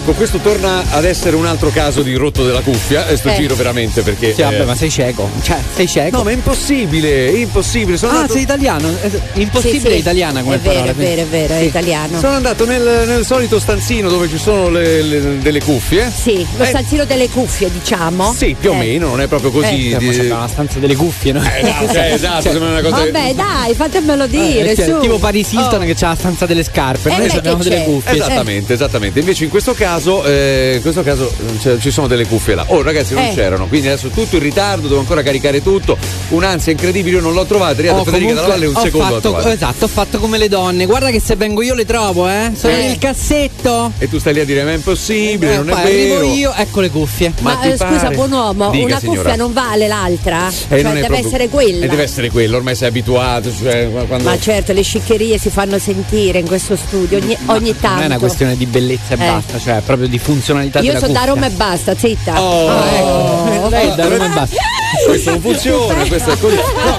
Ecco, questo torna ad essere un altro caso di rotto della cuffia, e sto Eh. giro veramente perché. Sì, vabbè, eh, ma sei cieco. Cioè, sei cieco. No, ma è impossibile, è impossibile. Sono ah, andato... sei italiano? Eh, Impossibile Sì, sì. è italiana come è vero, parola. È vero, è vero, è italiano. Sono andato nel, nel solito stanzino dove ci sono le- le- delle cuffie. Sì, lo Eh, stanzino delle cuffie, diciamo. Sì, più o Eh. meno, non è proprio così. Eh, di- ma c'è una stanza delle cuffie, no? Eh, esatto, eh, esatto, sembra una cosa. Vabbè, dai, fatemelo dire, Eh, cioè, su. tipo Paris Hilton Oh. che c'ha la stanza delle scarpe, Eh, noi abbiamo che delle cuffie. Esattamente, esattamente. Invece in questo caso, eh, in questo caso cioè, ci sono delle cuffie là. Oh, ragazzi, non Eh. c'erano, quindi adesso tutto in ritardo, devo ancora caricare tutto. Un'ansia incredibile, io non l'ho trovata. È arrivata Oh, Federica Dalla Valle un ho secondo fatto, esatto, ho fatto come le donne. Guarda che se vengo io le trovo, eh. Sono Eh. nel cassetto. E tu stai lì a dire: Ma è impossibile, Eh, non è arrivo vero. io, ecco le cuffie. Ma Ma eh, scusa, buon uomo, Dica, una signora. cuffia non vale l'altra? Eh, Cioè, deve proprio- essere quella. E deve essere quello, ormai sei abituato. Cioè, quando... Ma certo, le sciccherie si fanno sentire in questo studio ogni, ogni tanto. Non è una questione di bellezza e Eh. basta, cioè proprio di funzionalità Io sono da. Roma e basta, zitta. Oh, Ah, ecco. Lei è da Roma e basta. Questo non funziona, questo è così. No,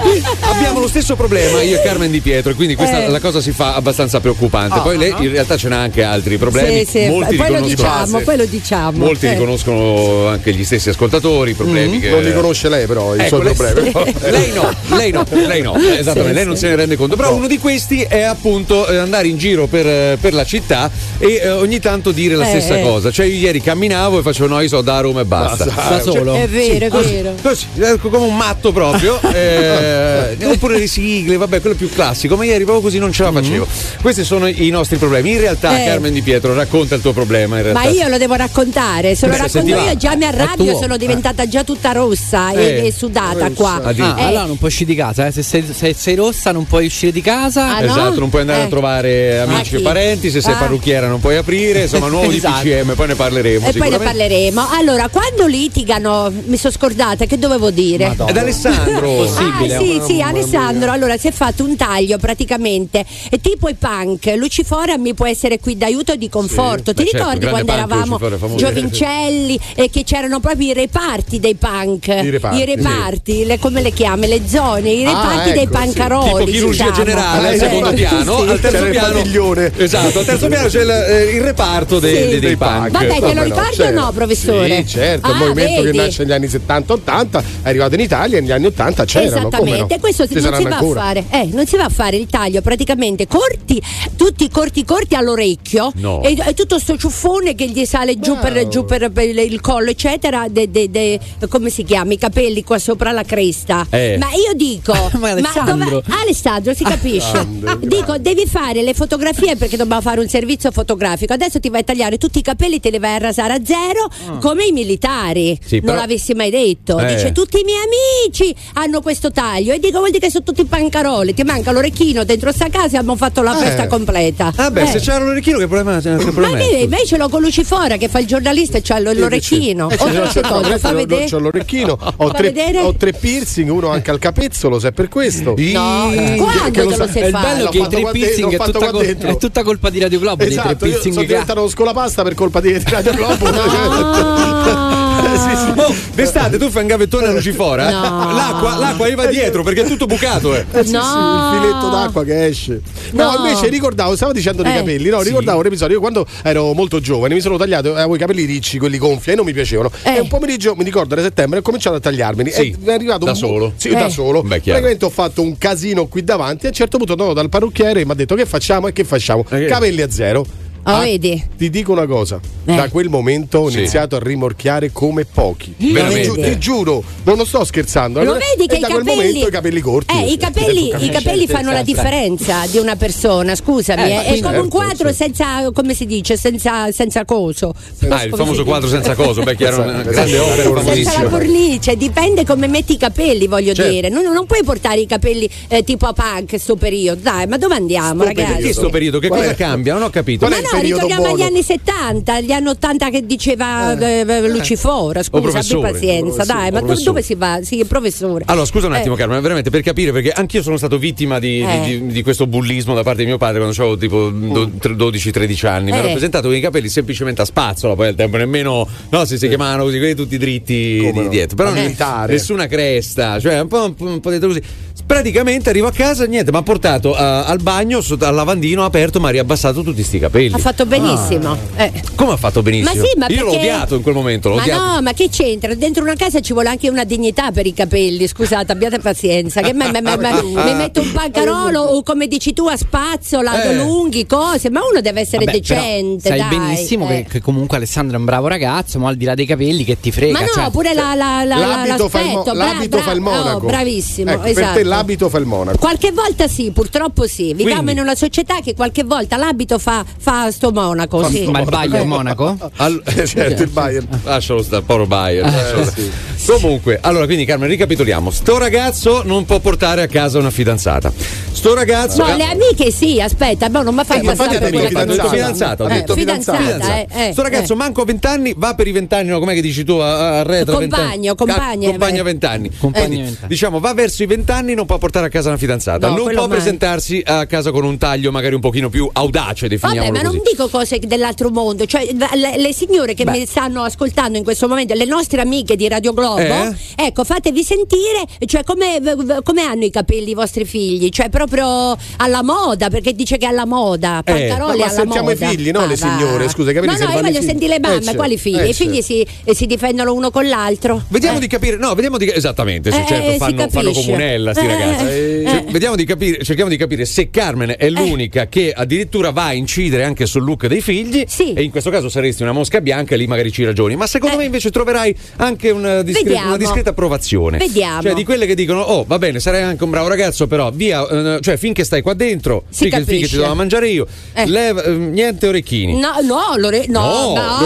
abbiamo lo stesso problema io e Carmen Di Pietro e quindi questa Eh. la cosa si fa abbastanza preoccupante. Poi lei in realtà ce n'ha anche altri problemi. Sì, sì, Molti poi lo diciamo, poi lo diciamo. Molti Eh. riconoscono anche gli stessi ascoltatori i problemi che Non li conosce lei, però, i Ecco, suoi lei- problemi. lei no, lei no, lei no, esattamente, Sì, lei non sì. se ne rende conto. Però uno di questi è appunto eh, andare in giro per, eh, per la città e eh, ogni tanto dire la Eh, stessa eh. cosa. Cioè, io ieri camminavo e facevo no, io so da Roma e basta. Da solo. È vero, è vero. Così, come un matto proprio. eh, oppure le sigle, vabbè, quello più classico. Ma ieri proprio così non ce la facevo. Questi sono i nostri problemi. In realtà, Eh. Carmen Di Pietro, racconta il tuo problema. In realtà. Ma io lo devo raccontare, se lo Beh, racconto io già mi arrabbio, sono diventata già tutta rossa Eh. e, e sudata qua. Ah, Ah, Eh, allora non puoi uscire di casa, eh. se, sei, se sei rossa non puoi uscire di casa. Ah, no? Esatto, non puoi andare a Eh. trovare Ah, amici e chi? parenti, se sei Ah. parrucchiera non puoi aprire, insomma, nuovo Esatto. di PCM, poi ne parleremo. E poi ne parleremo. Allora, quando litigano, mi sono scordata, che dovevo dire? Madonna. Ed Alessandro. Possibile. Ah, sì, sì, Alessandro. Allora si è fatto un taglio praticamente è tipo i punk. Lucifora mi può essere qui d'aiuto e di conforto. Beh, Ti certo, ricordi grande quando punk, eravamo Lucifora, giovincelli e che c'erano proprio i reparti dei punk? I reparti, reparti, le- come le chiami? Le zone, i Ah, reparti dei ecco, sì. pancaroli. Tipo chirurgia diciamo. generale al Eh, secondo sì, piano, sì. al terzo il piano. padiglione. Esatto, al terzo piano c'è il, eh, il reparto dei, Sì. dei- dei Dei punk. Vabbè, te lo ricordi o certo. no, professore? Sì, certo, Ah, il movimento vedi? che nasce negli anni 70-80 è arrivato in Italia negli anni 80 c'erano. Esattamente, no? questo Ci non si va ancora. a fare, eh, non si va a fare il taglio praticamente corti, tutti corti corti all'orecchio No. e, e tutto sto ciuffone che gli sale giù, per, giù per, per il collo, eccetera, de- de- de- come si chiama? I capelli qua sopra la cresta. Eh. Ma io dico, Ma Alessandro. dove- Alessandro, si capisce? dico, devi fare le fotografie perché dobbiamo fare un servizio fotografico. Adesso ti vai a tagliare tutti i capelli, te li vai a rasare a zero, come i militari. Sì, non però- l'avessi mai detto. Eh. Dice tutti i miei amici hanno questo taglio e dico vuol dire che sono tutti pancaroli ti manca l'orecchino dentro sta casa e abbiamo fatto la Eh. festa completa Ah beh, Eh. se c'era l'orecchino che problema, che ma problema è? io invece l'ho con Lucifora che fa il giornalista e c'ha l'orecchino Eh, c'è- che cosa c'è- fa c'è- vedere C'ho l'orecchino, ho Fa tre, vedere? ho tre piercing, uno anche al capezzolo, se è per questo. no Eh, quando che lo te lo sei È fatto bello che i tre piercing è tutta, qua col- dentro. è tutta colpa di Radio Globo. dei tre Esatto, piercing sono che diventato scolapasta per colpa di Radio Globo. Sì, sì. Oh, d'estate tu fai un gavettone a Lucifora? No. L'acqua, l'acqua gli va dietro perché è tutto bucato, eh. Eh, sì, sì, No. il filetto d'acqua che esce. No, No. invece ricordavo, stavo dicendo dei Eh. capelli, no, ricordavo un episodio. Io quando ero molto giovane mi sono tagliato, avevo i capelli ricci, quelli gonfi, e non mi piacevano. Eh. E un pomeriggio, mi ricordo, era settembre, ho cominciato a tagliarmeli. Sì. È arrivato Da un solo? Sì, Eh. da solo. Beh. Praticamente ho fatto un casino qui davanti. E a un certo punto andavo dal parrucchiere e mi ha detto che facciamo e che facciamo. Eh, Capelli a zero. Oh, vedi? Ti dico una cosa, Eh. da quel momento ho Sì. iniziato a rimorchiare come pochi. Veramente? Ti, giu- ti giuro, non lo sto scherzando. Lo Allora- vedi che i da capelli quel momento i capelli corti. Eh, i capelli, i capelli fanno la differenza di una persona, scusami. Eh, eh, è quindi- come un certo, quadro certo. senza, come si dice, senza, senza coso. Ah, il famoso quadro senza coso, beh, chiaro, una Esatto, grande opera Senza la cornice, dipende come metti i capelli, voglio Certo. dire. Non, non puoi portare i capelli eh, tipo a punk sto periodo. Dai, ma dove andiamo, Sto ragazzi? Perché sto periodo? Che cosa è? cambia? Non ho capito. Ma è il no, periodo ritorniamo agli buono? anni 70, agli anni 80 che diceva eh, eh, Lucifora. Scusa, abbi pazienza, dai, ma do- dove si va? Sì, professore. Allora, scusa un attimo, Eh. Carmen, veramente per capire, perché anch'io sono stato vittima di, di- Eh. di- di questo bullismo da parte di mio padre quando avevo tipo do- tre- 12-13 anni. Mi Eh. hanno presentato con i capelli semplicemente a spazzola, poi al tempo nemmeno, no, si, si chiamavano così, quelli tutti dritti Come di no? dietro. Però militare. nessuna cresta, cioè un po', un po', un po' detto così. Praticamente arrivo a casa, niente, mi ha portato a- al bagno, sotto- al lavandino aperto, mi ha riabbassato tutti sti capelli. Ha fatto benissimo. Eh. Cosa Come ha fatto benissimo? Ma sì, ma Io l'ho perché- odiato in quel momento, l'ho ma odiato. no, ma che c'entra? Dentro una casa ci vuole anche una dignità per i capelli. Scusate, abbiate pazienza. Che me- me- me- mi metto un pancarolo o come dici tu a spazzola, Eh. lunghi, cose, ma uno deve essere Vabbè, decente. Sai dai, benissimo eh. che, che comunque Alessandro è un bravo ragazzo, ma al di là dei capelli che ti frega. Ma no, cioè, pure la, la, la, L'abito, fa il, mo- l'aspetto, bra- l'abito bra- fa il monaco. oh, bravissimo, Ecco, esatto. Per te l'abito fa il monaco. Qualche volta sì, purtroppo sì. Viviamo in una società che qualche volta l'abito fa, fa sto monaco. sì. Ma il Bayern Monaco? Al- Eh, certo, il Bayern. Lascialo stare, povero Bayer. Eh, lascialo stare. Comunque, allora, quindi Carmen, ricapitoliamo. Sto ragazzo non può portare a casa una fidanzata. Sto ragazzo. No, le amiche sì, aspetta, no, non mi fai Eh, ma passare infatti per ha detto quella Ho detto fidanzata, ho Eh, detto fidanzata, eh, eh, Sto ragazzo eh. manco a 20 anni, va per i 20 anni, no, com'è che dici tu? A, a retro, Compagno, 20 anni. compagno, compagno eh. a 20 anni. Compagno Quindi, a 20 anni. Diciamo, va verso i 20 anni, non può portare a casa una fidanzata. No, non può mai. presentarsi a casa con un taglio magari un pochino più audace, Vabbè, definiamolo ma non così. Dico cose dell'altro mondo, cioè le, le signore che Beh. mi stanno ascoltando in questo momento, le nostre amiche di Radio Globo, Eh? ecco, fatevi sentire, cioè come, come hanno i capelli i vostri figli, cioè proprio alla moda, perché dice che è alla moda, Eh. pancaroli Ma alla sentiamo moda. i figli, no, Ma le va. signore, scusa, i capelli No, no, io voglio figli. sentire le mamme, Eh, quali figli? eh, I figli si, eh, si difendono uno con l'altro. Vediamo Eh. di capire, no, vediamo di esattamente, sì, Eh, certo, eh, si fanno, fanno comunella sti Eh, ragazzi. eh, Cioè, eh. vediamo di capire, cerchiamo di capire se Carmen è l'unica che addirittura va a incidere anche sul look dei figli Sì. e in questo caso saresti una mosca bianca e lì magari ci ragioni, ma secondo Eh. me invece troverai anche una, discre- una discreta approvazione. Vediamo. Cioè di quelle che dicono "Oh, va bene, sarai anche un bravo ragazzo, però via, eh, cioè finché stai qua dentro, Si finché, finché ti capisce. do da mangiare io, Eh. leva- eh, niente orecchini". No, no, l'ore- no, No, no.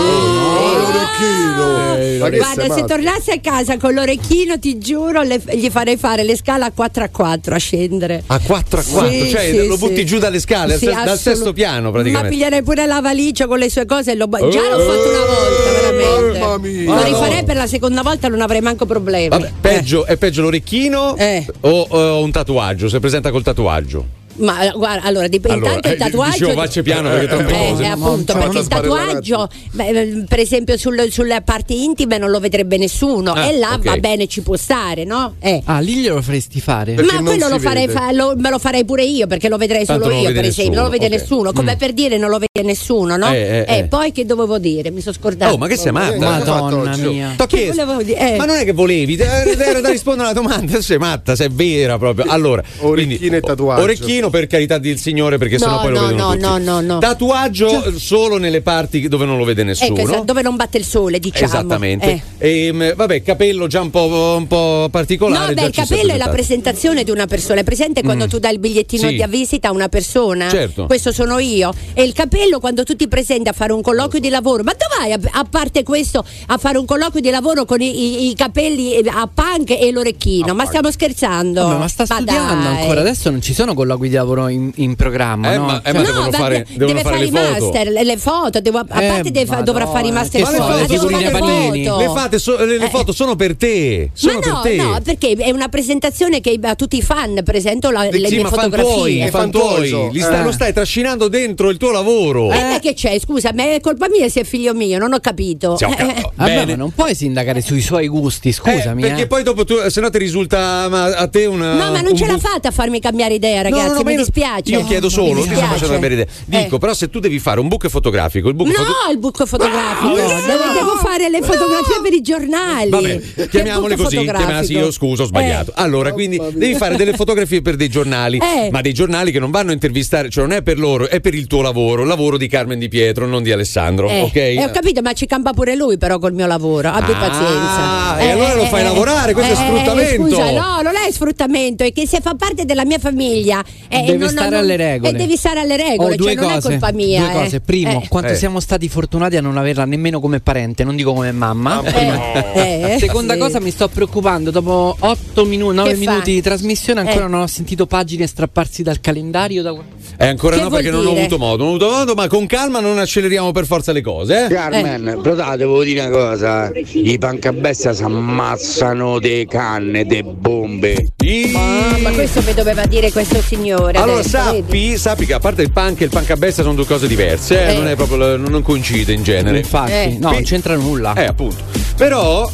l'orecchino. Eh, Ma che Guarda, se matto? tornassi a casa con l'orecchino, ti giuro, le- gli farei fare le scale a 4 a 4 a scendere. A 4 a 4, Sì, cioè sì, lo butti sì. giù dalle scale, dal assolut- sesto piano praticamente. Ma piglierei pure la valigia con le sue cose e lo Già l'ho Eh, fatto una volta, veramente. mamma mia. Lo rifarei no. per la seconda volta, non avrei manco problemi. Vabbè, peggio, è peggio l'orecchino Eh. o, o un tatuaggio? Se presenta col tatuaggio. Ma eh, guarda, allora dipende Allora, intanto il eh, tatuaggio. dicevo, faccia piano perché troppe Eh, cose. eh, appunto, Non perché il tatuaggio, beh, eh, per esempio, sul- sulle parti intime non lo vedrebbe nessuno. Ah, e là ok. va bene, ci può stare, no? Eh. Ah, lì glielo faresti fare. Perché Ma quello lo farei, fa- lo- me lo farei pure io perché lo vedrei Tanto solo io, per esempio. Non lo vede nessuno, ok. nessuno. Come per dire, non lo vede nessuno, no? Eh, eh, eh. poi che dovevo dire? Mi sono scordata. Oh, ma che sei Ma- matta? ma- Madonna mia. Che volevo dire? Eh. Ma non è che volevi, eh, era da rispondere alla domanda. Sei matta, sei vera proprio. Allora, Orecchino e tatuaggio. Orecchino per carità del Signore, perché No, sennò poi lo no, vedono no, tutti. no, no, no. Tatuaggio eh, solo nelle parti dove non lo vede nessuno. Ecco, dove non batte il sole, diciamo. Esattamente. Eh. Ehm, vabbè, capello già un po', un po' particolare. No, beh, il capello è la presentazione di una persona. È presente quando Mm. tu dai il bigliettino Sì. di visita a una persona? Certo. Questo sono io. E il capello quando tu ti presenti a fare un colloquio di lavoro. Ma dov'hai, a, a parte questo, a fare un colloquio di lavoro con i, i- i capelli eh, a punk e l'orecchino? Ma stiamo scherzando? Vabbè, ma sta studiando dai. ancora. Adesso non ci sono colloqui di lavoro in, in programma, Eh, no? ma- eh, Cioè- ma No, devono fare- devono deve fare fare le i foto. master, le, le foto, devo- a Eh, parte deve dovrà fare i master che foto, ma le fare panini? foto. Le, fate so- le, le Eh. foto sono per te. Sono Ma per no, te. no, perché è una presentazione che a tutti i fan presento la- le sì, mie ma fan fotografie. tuoi, Eh, fan fan tuoi. tuoi, Li sta- eh. Lo stai trascinando dentro il tuo lavoro. E beh, che c'è? Scusa, ma è colpa mia se è figlio mio, non ho capito. Sì, ho Eh, capito. eh. Vabbè, Bene. ma non puoi sindacare sui suoi gusti, scusami. Eh, perché eh. poi dopo tu, se no ti risulta ma a te una. No, ma non ce l'ha fatta a farmi cambiare idea, ragazzi, no, no, mi io- dispiace. Io chiedo solo, ti sto facendo cambiare idea. Dico, Eh. però, se tu devi fare un book fotografico, il book No, foto- il buco fotografico. devo, devo fare le fotografie per i giornali. Vabbè, chiamiamole così. chiamiamole- sì, io scuso, ho sbagliato. Eh. Allora, quindi devi fare delle fotografie per dei giornali, Eh. ma dei giornali che non vanno a intervistare, cioè non è per loro, è per il tuo lavoro, il lavoro di Carmen Di Pietro, non di Alessandro, Eh, ok? eh, ho capito, ma ci campa pure lui però col mio lavoro. Abbi Ah, pazienza. e allora lo fai lavorare, questo è sfruttamento. Scusa, no, non è sfruttamento, è che se fa parte della mia famiglia. Eh, Deve non- stare non- alle regole. E devi stare alle regole, Oh, due cioè non cose, è colpa mia. Due eh. cose. Primo, Eh. quanto Eh. siamo stati fortunati a non averla nemmeno come parente, non dico come mamma. Eh, eh, Seconda sì. cosa, mi sto preoccupando. Dopo 8 minuti, 9 Che fa? minuti di trasmissione, ancora Eh. non ho sentito pagine strapparsi dal calendario. Da... Eh, ancora Che no, perché non ho dire? avuto modo, non ho avuto modo, ma con calma non acceleriamo per forza le cose, eh? Carmen, però dai, devo dire una cosa, i pancabestia si ammazzano de canne, de bombe. I- ma questo mi doveva dire questo signore. Allora adesso, sappi, sappi che a parte il punk e il punk a bestia sono due cose diverse, eh, Eh. non è proprio non coincide in genere. Infatti, Eh. no, Qui- non c'entra nulla. Eh, appunto. Però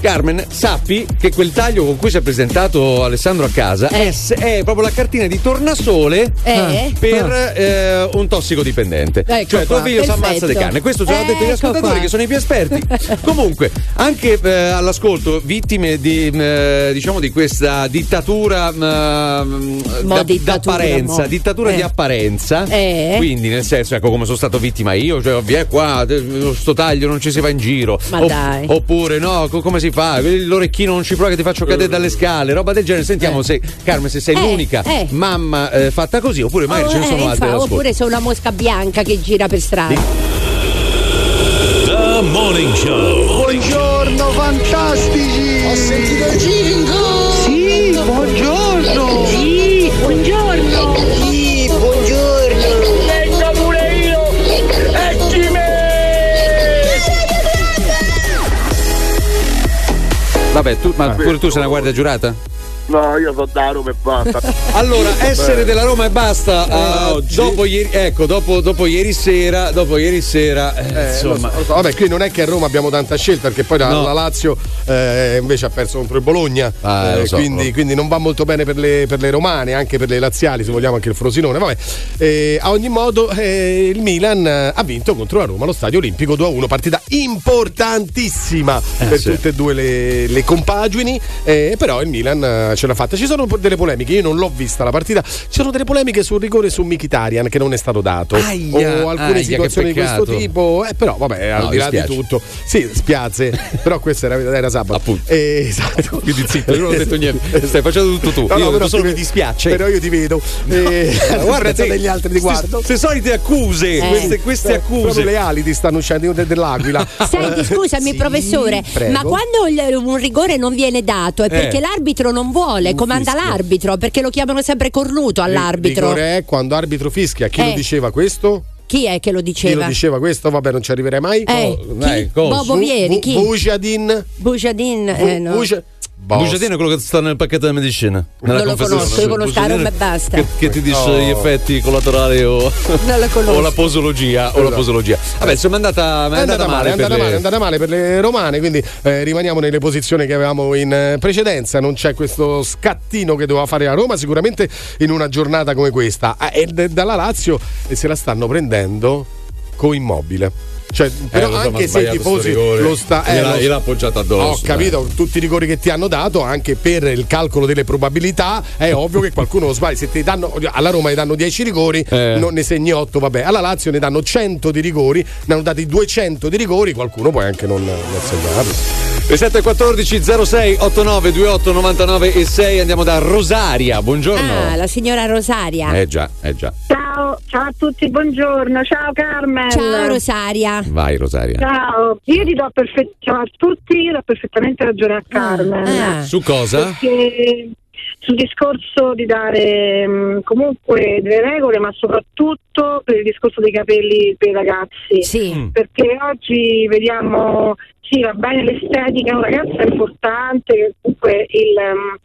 Carmen, sappi che quel taglio con cui si è presentato Alessandro a casa Eh. è, è proprio la cartina di tornasole Eh? per eh, un tossicodipendente. Ecco cioè, tuo figlio si ammazza di carne. Questo ce l'hanno detto gli Ecco ascoltatori qua. che sono i più esperti. Comunque, anche eh, all'ascolto, vittime di, eh, diciamo, di questa dittatura, mm, da- d'apparenza, mo. dittatura Eh. di apparenza. Eh. Quindi, nel senso, ecco come sono stato vittima io, cioè, vieni qua, sto taglio non ci si va in giro. Ma dai. Oppure, no, co- come si fa? L'orecchino non ci prova che ti faccio cadere dalle scale, roba del genere. Sentiamo se, Carmen, se sei Eh, l'unica eh. mamma eh, fatta così, oppure magari Oh, ce ne eh, sono altre. infa- all'ascolto. oppure sono una mosca bianca che gira per strada. The Morning Show. Buongiorno fantastici! Ho sentito il jingle! Vabbè, tu, ma pure tu sei una guardia giurata? No, io sono da Roma e basta. Allora, essere della Roma e basta. eh, oggi? dopo ieri, ecco, dopo, dopo ieri sera, dopo ieri sera, eh, Eh, insomma. so, so. Vabbè, qui non è che a Roma abbiamo tanta scelta perché poi la, No. la Lazio eh, invece ha perso contro il Bologna. Ah, eh, so, quindi, lo- quindi non va molto bene per le, per le romane, anche per le laziali, se vogliamo anche il Frosinone. Vabbè, Eh, a ogni modo, il Milan ha vinto contro la Roma allo stadio olimpico 2-1, partita importantissima per sì. tutte e due le, le compagini. però il Milan ce l'ha fatta. Ci sono delle polemiche, io non l'ho vista la partita. Ci sono delle polemiche sul rigore su Mkhitaryan che non è stato dato. Aia, o alcune aia, situazioni di questo tipo. Eh, però, vabbè, al No, di là di dispiace. tutto. Sì, spiace. però questo era, era sabato. Appunto. Eh, esatto. Quindi zitto, io non ho detto niente. Stai facendo tutto tu. No, no, io però solo mi dispiace. Però io ti vedo. Eh, guarda senza te, degli altri di guardo. Queste solite accuse, queste, queste Eh, Proprio accuse. le ali ti stanno uscendo de- dell'aquila. Senti, scusami, Sì, professore, prego. ma quando un rigore non viene dato è perché Eh. l'arbitro non vuole, comanda fischio. l'arbitro, perché lo chiamano sempre cornuto all'arbitro. Rigore è quando arbitro fischia. Chi Eh. lo diceva questo? Chi è che lo Chi lo diceva? diceva questo? Vabbè, non ci arriverei mai. Eh, Oh, dai, chi? cosa? Bobo Vieri, chi? Bujadin. Bujadin, eh, no. Buja- Boss. Bugiardino è quello che sta nel pacchetto della medicina. Nella lo conosco, io conosco a Roma e basta. Che, che ti dice Oh. gli effetti collaterali o, Non o la posologia. O la posologia. Vabbè, insomma, è andata, È andata male, è per andata le- male, è andata male per le romane, quindi eh, rimaniamo nelle posizioni che avevamo in eh, precedenza. Non c'è questo scattino che doveva fare la Roma, sicuramente in una giornata come questa. Ah, e dalla Lazio eh, se la stanno prendendo con immobile. Cioè, però Eh, so, ma anche se i tifosi lo sta eh, Gliel'ha- gliel'ha appoggiato addosso, Ho capito, tutti i rigori che ti hanno dato, anche per il calcolo delle probabilità, è ovvio che qualcuno lo sbaglia. Se ti danno, alla Roma ne danno 10 rigori, Eh. non ne segni 8, vabbè. Alla Lazio ne danno 100 di rigori, ne hanno dati 200 di rigori, qualcuno può anche non, non segnarlo. Le 714 06 89 28 99 e 6 andiamo da Rosaria. Buongiorno. Ah, la signora Rosaria. Eh già, eh già. Ciao, ciao a tutti, buongiorno, ciao Carmen. Ciao Rosaria. Vai Rosaria. Ciao, io ti do perfett- ciao a tutti, io do perfettamente ragione a Carmen. Ah. Su cosa? Perché sul discorso di dare mh, comunque delle regole, ma soprattutto per il discorso dei capelli per i ragazzi. Sì. Mm. Perché oggi vediamo, sì, va bene l'estetica, un ragazzo è importante, comunque il. ehm,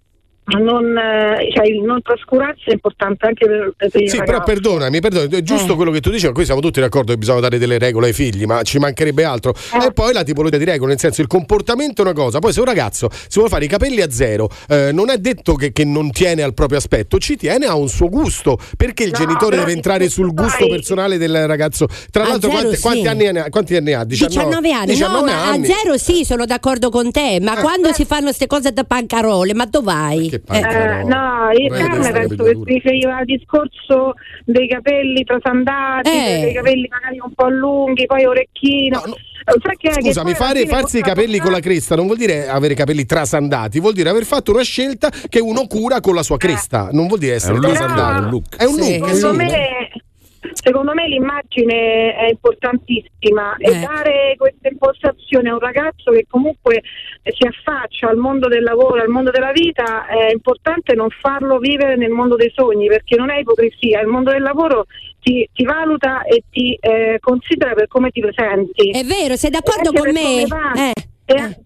non, eh, cioè, non trascurarsi è importante anche per, per Sì, però perdonami, perdonami, è giusto Eh. quello che tu dici, ma qui siamo tutti d'accordo che bisogna dare delle regole ai figli, ma ci mancherebbe altro. Eh. E poi la tipologia di regole, nel senso il comportamento è una cosa, poi se un ragazzo si vuole fare i capelli a zero, eh, non è detto che, che non tiene al proprio aspetto, ci tiene a un suo gusto, perché il No, genitore deve entrare sul gusto fai- personale del ragazzo. Tra A l'altro, zero, quanti, sì. quanti anni, ne ha- quanti anni ha? 19 anni, 19 no, ma anni. a zero sì, sono d'accordo con te, ma quando si fanno queste cose da pancarole, ma dov'hai? Che Eh, Eh, no, io Carmen penso che si riferiva al discorso dei capelli trasandati, Eh. dei capelli magari un po' lunghi, poi orecchino. No, no. Eh, Scusami, fare, farsi i capelli con la cresta non vuol dire avere i capelli trasandati, vuol dire aver fatto una scelta che uno cura con la sua cresta, non vuol dire essere È un look, trasandato. è un look. È un Sì. look, Secondo me, secondo me l'immagine è importantissima e Eh. dare questa impostazione a un ragazzo che comunque si affaccia al mondo del lavoro, al mondo della vita, è importante non farlo vivere nel mondo dei sogni perché non è ipocrisia, il mondo del lavoro ti, ti valuta e ti eh, considera per come ti presenti. È vero, sei E d'accordo con me?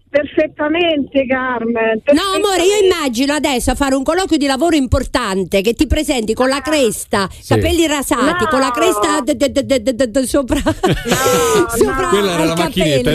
Eh, E, eh. Perfettamente, Carmen. No, amore, io immagino adesso a fare un colloquio di lavoro importante che ti presenti con la cresta, capelli rasati, No. con la cresta d- d- d- d- d- d- sopra, sopra Quella era la macchinetta.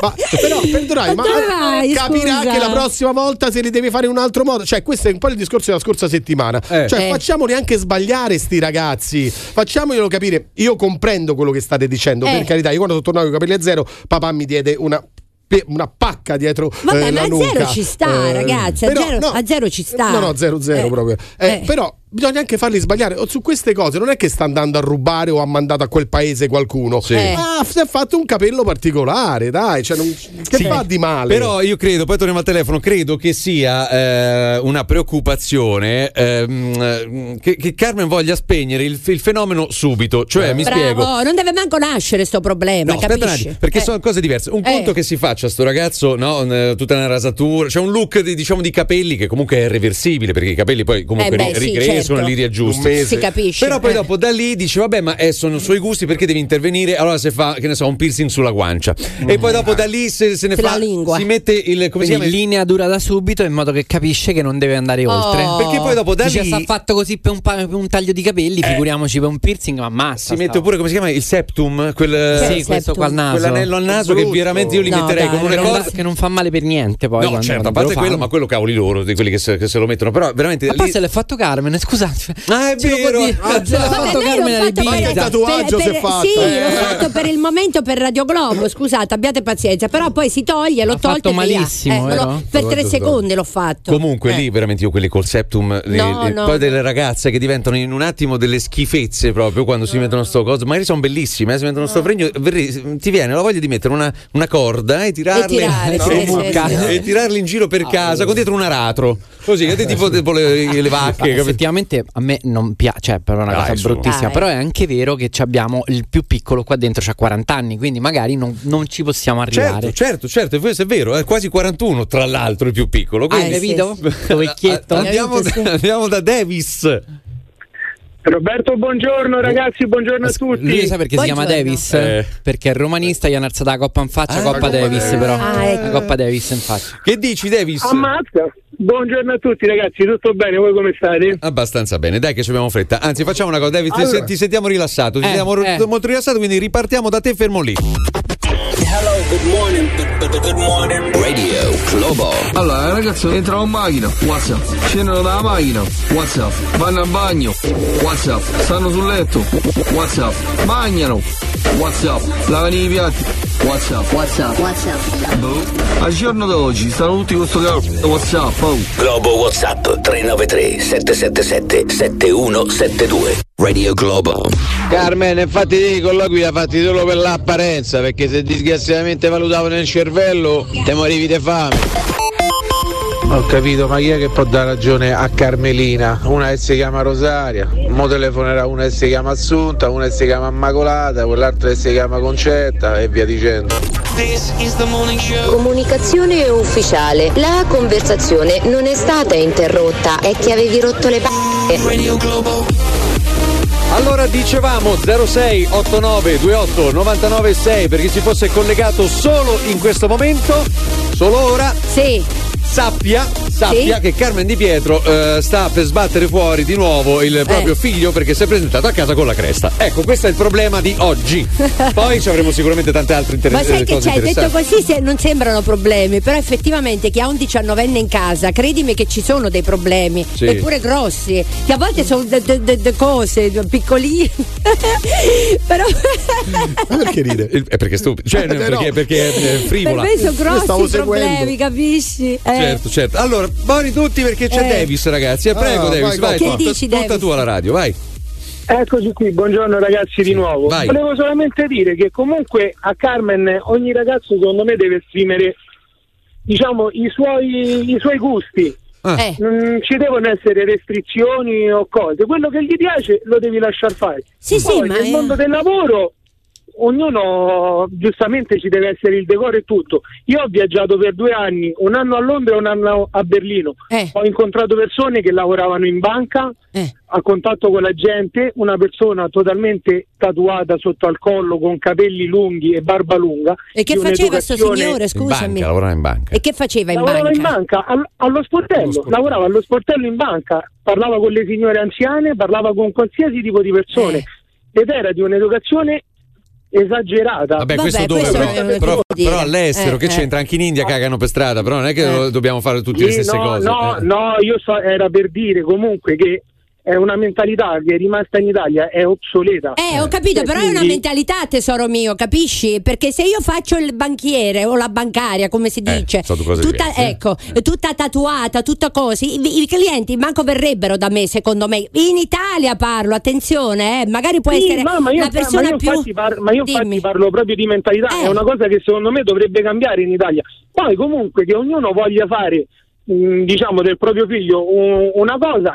ma, però perdonai, ma, vai, capirà scusa? che la prossima volta se li devi fare in un altro modo. Cioè, questo è un po' il discorso della scorsa settimana. Eh. Cioè, Eh. facciamoli anche sbagliare sti ragazzi. Facciamoglielo capire. Io comprendo quello che state dicendo. Eh. Per carità, io quando sono tornato con i capelli a zero, papà mi diede una. Pe- Una pacca dietro Vabbè, eh, ma la a nuca. zero ci sta, ragazzi, a però, zero- a zero ci sta. No, no, zero, zero Eh. proprio. Eh, Eh. Però bisogna anche farli sbagliare. O Su queste cose non è che sta andando a rubare o ha mandato a quel paese qualcuno. Eh. Ma si è fatto un capello particolare, dai. Cioè, non- che Sì. fa di male? Però io credo, poi torniamo al telefono, credo che sia eh, una preoccupazione ehm, che, che Carmen voglia spegnere il, il fenomeno subito. Cioè, mi Bravo, spiego. non deve manco nascere sto problema, No, aspetta un capisci? attimo, perché Eh. sono cose diverse. Un Eh. conto che si faccia sto ragazzo, no, tutta una rasatura, c'è un look di, diciamo di capelli che comunque è reversibile, perché i capelli poi comunque Eh beh, ri- sì, ricrescono, certo. li riaggiusti. Un mese. Si capisce. Però poi eh. dopo da lì dici vabbè ma eh, sono suoi gusti perché devi intervenire allora se fa che ne so un piercing sulla guancia e poi dopo da lì se, se ne Sulla fa lingua. si mette il come si Quindi chiama linea dura da subito in modo che capisce che non deve andare Oh. oltre. perché poi dopo da Dice, lì sta fatto così per un, pa- per un taglio di capelli, figuriamoci per un piercing, ma ammazza. si mette pure come si chiama il septum quel Sì, Sì, questo septum. qua al naso. quell'anello al naso che veramente io li No, metterei dai, con che una cosa che non fa male per niente poi. No, certo, a parte lo quello, ma quello cavoli loro, di quelli che se, che se lo mettono. Però veramente. Ma poi lì- se l'è fatto Carmen, scusate. Ah, è Ce vero. Ah, Se l'ha fatto lei l'ho Carmen a fatto per- Ibiza. Il tatuaggio per- si è fatto, Sì, eh. l'ho fatto per il momento per Radio Globo, scusate, abbiate pazienza, però poi si toglie, l'ho fatto tolto via. malissimo, Eh, vero? per tre secondi l'ho fatto. Comunque Eh. lì veramente io quelli col septum, li- No, li- no. poi delle ragazze che diventano in un attimo delle schifezze proprio quando si mettono sto coso, magari sono bellissime, eh, si mettono sto fregno, ti viene la voglia di mettere una, una corda e tirarle, E tirare, No, sì, no, sì, e tirarle in giro per casa con dietro un aratro, così che tipo, tipo le, le vacche, Ma capito? effettivamente a me non piace, cioè, però è una Dai, cosa su. bruttissima. Dai. Però è anche vero che ci abbiamo il più piccolo qua dentro, c'ha 40 anni, quindi magari non, non ci possiamo arrivare. Certo, certo, certo, e questo è vero, è quasi 41 tra l'altro il più piccolo. Hai Quindi... capito? sì. Sto vecchietto. Andiamo, Hai andiamo da Davis. Roberto, buongiorno ragazzi, buongiorno a tutti. Lui sai perché si chiama Buongiorno. Davis? Eh. Perché è romanista, gli hanno alzato la coppa in faccia, Ah, Coppa Davis, Davis. però. Ah, ecco. La Coppa Davis in faccia. Che dici Davis? Ammazza. Buongiorno a tutti ragazzi, tutto bene? Voi come state? Abbastanza bene, dai che ci abbiamo fretta. Anzi, facciamo una cosa, David, ti- Allora. ti sentiamo rilassato, ti Eh, sentiamo eh. molto rilassato, quindi ripartiamo da te fermo lì. Radio Globo. Allora, il ragazzo entrano in macchina, WhatsApp. Scendono dalla macchina, WhatsApp. Vanno al bagno, WhatsApp. Stanno sul letto, WhatsApp. Mangiano, WhatsApp. Lavano i piatti, WhatsApp. WhatsApp. WhatsApp. Boh. Al giorno d'oggi stanno tutti con sto cazzo WhatsApp, oh. Globo WhatsApp 393 777 7172. Radio Globo. Carmen, infatti i colloqui li ha fatti solo per l'apparenza, perché se disgraziatamente valutavano il cervello, te morivi di fame. Ho capito, ma chi è che può dare ragione a Carmelina? Una che si chiama Rosaria, mo telefonerà una che si chiama Assunta, una che si chiama Immacolata, quell'altra che si chiama Concetta e via dicendo. Comunicazione ufficiale. La conversazione non è stata interrotta, è che avevi rotto le palle. Allora dicevamo 06 89 28 99 6 per chi si fosse collegato solo in questo momento, solo ora. Sì. Sappia, sappia Sì. che Carmen Di Pietro eh, sta per sbattere fuori di nuovo il proprio Eh. figlio perché si è presentato a casa con la cresta. Ecco, questo è il problema di oggi. Poi ci avremo sicuramente tante altre inter- Ma sai eh, che cose c'è? Detto così se- non sembrano problemi, però effettivamente chi ha un diciannovenne in casa, credimi che ci sono dei problemi, Sì. eppure grossi, che a volte sono de- de- de- de cose piccoline. però Ma perché ride? Il- È perché è stupido, cioè, Eh, perché, no. perché è per frivola. me sono grossi problemi, capisci? Eh. Certo, certo. Allora, buoni tutti perché c'è Eh. Davis, ragazzi. Eh, prego, Ah, Davis, vai, vai. Che tutta, dici, tutta Davis? tu alla radio, vai. Eccoci qui, buongiorno ragazzi di nuovo. vai. Volevo solamente dire che comunque a Carmen ogni ragazzo secondo me deve esprimere diciamo i suoi, i suoi gusti. Ah. Eh. Non ci devono essere restrizioni o cose. Quello che gli piace lo devi lasciar fare. Sì, sì, Poi ma nel è- mondo del lavoro ognuno giustamente ci deve essere il decoro e tutto. Io ho viaggiato per due anni, un anno a Londra e un anno a Berlino. Ho incontrato persone che lavoravano in banca, a contatto con la gente, una persona totalmente tatuata sotto al collo con capelli lunghi e barba lunga. E che faceva questo signore, scusami? lavorava in banca. E che faceva in lavorava banca? in banca al- allo sportello, lavorava allo sportello in banca, parlava con le signore anziane, parlava con qualsiasi tipo di persone Eh. ed era di un'educazione esagerata. Vabbè, questo dove però, però, però all'estero che c'entra anche in India cagano per strada, però non è che lo- dobbiamo fare tutte le Sì, stesse no, cose. No, eh. no, io so, era per dire comunque che è una mentalità che è rimasta in Italia, è obsoleta. Eh, ho capito, Cioè, però è una quindi- mentalità, tesoro mio, capisci? Perché se io faccio il banchiere o la bancaria, come si dice, sono cose tutta, diverse. ecco, tutta tatuata, tutta così, i, i clienti manco verrebbero da me, secondo me. In Italia parlo, attenzione, eh, magari può Sì, essere no, ma io, una persona ma io più... infatti, par- ma io infatti Dimmi. parlo proprio di mentalità, Eh. è una cosa che secondo me dovrebbe cambiare in Italia. Poi comunque che ognuno voglia fare diciamo del proprio figlio un- una cosa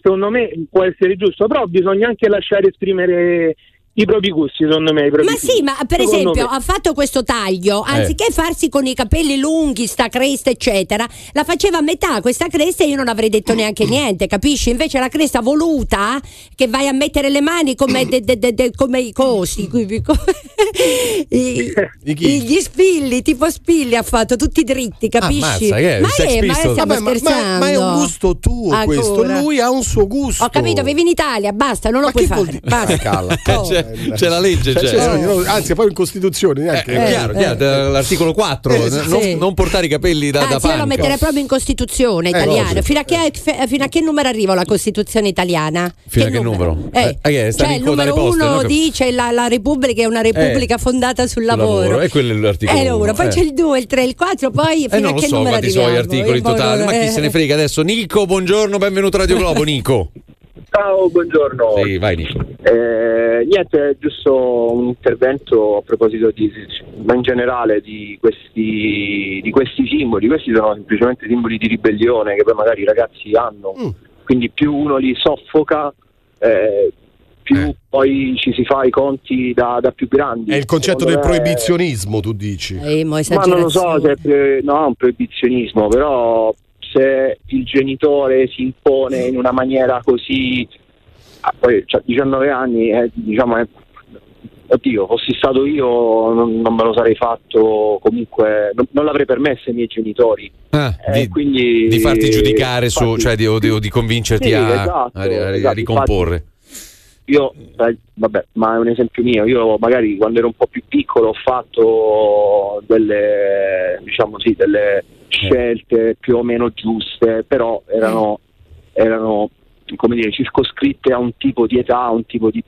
secondo me può essere giusto però bisogna anche lasciare esprimere i propri gusti secondo me Ma sì, ma per Secondo esempio me. ha fatto questo taglio, Eh. anziché farsi con i capelli lunghi, sta cresta, eccetera, la faceva a metà questa cresta e io non avrei detto neanche niente, capisci? Invece la cresta voluta, che vai a mettere le mani come, de- de- de- de- come i cosi, qui- i gli spilli, tipo spilli ha fatto, tutti dritti, capisci? Ammazza, che è? ma, è, ma Vabbè, ma- ma- ma è un gusto tuo Ancora. questo, lui ha un suo gusto. Ho capito, vivi in Italia, basta, non lo puoi fare. Basta. Calla. C'è, c'è la legge, Cioè, c'è. c'è- no, anzi, poi in Costituzione neanche. È chiaro, chiaro, da- l'articolo 4, Eh, sì, non, sì. non portare i capelli da, da Anzi, io lo panca. metterei proprio in Costituzione Eh, italiana. fino, a che, fino a che numero arriva la Costituzione italiana? Fino a che numero? Eh, Eh, che cioè, in il numero poste, uno no? Che- dice la, la Repubblica è una Repubblica fondata sul lavoro. E quello è l'articolo Eh, uno. uno, Poi eh. c'è il 2, il 3, il 4, poi fino Eh, a non lo che so numero quanti sono gli arriviamo? articoli Io totali, ma chi eh. se ne frega adesso? Nico, buongiorno, benvenuto a Radio Globo, Nico. Ciao, buongiorno. Sì, vai Nico. Eh, niente, giusto un intervento a proposito di, ma in generale di questi, di questi simboli. Questi sono semplicemente simboli di ribellione che poi magari i ragazzi hanno. Mm. Quindi più uno li soffoca, eh, più poi ci si fa i conti da, da più grandi. È il concetto del me- proibizionismo, tu dici. Eh, Ma non lo so se è pre- no, è un proibizionismo, però se il genitore si impone in una maniera così, ah, poi ha 19 anni, eh, diciamo, è- oddio, fossi stato io non, non me lo sarei fatto comunque, non, non l'avrei permesso ai miei genitori. Ah, Eh, di, quindi, di farti giudicare su, infatti- cioè di, o di, o di convincerti Sì, a, esatto, a- a- a esatto, ricomporre. Io, sai, vabbè, ma è un esempio mio. Io magari quando ero un po' più piccolo ho fatto delle, diciamo sì, delle scelte più o meno giuste, però erano, erano come dire, circoscritte a un tipo di età, a un tipo di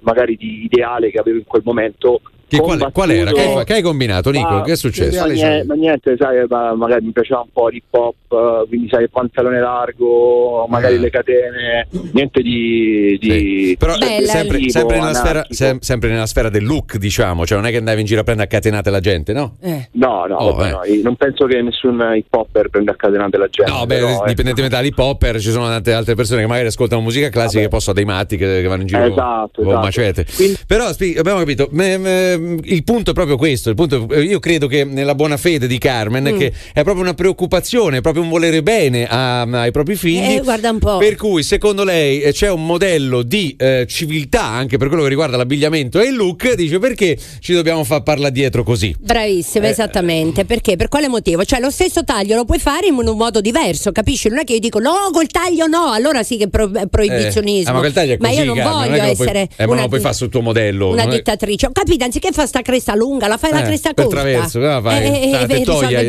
magari di ideale che avevo in quel momento. Che qual, qual era? Che hai, che hai combinato, Nico? Ma- che è successo? Ma, niente, ma niente, sai, ma magari mi piaceva un po' l'hip hop, eh, quindi sai, il pantalone largo, magari Ah. le catene, niente di... di Però di sempre, tipo sempre nella sfera, sem- sempre nella sfera del look, diciamo, cioè non è che andavi in giro a prendere a catenate la gente, no? No, no, Oh, vabbè, eh. no, non penso che nessun hip hopper prenda a catenate la gente. No, beh, però, ecco. indipendentemente dall'hip hopper, ci sono tante altre persone che magari ascoltano musica classica e poi sono dei matti che, che vanno in giro Esatto, con esatto. macete. Però spi- abbiamo capito, me- me- il punto è proprio questo. Il punto, io credo che nella buona fede di Carmen, Mm. che è proprio una preoccupazione, è proprio un volere bene a- ai propri figli. Eh, guarda un po'. Per cui, secondo lei, eh, c'è un modello di eh, civiltà anche per quello che riguarda l'abbigliamento e il look. Dice perché ci dobbiamo far parlare dietro così? Bravissima, Eh, esattamente. Perché? Per quale motivo? Cioè, lo stesso taglio lo puoi fare in un modo diverso, capisci? Non è che io dico no, col taglio no, allora sì che è pro- è proibizionismo. Eh, ah, ma Ma così, io non Carmen, voglio che lo puoi- essere eh, ma non una, lo puoi fare sul tuo modello. una non dittatrice. Ho capito, anziché fare sta cresta lunga, la fai la Eh, cresta per corta. traverso, cosa fai? Eh, eh, La eh,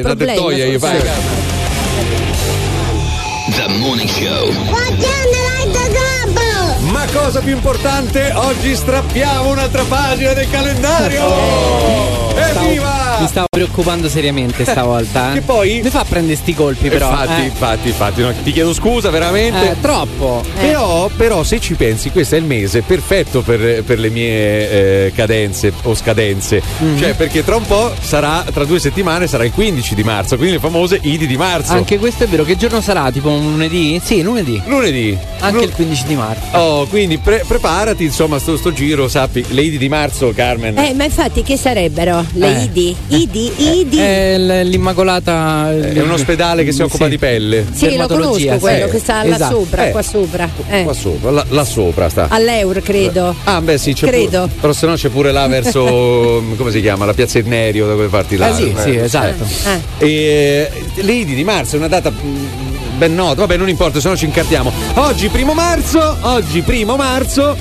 la problema, tettoia, io fai-. The Morning Show. Ma cosa più importante, oggi strappiamo un'altra pagina del calendario! Evviva! Mi stavo preoccupando seriamente stavolta. Eh. Che poi- Mi fa prendere sti colpi, però. infatti, eh. infatti, infatti, no, ti chiedo scusa veramente. Eh, troppo. Però, però, se ci pensi, questo è il mese perfetto per, per le mie eh, cadenze o scadenze. Mhm. Cioè, perché tra un po' sarà, tra due settimane sarà il 15 di marzo, quindi le famose Idi di marzo. Anche questo è vero. Che giorno sarà? Tipo un lunedì? Sì, lunedì. lunedì. Anche Lu- il 15 di marzo. Oh, quindi pre- preparati, insomma, sto, sto giro, sappi, le Idi di marzo, Carmen. Eh, ma infatti che sarebbero? Le Eh. Idi? Idi? Idi? È l- l'Immacolata. È un ospedale che si occupa di pelle. sì, lo conosco quello sì. che sta là Esatto. sopra, Eh. qua sopra. Eh. Qua sopra, là, là sopra sta. All'Eur, credo. Ah, beh, sì, c'è Credo. pure- però se no c'è pure là verso come si chiama? La piazza Irnerio, da quelle parti là. Eh, sì, sì, esatto. Eh. E le Idi di marzo è una data mm, ben nota, vabbè, non importa, se no ci incartiamo. Oggi primo marzo, oggi primo marzo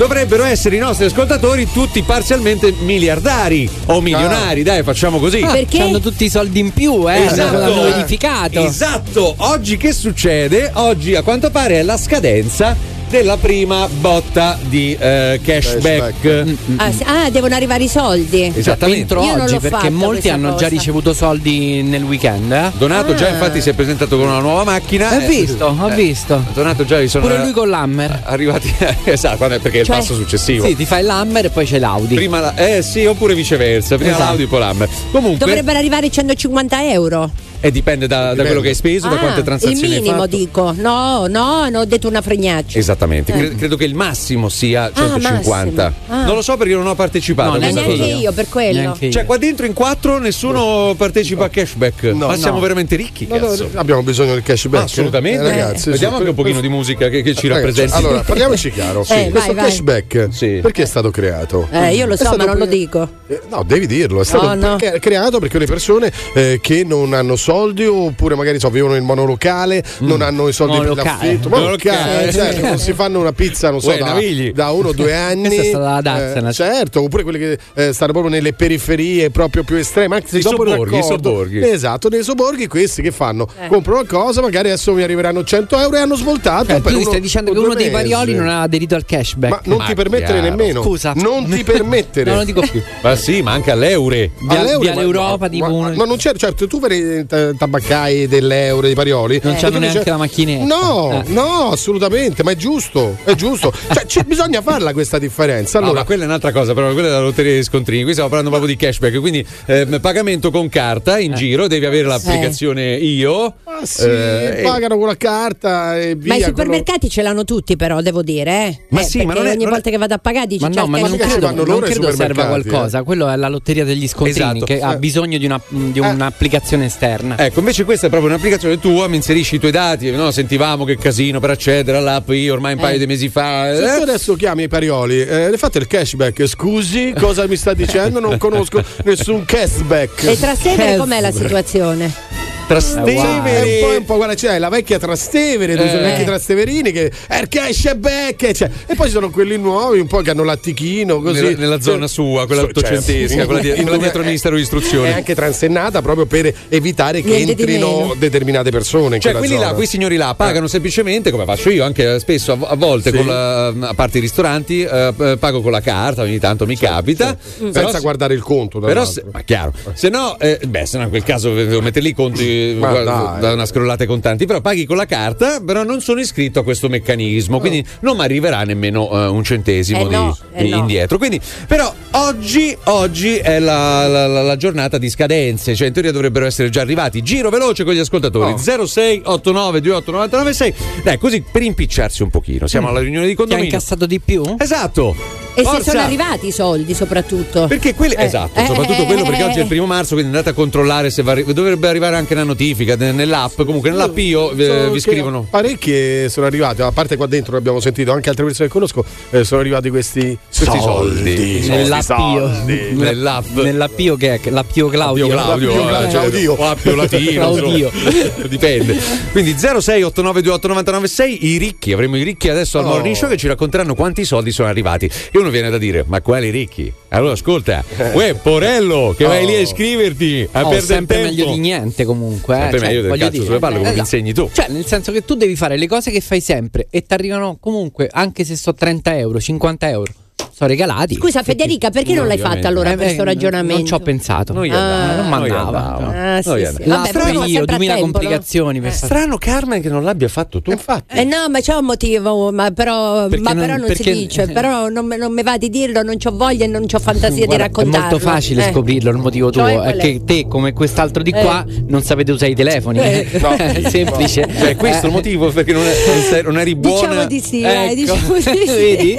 dovrebbero essere i nostri ascoltatori tutti parzialmente miliardari o milionari, dai, facciamo così. Ah, Hanno tutti i soldi in più, eh. Esatto. L'hanno verificato. Esatto, oggi che succede? Oggi a quanto pare è la scadenza della prima botta di eh, cashback. Ah, sì- ah, devono arrivare i soldi. Esattamente. Entro Io oggi perché molti hanno già cosa. ricevuto soldi nel weekend. Eh? Donato già Ah. infatti si è presentato con una nuova macchina. Ho visto, ho eh, visto. Donato già sono Pure lui con l'Hammer. arrivati esatto, perché è il Cioè- passo successivo. Sì, ti fai l'Hammer e poi c'è l'Audi. Prima la- eh sì, oppure viceversa, prima Esatto. l'Audi poi l'Hammer. Comunque Dovrebbero arrivare 150 euro. Eh, dipende da, da Dipende. quello che hai speso, da Ah, quante transazioni il hai minimo, fatto. dico. No, no, hanno detto una fregnaccia. Esattamente, Eh. Cre- credo che il massimo sia Ah, 150. massimo. Ah. Non lo so perché non ho partecipato No, neanche cosa. io, per quello. Neanche io. Cioè, qua dentro in quattro nessuno partecipa a cashback. No, ma siamo no. veramente ricchi, No, no, abbiamo bisogno del cashback. Ah, assolutamente. Eh, ragazzi, Vediamo sì, anche un pochino di musica che, che ci Ragazzi, rappresenti. Allora, parliamoci chiaro. Sì. Eh, Questo vai, vai. cashback Sì. perché è stato creato? Eh, io lo so, ma non lo dico. Eh, No, devi dirlo. È stato No, no. creato perché le persone eh, che non hanno soldi oppure magari so, vivono in monolocale, non hanno i soldi per Monolocale. l'affitto. Monolocale, Monolocale, cioè, sì. non si fanno una pizza, non so, Uè, da, da uno o due anni. Questa è stata la Dazzena. Eh, certo, oppure quelli che eh, stanno proprio nelle periferie proprio più estreme. Anche se I dopo il sobborghi, i sobborghi. Esatto, nei sobborghi questi che fanno? Eh. Comprano qualcosa, magari adesso mi arriveranno 100 euro e hanno svoltato. Per tu mi uno stai dicendo che uno dei mesi. parioli non ha aderito al cashback. Ma non Ma ti permettere chiaro. nemmeno. Scusa. Non ti permettere. Non lo dico più. Ma sì, ma anche all'eure. Via- All'euro, via ma- tipo ma- uno- ma non c'è, certo, tu vedi t- tabaccai dell'euro, dei parioli. Non e c'hanno neanche la macchinetta. No, Eh. no, assolutamente, ma è giusto, è giusto. cioè, ci- bisogna farla questa differenza. No, Allora, ma quella è un'altra cosa, però quella è la lotteria dei scontrini. Qui stiamo parlando proprio di cashback, quindi eh, pagamento con carta in giro, devi avere l'applicazione io. ah, sì, eh, e- pagano con la carta e via. Ma i quello- supermercati ce l'hanno tutti, però, devo dire. Eh. Ma Eh, sì, ma perché non è- ogni non è- volta che vado a pagare dici Ma no, certo, ma non credo, non credo serva qualcosa. Quello è la lotteria degli scontrini Esatto. che ha Eh. bisogno di, una- di un'applicazione esterna. Ecco, invece questa è proprio un'applicazione tua, mi inserisci i tuoi dati, no? sentivamo che casino per accedere all'app io ormai un paio di mesi fa. Se eh. tu adesso chiami i parioli, eh, fate il cashback. Scusi, cosa mi sta dicendo? Non conosco nessun cashback. E Trastevere Che- com'è la situazione? Trastevere. È un po', un po' guarda, c'è la vecchia Trastevere, Eh. vecchi Trasteverini che è il cashback. Cioè, e poi ci sono quelli nuovi, un po' che hanno l'attichino così. Nella, nella zona sua, quella ottocentesca, certo. quella, di- quella dietro il Ministero dell'Istruzione. È anche transennata proprio per evitare che Niente di entrino determinate persone. Cioè, quelli là, zona. quei signori là, pagano semplicemente, come faccio io anche spesso, a, a volte, Sì. con la- a parte i ristoranti, eh, pago con la carta, ogni tanto mi capita. Senza Però se- guardare il conto. Però, se, ma chiaro, se no, eh, beh, se no in quel caso devo mettere lì i conti Guarda, da una scrollata ai contanti. Però paghi con la carta, però non sono iscritto a questo meccanismo, quindi non mi arriverà nemmeno eh, un centesimo Eh di- no, eh di- no. indietro. Quindi, però oggi, oggi è la, la- la- la giornata di scadenze, cioè in teoria dovrebbero essere già arrivati. Giro veloce con gli ascoltatori: Oh. 06 89 28 99 6. Dai, così per impicciarsi un pochino. Siamo alla riunione di Ti ha condominio. incassato di più? Esatto. E se Forza! sono arrivati i soldi, soprattutto. Perché quelli, Eh, esatto, eh, soprattutto eh, quello perché eh, oggi è il primo marzo, quindi andate a controllare se va dovrebbe arrivare anche una notifica ne- nell'app. Comunque nell'app io eh, vi scrivono. Parecchie sono arrivate, a parte qua dentro abbiamo sentito anche altre persone che conosco, eh, sono arrivati questi, questi soldi. Nell'appio. Nell'app. Nell'appio che è l'appio Claudio. Claudio, eh, Claudio. o Appio Latino, Claudio. dipende. Quindi 0689289996 i ricchi, avremo i ricchi adesso al Oh. Morning Show che ci racconteranno quanti soldi sono arrivati. E uno viene da dire, ma quali ricchi? Allora ascolta, uè Porello, che vai lì a iscriverti a Oh, perdere sempre tempo. meglio di niente comunque. eh. Sempre Cioè, meglio del voglio cazzo dire. sulle palle come mi Esatto. insegni tu. Cioè, nel senso che tu devi fare le cose che fai sempre e ti arrivano comunque, anche se so 30 euro, 50 euro. Sono regalati. Scusa Federica, perché non l'hai fatto allora Eh, questo ragionamento? Non ci ho pensato. Noi Ah, non mandava. andava. Ah, sì, sì. andava. Vabbè, io, sempre a 2000 tempo, no? complicazioni per fare- Strano Carmen che non l'abbia fatto tu. Infatti. Eh no, ma c'è un motivo, ma però, ma non- però non perché- si dice, però non, me- non mi va di dirlo, non ho voglia e non ho fantasia Guarda, di raccontarlo. È molto facile Eh. scoprirlo il motivo tuo. Cioè, è qual è? che te, come quest'altro di qua, non sapete usare i telefoni. Eh. No. è semplice. Cioè, questo è il motivo perché non, è- non eri buona. Diciamo di sì, Ecco. diciamo di sì. Vedi?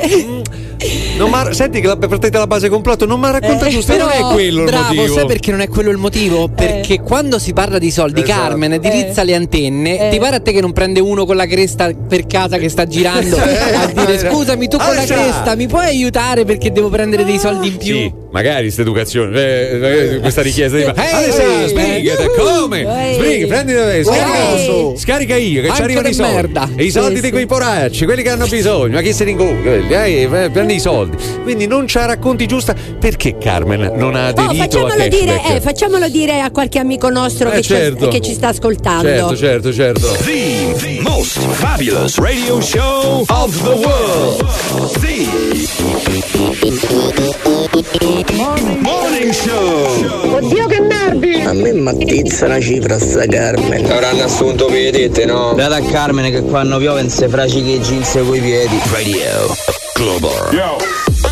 Non m'ha- senti che la partita la base complotto, non mi ha raccontato Eh, giusto, non è quello bravo, il motivo. sai perché non è quello il motivo? Perché quando si parla di soldi, Esatto. Carmen dirizza le antenne. Eh. Ti pare a te che non prende uno con la cresta per casa che sta girando a dire scusami, tu con la Alza! cresta mi puoi aiutare perché devo prendere dei soldi in più? Sì, magari questa educazione, eh, eh, questa richiesta di ehi, sbrigate, come? ehi. Sbriga, prendi eh, scarica, Ehi. scarica io che ci Anche arrivano i di soldi. merda. E i soldi Sì, di quei poracci, quelli che hanno bisogno, ma chi se ne incontra? Eh, eh, prendi i soldi. Quindi non la racconti giusta perché Carmen non ha Oh, aderito a facciamolo dire, eh, facciamolo dire a qualche amico nostro Eh, che, ci- certo. che ci sta ascoltando. Certo, certo, certo. The, the most fabulous radio show of the world. The Morning Show. Oddio che nervi! A me mattizza una cifra sta Carmen. Avranno assunto piedette, no? Date a Carmine che quando piove non si fracica i jeans coi piedi. Radio Global. Yo.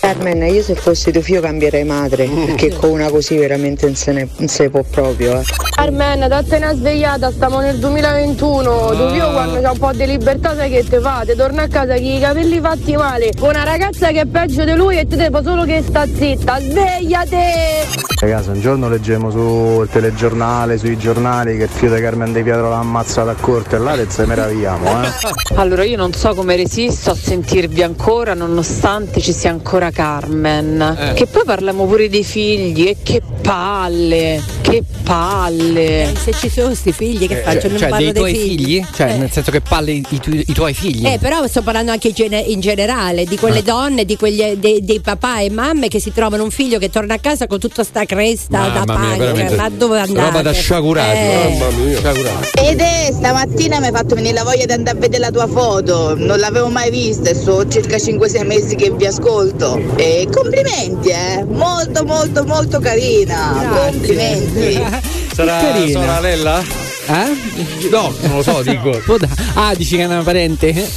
Carmen, io se fossi tuo figlio cambierei madre, perché con una così veramente non se ne, non se ne può proprio. Eh. Carmen, date una svegliata, stiamo nel 2021. Tu figlio quando c'è un po' di libertà sai che te fate? Torna a casa con i capelli fatti male, con una ragazza che è peggio di lui e te devo solo che sta zitta. Svegliate! Ragazzi, un giorno leggemmo sul telegiornale, sui giornali che il figlio di Carmen De Pietro l'ha ammazzato a corte e là e se meravigliamo, eh. Allora io non so come resisto a sentirvi ancora nonostante ci sia ancora Carmen. Eh. Che poi parliamo pure dei figli e che palle, che palle. Se ci sono questi figli che faccio? Non cioè, parlo dei dei tuoi figli? Cioè, Eh. nel senso che parli i, tu- i tuoi figli? Eh, però sto parlando anche in gene- in generale di quelle Ah. donne, di quegli, dei, dei papà e mamme che si trovano un figlio che torna a casa con tutta sta cresta da Mamma punk. veramente. Ma dove andate? Roba da sciagurati. Eh. Mamma mia. Sciagurati. Ed è stamattina mi hai fatto venire la voglia di andare a vedere la tua foto, non l'avevo mai vista e sono circa 5-6 mesi che vi ascolto. E complimenti, eh! Molto molto molto carina! Complimenti! Sarà Carina. sorella? Eh? No, non lo so, dico. Ah, dici che è una parente?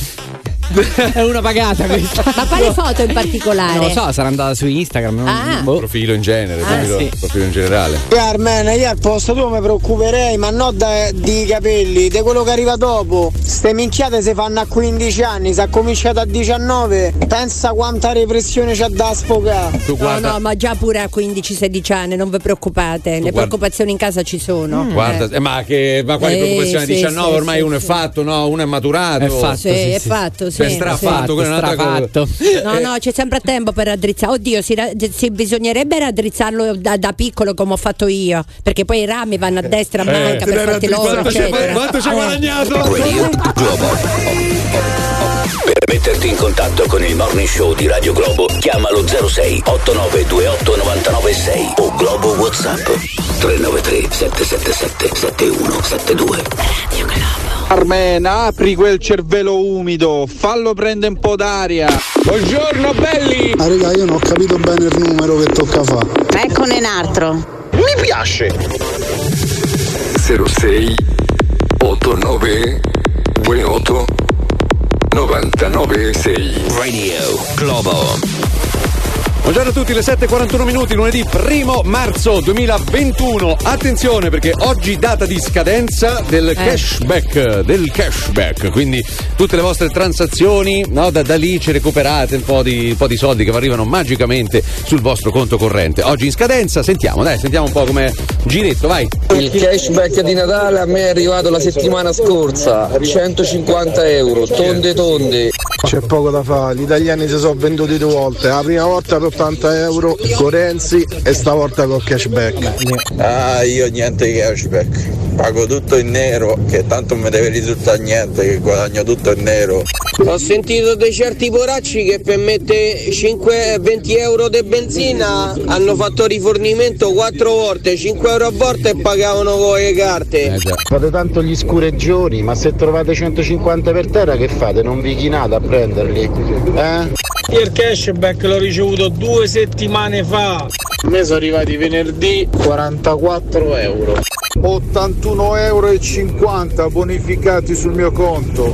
È una pagata questa. Ma quale foto in particolare? Non lo so, sarà andata su Instagram. Ah. boh. Profilo in genere, Ah, profilo, sì. profilo in generale. Carmen, io al posto tuo mi preoccuperei, ma non di capelli, di quello che arriva dopo. Ste minchiate si fanno a 15 anni, se ha cominciato a 19, pensa quanta repressione c'ha da sfogare. Tu No, guarda, no, ma già pure a 15-16 anni, non vi preoccupate, le guarda- preoccupazizioni in casa ci sono. guarda, eh, ma, che, ma quali Eh, preoccupazioni? sì, 19 sì, ormai sì, uno è fatto, no, uno è maturato. È fatto, Sì, sì, è sì. fatto, sì. Cioè, strafatto, sì. è strafatto. No, no, c'è sempre tempo per raddrizzare. Oddio, si, si bisognerebbe raddrizzarlo da, da piccolo come ho fatto io, perché poi i rami vanno a destra, a Eh, manca te per farti loro, quanto ci hai Eh. guadagnato? Global. Per metterti in contatto con il Morning Show di Radio Globo, chiamalo 06 8928 996 o Globo WhatsApp 393 777 7172. Radio Globo. Carmen, apri quel cervello umido, fallo prendere un po' d'aria. Buongiorno belli! Ah raga, io non ho capito bene il numero che tocca fa. Eccone un altro. Mi piace. 06 89 28 996 Radio Globo. Buongiorno a tutti, le 7.41 minuti, lunedì 1 marzo 2021. Attenzione perché oggi data di scadenza del cashback, del cashback, quindi tutte le vostre transazioni, no, da, da lì ci recuperate un po, di, un po' di soldi che vi arrivano magicamente sul vostro conto corrente. Oggi in scadenza, sentiamo, dai, sentiamo un po' come giretto, vai. Il cashback di Natale a me è arrivato la settimana scorsa, 150 euro, tonde tonde. C'è poco da fare, gli italiani si sono venduti due volte, la prima volta per 80 euro con Renzi e stavolta con cashback. Ah, io niente cashback. pago tutto in nero, che tanto non mi deve risultare niente, che guadagno tutto in nero. Ho sentito dei certi poracci che per mettere 5, 20 euro di benzina hanno fatto rifornimento 4 volte, 5 euro a volta e pagavano con le carte. Fate tanto gli scureggioni, ma se trovate 150 per terra che fate? Non vi chinate a prenderli? Eh? Io il cashback l'ho ricevuto due settimane fa. A me sono arrivati venerdì 44 euro. 81,50 euro bonificati sul mio conto.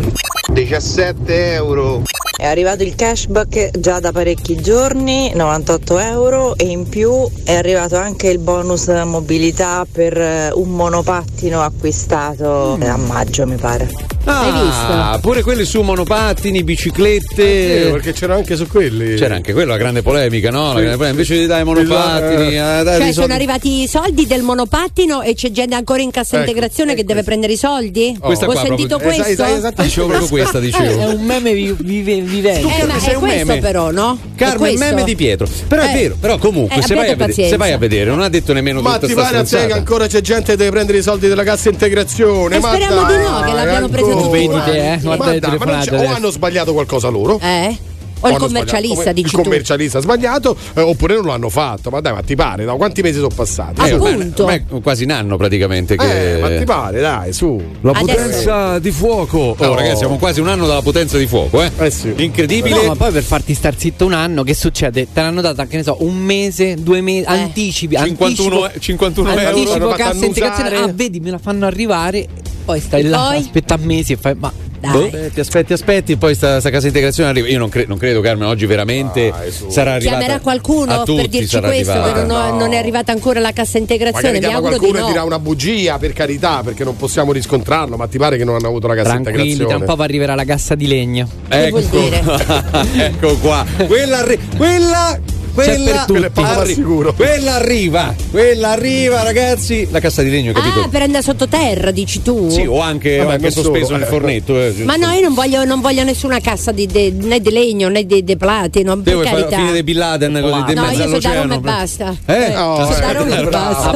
17 euro. È arrivato il cashback già da parecchi giorni, 98 euro e in più è arrivato anche il bonus mobilità per eh, un monopattino acquistato a maggio mi pare. Ah, pure quelli su monopattini, biciclette. Eh, perché c'era anche su quelli. C'era anche quella grande polemica, no? La Sì. grande polemica. Invece di dare monopattini, Eh. a dare Cioè, i sono soldi- arrivati i soldi del monopattino e c'è gente ancora in cassa Ecco, integrazione che deve prendere i soldi? Questa Ho qua sentito proprio- questo? Esa- esa- Dicevo proprio questa, dicevo. È un meme vi- vive- vivente. Eh, ma sei è un questo meme. però, no? È Carmen, questo. meme di Pietro. Però è Eh. vero, però comunque Eh, se, vai vedere, se vai a vedere, non ha detto nemmeno Ma tutta ti sta pare a te che stronzata. ancora c'è gente che deve prendere i soldi della cassa integrazione? E ma speriamo dai, di no, che l'abbiamo presa ancora. tutti Vedi te, eh? Ma le ma non telefonate c'è- o hanno sbagliato qualcosa loro? Eh? O il commercialista, dici il commercialista ha sbagliato eh, oppure non l'hanno fatto ma dai ma ti pare da quanti mesi sono passati Eh, ormai- Appunto. ormai è quasi un anno praticamente che Eh, ma ti pare dai su La Adesso- potenza di fuoco. Oh, No. ragazzi, siamo quasi un anno dalla potenza di fuoco, eh? Incredibile. No, ma poi per farti star zitto un anno, che succede? Te l'hanno data, che ne so, un mese, due mesi, anticipi, 51 anticipo, 51 euro. anticipo L'hanno fatto cassa integrazione. Ah, vedi, me la fanno arrivare. Poi stai là, Poi? aspetta mesi e fai. Ma Boh, aspetti, aspetti, aspetti, poi sta, sta casa integrazione arriva. Io non, cre- non credo, Carmen, oggi veramente sarà arrivata. Chiamerà qualcuno per dirci questo, arrivata. che non, non è arrivata ancora la cassa integrazione. magari Mi di qualcuno e no. dirà una bugia per carità perché non possiamo riscontrarlo ma ti pare che non hanno avuto la cassa tranquilli, tra un integrazione po' arriverà la cassa di legno. Ecco, ecco qua. Quella, arri- quella, quella, per tutti. Quella arri- sicuro. quella arriva, quella arriva, ragazzi. La cassa di legno, capito? Ah, per andare sottoterra, dici tu? Sì, o anche, Vabbè, anche non solo. sospeso nel fornetto. eh. Ma no, io non voglio, non voglio nessuna cassa di, de- né di legno né di, di platino. Te Per vuoi fare la carità. fine dei Bin Laden così di no, mezzo io sono da? Roma e basta. Eh? Sono da Roma e basta.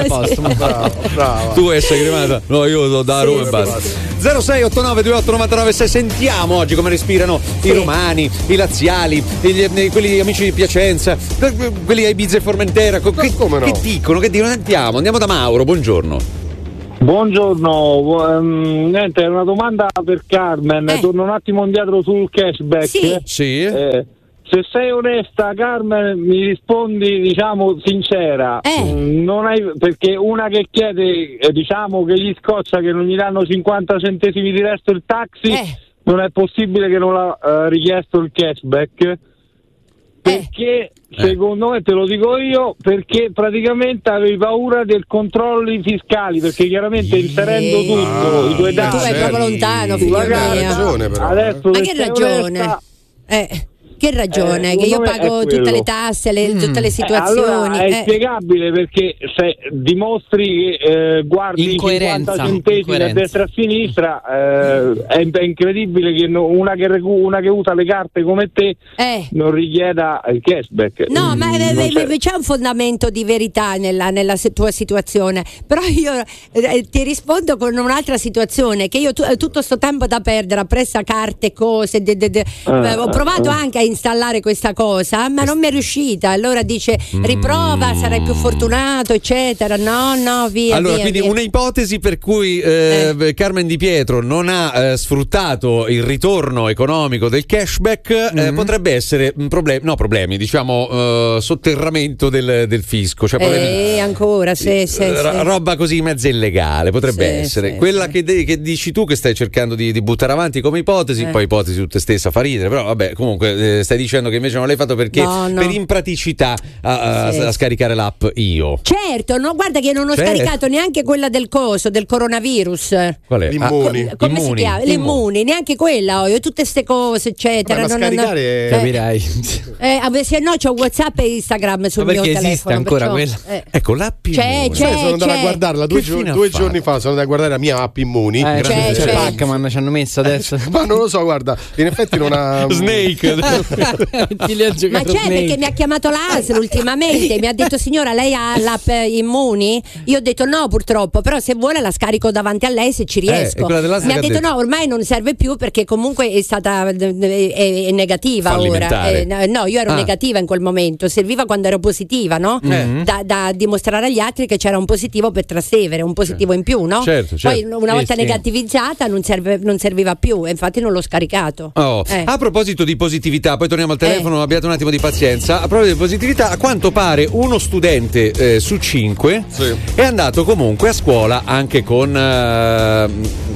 Tu essere cremata? No, io sono da Roma e basta. 0689 28 99 6 Sentiamo oggi come respirano i romani, i laziali, gli- eh, quelli amici di Piacenza, eh, quelli a Ibiza e Formentera. co- Che, come no? che dicono? Che dicono? Andiamo, andiamo da Mauro, buongiorno. Buongiorno, ehm, niente, è una domanda per Carmen. Eh. Torno un attimo indietro sul cashback. Sì. Sì? Eh, se sei onesta, Carmen, mi rispondi, diciamo, sincera. Eh. Non hai, perché una che chiede, eh, diciamo, che gli scoccia che non gli danno 50 centesimi di resto il taxi, Eh. non è possibile che non l'ha eh, richiesto il cashback. Perché secondo me te lo dico io, perché praticamente avevi paura del controlli fiscali, perché chiaramente inserendo tutto, i tuoi Ma tu dati vai proprio lontano, figlio mio. ragione, però, adesso Ma che ragione? onesta, Eh, che ragione? Eh, che io pago tutte le tasse, le- Mm. tutte le eh, situazioni. allora è eh. spiegabile perché se dimostri che eh, guardi Incoerenza, 50 centesimi a incoerenza. destra e a sinistra eh, è, è incredibile che no- una, che recu- una che usa le carte come te Eh. non richieda il cashback No, Mm, ma eh, eh, c'è- eh, c'è un fondamento di verità nella, nella tua situazione, però io eh, ti rispondo con un'altra situazione, che io eh, tutto sto tempo da perdere, appresso carte, cose, de- de- de- Ah, eh, ho provato ah. anche a installare questa cosa, ma non mi è riuscita, allora dice riprova, sarai più fortunato, eccetera, no, no, via. allora, via, quindi via. una ipotesi per cui eh, Carmen Di Pietro non ha eh, sfruttato il ritorno economico del cashback eh, potrebbe essere un problem- no, problemi, diciamo eh, sotterramento del, del fisco, cioè Eh, ancora, sì, sì, Eh, sì. roba così mezza illegale potrebbe Sì, essere sì, quella sì. Che, de- che dici tu che stai cercando di, di buttare avanti come ipotesi Eh. poi ipotesi tu te stessa fa ridere però vabbè comunque eh, stai dicendo che invece non l'hai fatto perché No, no. per impraticità a, a- Sì. a scaricare l'app io Certo, no, guarda che non ho Certo. scaricato neanche quella del coso, del coronavirus. qual è? L'immuni. Ah, Come si Immuni. chiama? Le immuni, neanche quella ho io, tutte queste cose, eccetera. Vabbè, ma non- non- scaricare- eh, Capirai. eh, se no c'ho WhatsApp e Instagram sul Ma mio telefono. esiste ancora perciò- quella? eh. ecco l'app C'è, Immuni. c'è. Sai, sono andato a guardarla due, gio- due giorni fa, sono andato a guardare la mia app Immuni. Eh, C'è, c'è, c'è. c'è Pac-Man ci hanno messo adesso. Ma non lo so, guarda, in effetti non ha. Snake Ma c'è perché mi ha chiamato l'ASL ultimamente, mi ha detto signora lei ha l'app Immuni? Io ho detto no purtroppo, però se vuole la scarico davanti a lei se ci Eh, riesco. dell'ASL mi ha detto detto? no ormai non serve più perché comunque è stata è, è negativa ora. Eh, no, io ero Ah. negativa in quel momento, serviva quando ero positiva, no? Mhm. Da, da dimostrare agli altri che c'era un positivo per Trastevere, un positivo in più, no? Certo, Poi certo. una Sì, volta sì. negativizzata non, serve- non serviva più, infatti non l'ho scaricato. Oh, Eh. A proposito di positività, poi torniamo al telefono, abbiate un attimo di pazienza. A proposito di positività, a quanto pare uno studente eh, su cinque è andato comunque a scuola anche con, eh,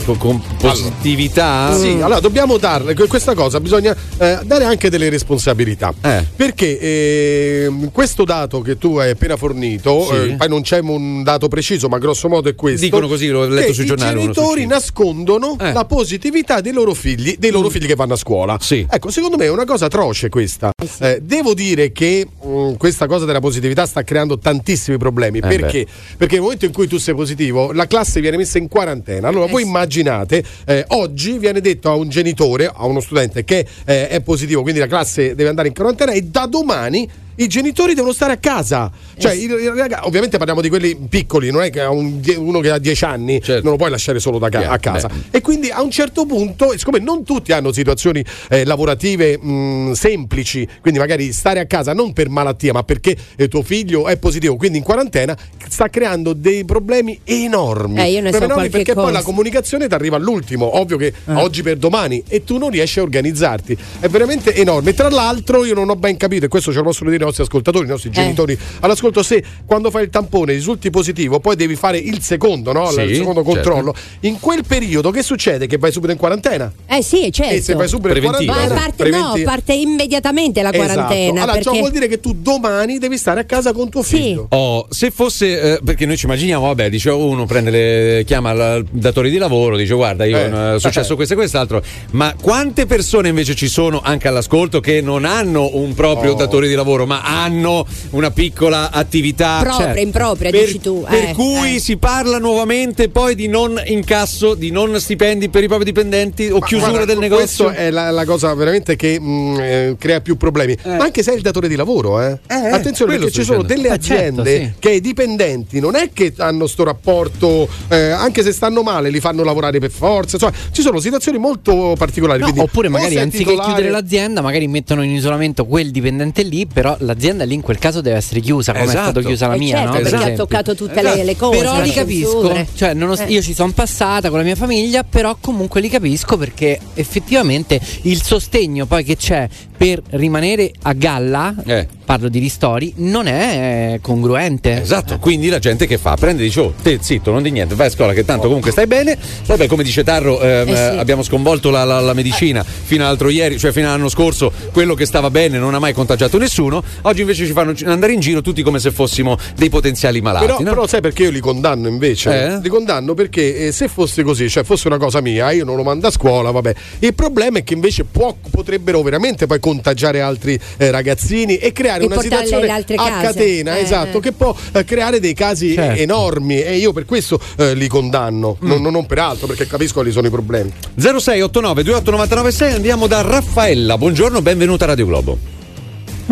con, con positività. Sì, allora dobbiamo darle que- questa cosa, bisogna eh, dare anche delle responsabilità. Eh. Perché ehm, questo dato che tu hai appena fornito, Sì. eh, poi non c'è un dato preciso, ma grosso modo è questo. Dicono così, l'ho letto sui I giornali, su genitori nascondono Eh. la positività dei loro figli, dei loro figli che vanno a scuola. Ecco, secondo me è una cosa atroce questa. Eh, devo dire che mh, questa cosa della positività sta creando tantissimi problemi. Eh perché? Perché nel momento in cui tu sei positivo, la classe viene messa in quarantena. Allora, voi immaginate, eh, oggi viene detto a un genitore, a uno studente che eh, è positivo, quindi la classe deve andare in quarantena e da domani i genitori devono stare a casa. Cioè, i- i raga- ovviamente parliamo di quelli piccoli, non è che un uno che ha 10 anni non lo puoi lasciare solo da a casa. beh. E quindi a un certo punto, siccome non tutti hanno situazioni eh, lavorative mh, semplici, quindi magari stare a casa non per malattia, ma perché eh, tuo figlio è positivo, quindi in quarantena, sta creando dei problemi enormi. Eh, io ne so enormi perché poi cosa. la comunicazione ti arriva all'ultimo, ovvio che Eh. oggi per domani e tu non riesci a organizzarti. È veramente enorme. Tra l'altro, io non ho ben capito, e questo ce lo possono dire nostri ascoltatori, i nostri Eh. genitori all'ascolto, se quando fai il tampone risulti positivo, poi devi fare il secondo, no? Sì, il secondo certo. controllo. In quel periodo che succede? Che vai subito in quarantena. Eh sì, certo. E se vai subito in Preventivo. Ma quarantena, parte, no, parte immediatamente la Esatto. quarantena. Allora, ciò perché... vuol dire che tu domani devi stare a casa con tuo figlio. Oh, se fosse, eh, perché noi ci immaginiamo, vabbè, dice uno prende le, chiama il datore di lavoro, dice guarda, io Eh. eh, è successo questo e quest'altro, ma quante persone invece ci sono anche all'ascolto che non hanno un proprio Oh. datore di lavoro, ma hanno una piccola attività Propria, impropria, per, dici tu, Per eh, cui eh. si parla nuovamente poi di non incasso, di non stipendi per i propri dipendenti o Ma chiusura guarda, del negozio. Questa è la, la cosa veramente che mh, eh, crea più problemi. Ma anche se è il datore di lavoro, eh. Attenzione, quello perché ci sono delle Eh, certo, aziende sì. che i dipendenti non è che hanno sto rapporto, eh, anche se stanno male, li fanno lavorare per forza. Insomma, ci sono situazioni molto particolari. No, quindi oppure magari anziché titolare- chiudere l'azienda, magari mettono in isolamento quel dipendente lì, però l'azienda lì in quel caso deve essere chiusa, come Esatto. è stata chiusa la Eh mia, certo, no? perché Per ha toccato tutte le, le cose. Però li capisco, cioè, nonost- Eh. io ci sono passata con la mia famiglia, però comunque li capisco perché effettivamente il sostegno poi che c'è per rimanere a galla, Eh. parlo di ristori, non è eh, congruente. Esatto, quindi la gente che fa? Prende e dice, oh, te zitto, non di niente, vai a scuola che tanto comunque stai bene. Vabbè, come dice Tarro, ehm, Eh sì. eh, abbiamo sconvolto la, la- la medicina fino all'altro ieri, cioè fino all'anno scorso, quello che stava bene non ha mai contagiato nessuno. Oggi invece ci fanno andare in giro tutti come se fossimo dei potenziali malati. Però, no? però sai perché io li condanno invece? Eh? Li condanno perché eh, se fosse così, cioè fosse una cosa mia, io non lo mando a scuola, vabbè. Il problema è che invece può- potrebbero veramente poi contagiare altri eh, ragazzini e creare E una situazione a case. catena, Eh, esatto, che può eh, creare dei casi Certo. eh, enormi e io per questo eh, li condanno, Mm. non, non per altro, perché capisco quali sono i problemi. 0689 28996 andiamo da Raffaella. Buongiorno, benvenuta a Radio Globo.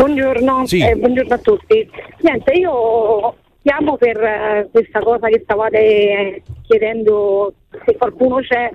Buongiorno, Sì. eh, buongiorno a tutti. Niente, io chiamo per eh, questa cosa che stavate chiedendo se qualcuno c'è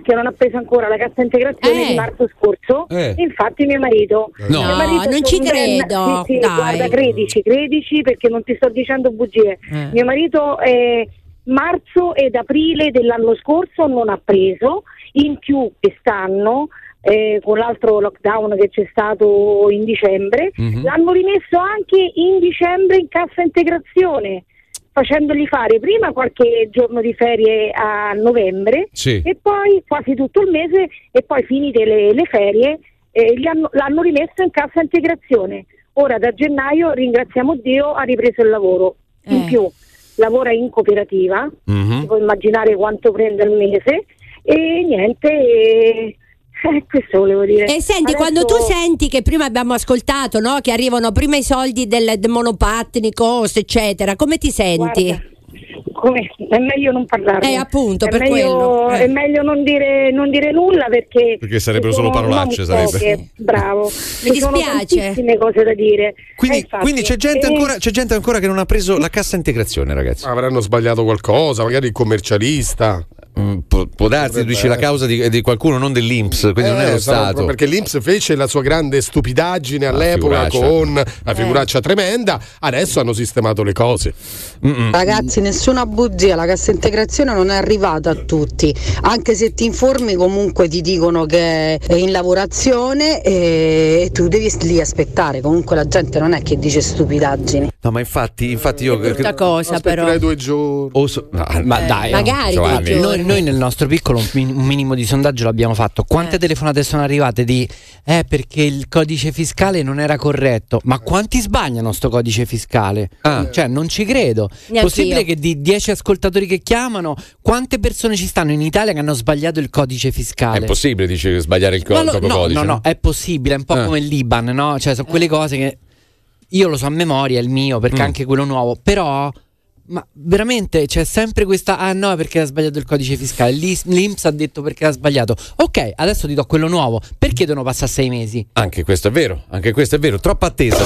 che non ha preso ancora la cassa integrazione Eh. di marzo scorso. Eh. Infatti mio marito. No. mio marito Non ci un ben- credo, Sì, sì, dai. guarda, credici, credici perché non ti sto dicendo bugie. Eh. Mio marito è marzo ed aprile dell'anno scorso non ha preso, in più quest'anno eh, con l'altro lockdown che c'è stato in dicembre, Mhm. l'hanno rimesso anche in dicembre in cassa integrazione, facendogli fare prima qualche giorno di ferie a novembre Sì. e poi quasi tutto il mese e poi finite le, le ferie eh, gli hanno- l'hanno rimesso in cassa integrazione. Ora da gennaio, ringraziamo Dio, ha ripreso il lavoro. In Eh. più lavora in cooperativa, Mhm. si può immaginare quanto prende al mese e niente, eh, eh, questo volevo dire. E senti, Adesso- quando tu senti che prima abbiamo ascoltato, no? Che arrivano prima i soldi del, del monopattini, costo, eccetera, come ti senti? Guarda, come è meglio non parlarne. Eh, appunto, è per meglio, quello, eh. È meglio non dire, non dire nulla perché. Perché sarebbero solo sono parolacce, sarebbe. poche. Bravo. Mi sono dispiace. tantissime cose da dire. Quindi, Eh, infatti. quindi c'è, gente E- ancora, c'è gente ancora che non ha preso la cassa integrazione, ragazzi. Avranno sbagliato qualcosa, magari il commercialista. Mm, può, può darsi, tu dici la causa di, di qualcuno, non dell'Inps, quindi non è Eh, lo Stato. Perché l'Inps fece la sua grande stupidaggine all'epoca con Eh. la figuraccia tremenda, adesso hanno sistemato le cose. Ragazzi, nessuna bugia, la cassa integrazione non è arrivata a tutti, anche se ti informi comunque ti dicono che è in lavorazione e tu devi lì aspettare, comunque la gente non è che dice stupidaggini. No, ma infatti, infatti io. brutta cosa, però. Due giorni. so- no, Ma Eh, dai, magari Giovanni, noi, noi nel nostro piccolo un, min- un minimo di sondaggio l'abbiamo fatto. Quante Eh. telefonate sono arrivate di eh perché il codice fiscale non era corretto? Ma quanti sbagliano sto codice fiscale? Ah. Cioè, non ci credo. Neanch'io. Possibile che di 10 ascoltatori che chiamano, quante persone ci stanno in Italia che hanno sbagliato il codice fiscale? È impossibile, dice, sbagliare il, co- Ma il lo- proprio no, codice. no, no, è possibile, è un po' Eh. come il Liban, no? Cioè, sono quelle cose che io lo so a memoria, è il mio, perché Mm. anche quello nuovo, però ma veramente c'è sempre questa ah no, perché ha sbagliato il codice fiscale. L'Inps ha detto perché ha sbagliato. Ok, adesso ti do quello nuovo. Perché devono passare sei mesi? Anche questo è vero, anche questo è vero, troppa attesa.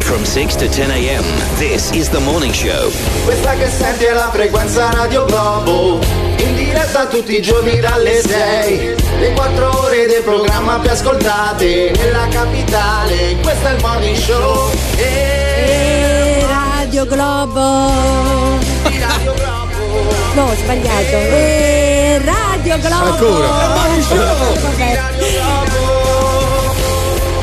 From 6 to 10 a.m., this is the morning show. Questa che senti è la frequenza Radio Globo In diretta tutti i giorni dalle 6 Le 4 ore del programma più ascoltate Nella capitale Questo è il morning show E Radio Globo. Radio Globo No, ho sbagliato. E Radio Globo. Vabbè.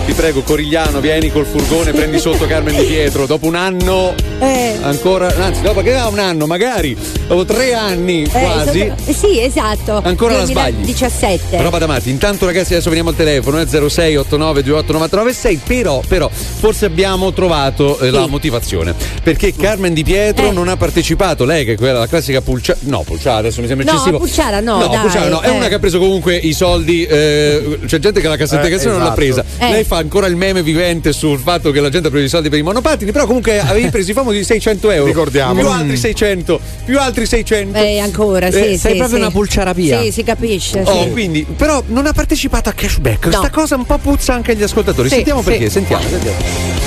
Ti prego, Corigliano, vieni col furgone, prendi sotto Carmen Di Pietro. Dopo un anno, Eh. ancora, anzi, dopo che da un anno, magari, dopo tre anni Eh, quasi. so- eh, sì, esatto. Ancora la sbagli. 2017. Roba da matti. Intanto, ragazzi, adesso veniamo al telefono: è 06 89 28 99 6. Però, però, forse abbiamo trovato eh, la motivazione. Perché Carmen Di Pietro Eh. non ha partecipato. Lei, che è quella la classica pulciara. No, pulciara, adesso mi sembra No, eccessivo. Pulciara no, No, dai, Pulciara no. È eh. una che ha preso comunque i soldi. eh, c'è gente che la cassa Eh, integrazione non l'ha esatto. presa. Eh. Lei fa ancora il meme vivente sul fatto che la gente ha preso i soldi per i monopattini. Però, comunque, avevi preso i famosi 600 euro. Ricordiamo. Più altri 600, più altri 600. Eh, ancora, sì, Eh, sì, sei proprio sì. una pulciarapia. Sì, si capisce. Oh, sì. quindi, però non ha partecipato a cashback. No. Questa cosa un po' puzza anche agli ascoltatori. Sì, sentiamo sì. perché, sentiamo. sentiamo.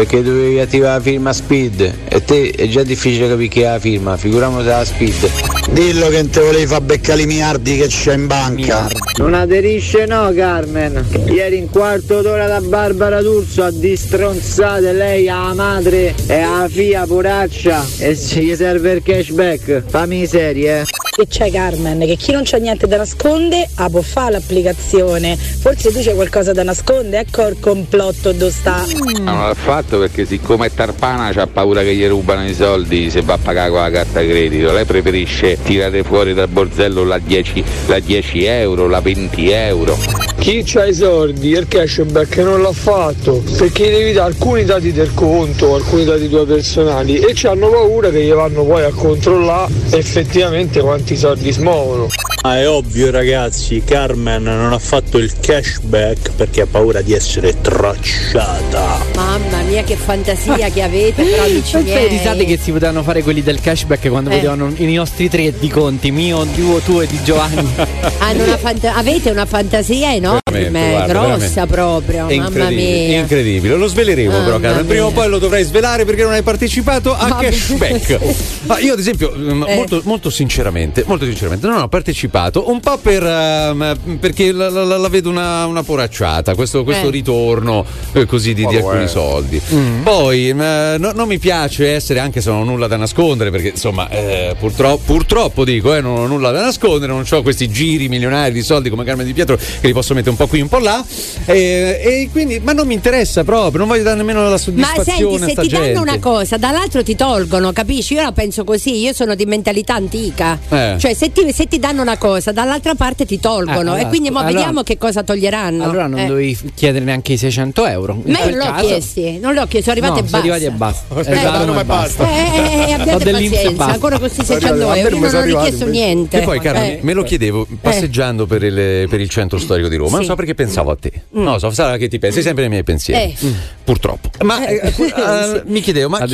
Perché dovevi attivare la firma Speed e te è già difficile capire che è la firma, figuriamoci la Speed. Dillo che non te volevi far beccare i miliardi che c'è in banca. Non aderisce no Carmen. Ieri in quarto d'ora da Barbara D'Urso a distronzate lei alla madre e alla figlia poraccia e ci gli serve il cashback. Fammi serie eh. Che c'è Carmen? Che chi non c'ha niente da nascondere ah, può fare l'applicazione. Forse tu c'è qualcosa da nascondere, ecco il complotto dove sta. Ma non l'ha fatto perché siccome è tarpana c'ha paura che gli rubano i soldi se va a pagare con la carta credito. Lei preferisce tirare fuori dal borsello la 10, la 10 euro, la 20 euro. Chi c'ha i soldi il cashback non l'ha fatto perché devi dare alcuni dati del conto, alcuni dati tuoi personali e ci hanno paura che gli vanno poi a controllare effettivamente quanti soldi smuovono. Ah, è ovvio ragazzi, Carmen non ha fatto il cashback perché ha paura di essere tracciata. Mamma mia, che fantasia che avete, però amici Quante miei. risate che si potevano fare quelli del cashback quando Eh. vedevano i nostri tre di conti, mio, tuo, tuo e di Giovanni. Hanno una fanta- avete una fantasia enorme, Veramente, guarda, grossa veramente. proprio. È Mamma mia. incredibile. Lo sveleremo Mamma però, Carmen. Prima o poi lo dovrai svelare perché non hai partecipato a Vabbè. cashback. Ma io, ad esempio, mm, Eh. molto, molto sinceramente, molto sinceramente, non ho partecipato un po' per ehm, perché la, la- la vedo una, una poracciata, questo, questo Eh. ritorno eh, così di, di alcuni eh. soldi. Mm. Poi eh, no- non mi piace essere, anche se non ho nulla da nascondere, perché insomma, eh, purtroppo, purtroppo dico, eh, non ho nulla da nascondere, non ho questi giri milionari di soldi come Carmen Di Pietro che li posso mettere un po' qui, un po' là. eh, e quindi, ma non mi interessa proprio, non voglio dare nemmeno la Ma soddisfazione senti, a se ti gente. danno una cosa, dall'altro ti tolgono, capisci? Io la penso così, io sono di mentalità antica. Eh. Cioè, se ti, se ti danno una cosa, dall'altra parte ti tolgono Eh, e quindi mo allora- vediamo che cosa toglieranno. Allora non Eh. dovevi chiedere neanche i 600 euro. Ma io non l'ho chiesti, non l'ho chiesto, sono arrivate no, e sono basta. arrivati e basta. Eh, Esatto, no, e basta. Eh, eh, eh, Ho abbiate pazienza, basta. ancora questi Sono 600 arrivati, euro, io non sono ho arrivati richiesto niente. E poi, Carmen, Eh. me lo chiedevo passeggiando per, il, per il centro storico di Roma. Non so perché pensavo a te. Mm. Non lo so, sarà che ti pensi sempre nei miei pensieri. Eh. Mm. Purtroppo. Ma Eh, eh, eh, mi chiedevo, ma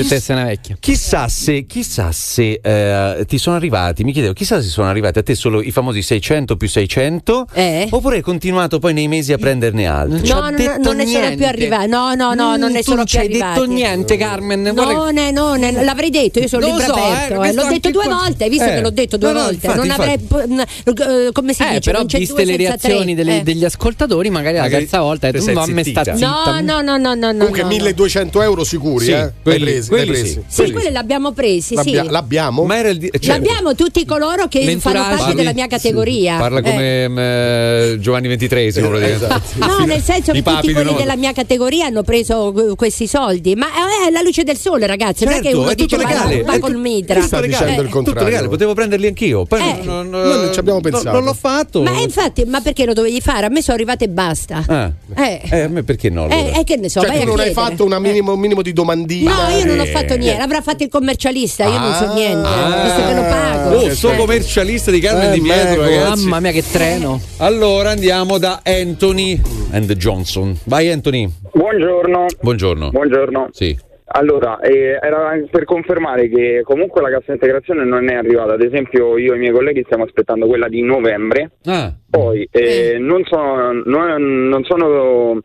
chissà se, chissà se eh, ti sono arrivati, mi chiedevo, chissà se sono arrivati a te solo i famosi 600 più 600 Eh? oppure hai continuato poi nei mesi a prenderne altri. No, no, non ne sono più arrivati. No, no, no, non Mm, ne sono non più ci hai arrivati. detto niente, Carmen. Non è, non è, l'avrei detto, io sono Lo libro so, eh, aperto. eh, L'ho detto due qua- volte, hai visto Eh. che l'ho detto due No, no, volte. infatti, non avrei, eh, come si Eh, dice, però non viste le reazioni delle- Eh. degli ascoltatori, magari la terza volta hai detto, sei mamma sta zittita." zitta. No, no, no, no, no. Comunque no. 1200 euro sicuri, Sì, eh? Quelli- presi. Sì, quelli l'abbiamo presi, L'abbia- sì. L'abbiamo? Ma era il di- certo. L'abbiamo tutti coloro che fanno parte della mia categoria. Parla Eh. come mm, eh, Giovanni XXIII, praticamente. No, nel senso I che tutti quelli della mia categoria hanno preso eh, questi soldi. Ma è la luce del sole, ragazzi. non è che Certo, uno è tutto dice va- legale. va, È col mitra. sta dicendo il Tutto contrario. legale, potevo prenderli anch'io. Poi Eh. non, Noi non ci abbiamo non- pensato. Non l'ho fatto. Ma infatti, ma perché lo dovevi fare? A me sono arrivate e basta. Ah. Eh. Eh, a me perché no? allora? Eh, eh, che ne so, Cioè, vai tu a non hai fatto una minimo- un minimo di domandina? No, io non ho Eh. fatto niente, avrà fatto il commercialista, io non so Ah. niente, visto che lo pago. Oh, Eh. commercialista di Carmen Eh, Di Pietro, Mego. ragazzi. Mamma mia, che treno. Allora andiamo da Anthony and Johnson. Vai, Anthony. Buongiorno. Buongiorno. Buongiorno. Sì. Allora, eh, era per confermare che comunque la cassa integrazione non è arrivata. Ad esempio, io e i miei colleghi stiamo aspettando quella di novembre. Ah. Poi eh, non, sono, non, non sono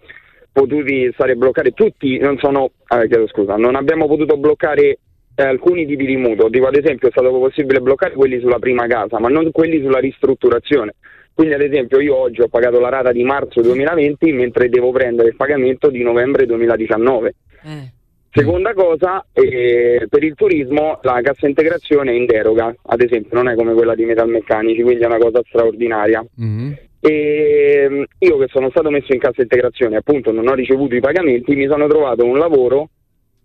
potuti stare bloccati tutti, non sono, eh, chiedo scusa, non abbiamo potuto bloccare eh, alcuni tipi di mutuo. Tipo, ad esempio, è stato possibile bloccare quelli sulla prima casa, ma non quelli sulla ristrutturazione. Quindi, ad esempio, io oggi ho pagato la rata di marzo 2020 mentre devo prendere il pagamento di novembre 2019. Seconda cosa, eh, per il turismo la cassa integrazione è in deroga, ad esempio non è come quella di metalmeccanici, quindi è una cosa straordinaria. E mm, io che sono stato messo in cassa integrazione, appunto non ho ricevuto i pagamenti, mi sono trovato un lavoro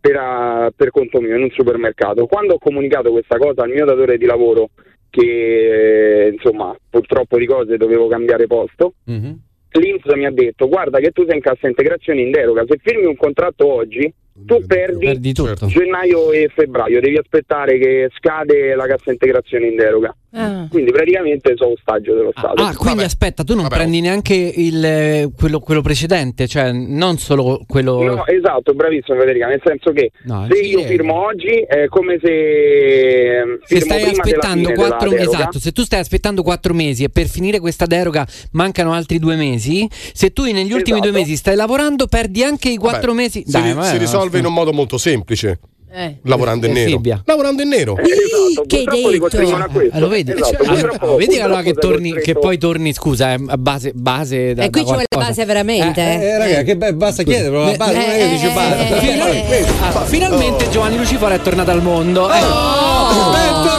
per, per conto mio in un supermercato. Quando ho comunicato questa cosa al mio datore di lavoro, che eh, insomma purtroppo di cose dovevo cambiare posto, Mhm. l'Inps mi ha detto guarda che tu sei in cassa integrazione in deroga, se firmi un contratto oggi tu perdi, Perdi tutto. gennaio e febbraio, devi aspettare che scade la cassa integrazione in deroga. Ah. Quindi praticamente sono ostaggio dello Stato. Ah, quindi aspetta, tu non prendi neanche il, eh, quello, quello precedente, cioè non solo quello. No, esatto, bravissimo Federica, nel senso che No, se io eh. firmo oggi è come se Se firmo stai aspettando quattro mesi, esatto, se tu stai aspettando quattro mesi e per finire questa deroga mancano altri due mesi, se tu negli ultimi Esatto. due mesi stai lavorando, perdi anche i quattro Vabbè, mesi. Si, Dai, si è- risolve in un modo molto semplice. Eh. Lavorando in È nero. Lavorando in nero. Esatto, Che li detto? Ah, lo vedi? Esatto, purtroppo- ah, vedi allora che, torni, che poi torni, scusa, eh, a base, base da, E qui da ci vuole base veramente. Eh, eh. raga, che be- basta chiederlo. la base, non è che dice eh, basta. eh, Fino- eh, Ah, finalmente Giovanni Lucifora è tornato al mondo. Eh. Oh,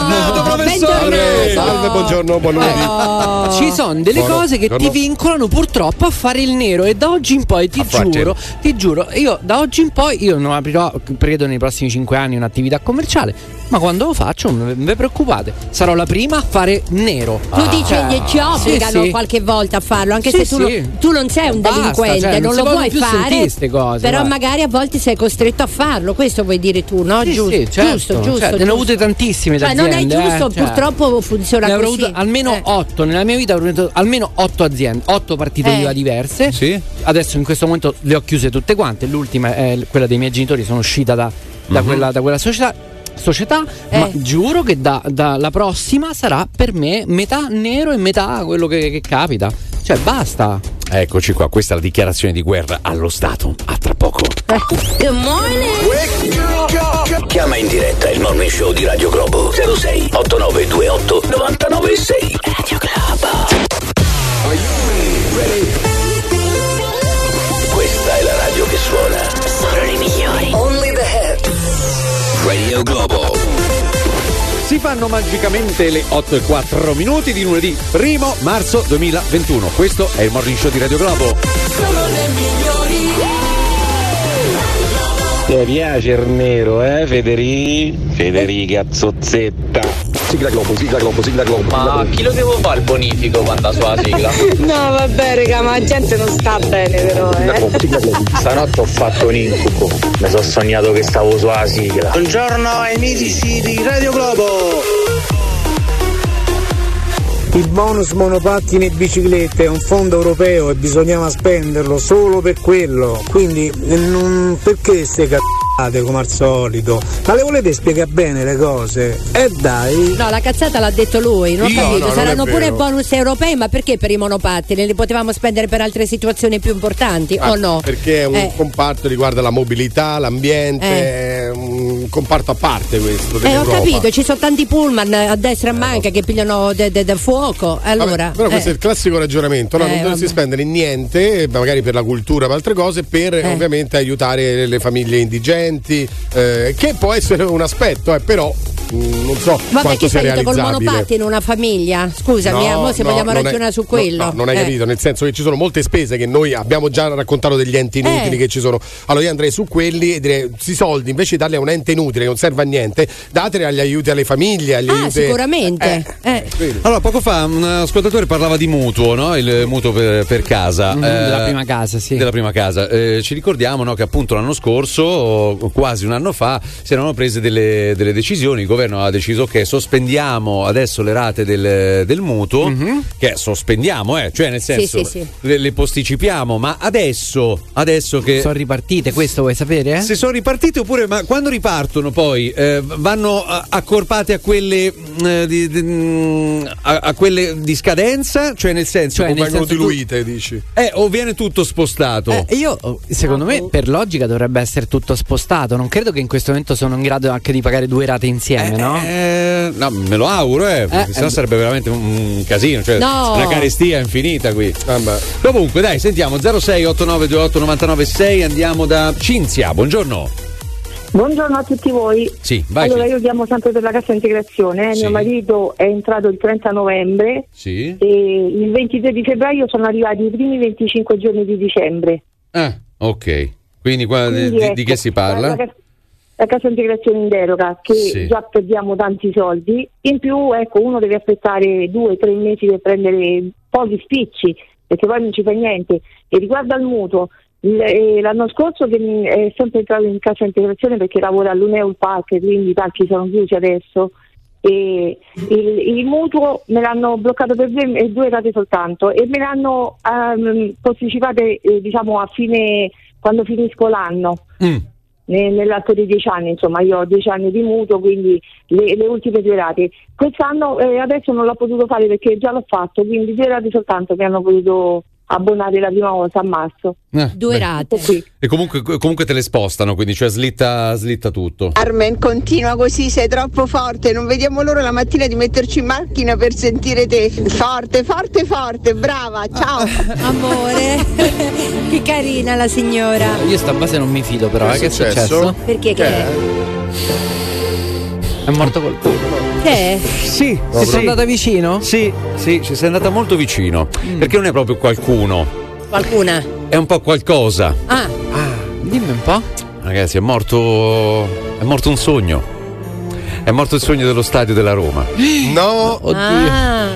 bentornato, professore! Bentornato. Salve, buongiorno, buon lunedì. Oh. Ci sono delle Buono- cose che ti buono- vincolano purtroppo a fare il nero e da oggi in poi ti A giuro, ti giuro, io da oggi in poi io non aprirò, credo nei prossimi 5 anni un'attività commerciale, ma quando lo faccio non vi preoccupate, sarò la prima a fare nero. Tu dici Cioè, che ci obbligano sì, sì. qualche volta a farlo, anche Sì, se tu, sì. non- tu non sei un Basta, delinquente, cioè, non non lo più fare. cose, però guarda. magari a volte sei costretto a farlo, questo vuoi dire tu, no? Sì, giusto, sì, certo. giusto, giusto. Cioè, ne ho giusto. avute tantissime Cioè, non è giusto, eh, cioè. purtroppo funziona Ne avrò così. avuto almeno Eh. 8 nella mia vita, avrò avuto almeno 8 aziende, 8 partite Eh. IVA diverse. Sì. Adesso in questo momento le ho chiuse tutte quante. L'ultima è quella dei miei genitori, sono uscita da, da Mhm. quella, da quella società. Società, Eh. ma giuro che da, da- la prossima sarà per me metà nero e metà quello che, che capita. Cioè, basta. Eccoci qua, questa è la dichiarazione di guerra allo Stato. A tra poco. Good morning. Chiama in diretta il morning show di Radio Globo 06 8928 996 Radio Globo. Questa è la radio che suona. Solo le migliori. Only the hit. Radio Globo. Si fanno magicamente le 8 e 4 minuti di lunedì 1 marzo 2021. Questo è il morning show di Radio Globo. Ti piace il nero, eh, Federica? Federica Zozzetta. Sigla Globo, sigla Globo, sigla Globo. Ma chi lo devo fare il bonifico quando sulla sigla? No, vabbè, raga, ma la gente non sta bene, però, eh. Stanotte ho fatto un incubo. Mi sono sognato che stavo sulla sigla. Buongiorno ai mitici di Radio Globo. Il bonus monopattini e biciclette è un fondo europeo e bisognava spenderlo solo per quello. Quindi perché ste cazzate come al solito? Ma le volete spiegare bene le cose? E dai. No, la cazzata l'ha detto lui, non ho Io? capito. No, Saranno pure bonus europei, ma perché per i monopattini? Li potevamo spendere per altre situazioni più importanti Ah, o no? Perché è un Eh. comparto che riguarda la mobilità, l'ambiente, Eh. è un comparto a parte questo. Eh, ho capito, ci sono tanti pullman a destra e a manca che pigliano del fuoco. Allora, Vabbè, però questo eh. è il classico ragionamento, no? Eh, non dovresti spendere niente, magari per la cultura, per altre cose, per Eh. ovviamente aiutare le famiglie indigenti, eh, che può essere un aspetto, eh, però mh, non so Vabbè, quanto che sia sei col realizzabile. monopattino una famiglia? Scusami, eh, mo se no, vogliamo non è- ragionare su no, quello. No, non hai Eh. capito, nel senso che ci sono molte spese che noi abbiamo già raccontato degli enti inutili Eh. che ci sono. Allora io andrei su quelli e direi, questi soldi invece di darli a un ente inutile che non serve a niente, dateli agli aiuti alle famiglie, agli Ah, aiuti... sicuramente. Eh. Allora, poco fa un ascoltatore parlava di mutuo, no? Il mutuo per, per casa. Mhm, della prima casa, sì. Della prima casa. Eh, ci ricordiamo no, che appunto l'anno scorso, quasi un anno fa, si erano prese delle, delle decisioni. Il governo ha deciso che sospendiamo adesso le rate del, del mutuo, che sospendiamo, eh, cioè nel senso Mhm. sì, sì. Le, le posticipiamo, ma adesso, adesso che... Sono ripartite, questo vuoi sapere? Se sono ripartite oppure, ma quando ripartono poi eh, vanno eh, accorpate a quelle, mm, eh, di, di- mm, a, a quelle di scadenza? Cioè nel senso Cioè, o nel vengono senso tu- diluite, dici? Eh, o viene tutto spostato? Eh, io, secondo me, per logica dovrebbe essere tutto spostato. Non credo che in questo momento sono in grado anche di pagare due rate insieme, no? Eh, no, me lo auguro, eh, perché Eh, sennò eh, sarebbe veramente un, un casino, cioè No. una carestia infinita qui. Comunque, dai, sentiamo 06 8928 996 andiamo da Cinzia. Buongiorno. Buongiorno a tutti voi. Sì, vai. allora, io chiamo sempre per la cassa integrazione. eh. Sì. Mio marito è entrato il 30 novembre Sì. e il 23 di febbraio sono arrivati i primi 25 giorni di dicembre. Ah, ok. Quindi, qua, di, Quindi, di- ecco, di che si parla? La, cassa integrazione in deroga, che Sì. già perdiamo tanti soldi. In più, ecco, uno deve aspettare due o tre mesi per prendere pochi spicci, perché poi non ci fa niente. E riguardo al mutuo, eh, l'anno scorso mi- è sempre entrato in cassa integrazione perché lavora all'Uneo Park, quindi i parchi sono chiusi adesso. E il, il mutuo me l'hanno bloccato per due, due rate soltanto e me l'hanno ehm, posticipate eh, diciamo a fine quando finisco l'anno ne- nell'arco dei dieci anni, insomma io ho dieci anni di mutuo, quindi le, le ultime due rate. Quest'anno eh, adesso non l'ho potuto fare perché già l'ho fatto, quindi due rate soltanto mi hanno potuto abbonare la prima volta a marzo. Eh, Due beh. rate. E comunque, comunque te le spostano, quindi cioè slitta, slitta tutto. Carmen, continua così, sei troppo forte. Non vediamo l'ora la mattina di metterci in macchina per sentire te. Forte, forte, forte, brava, ciao. Amore, che carina la signora. Io sta base non mi fido, però. Che eh, è Che è successo? successo? Perché che è? È morto qualcuno. Che è? Sì, Ti sei andata vicino? Sì, sì, ci sei andata molto vicino. Perché non è proprio qualcuno, Qualcuna? è un po' qualcosa. Ah, Dimmi un po'. Ragazzi, è morto. È morto un sogno. È morto il sogno dello stadio della Roma. No, ah.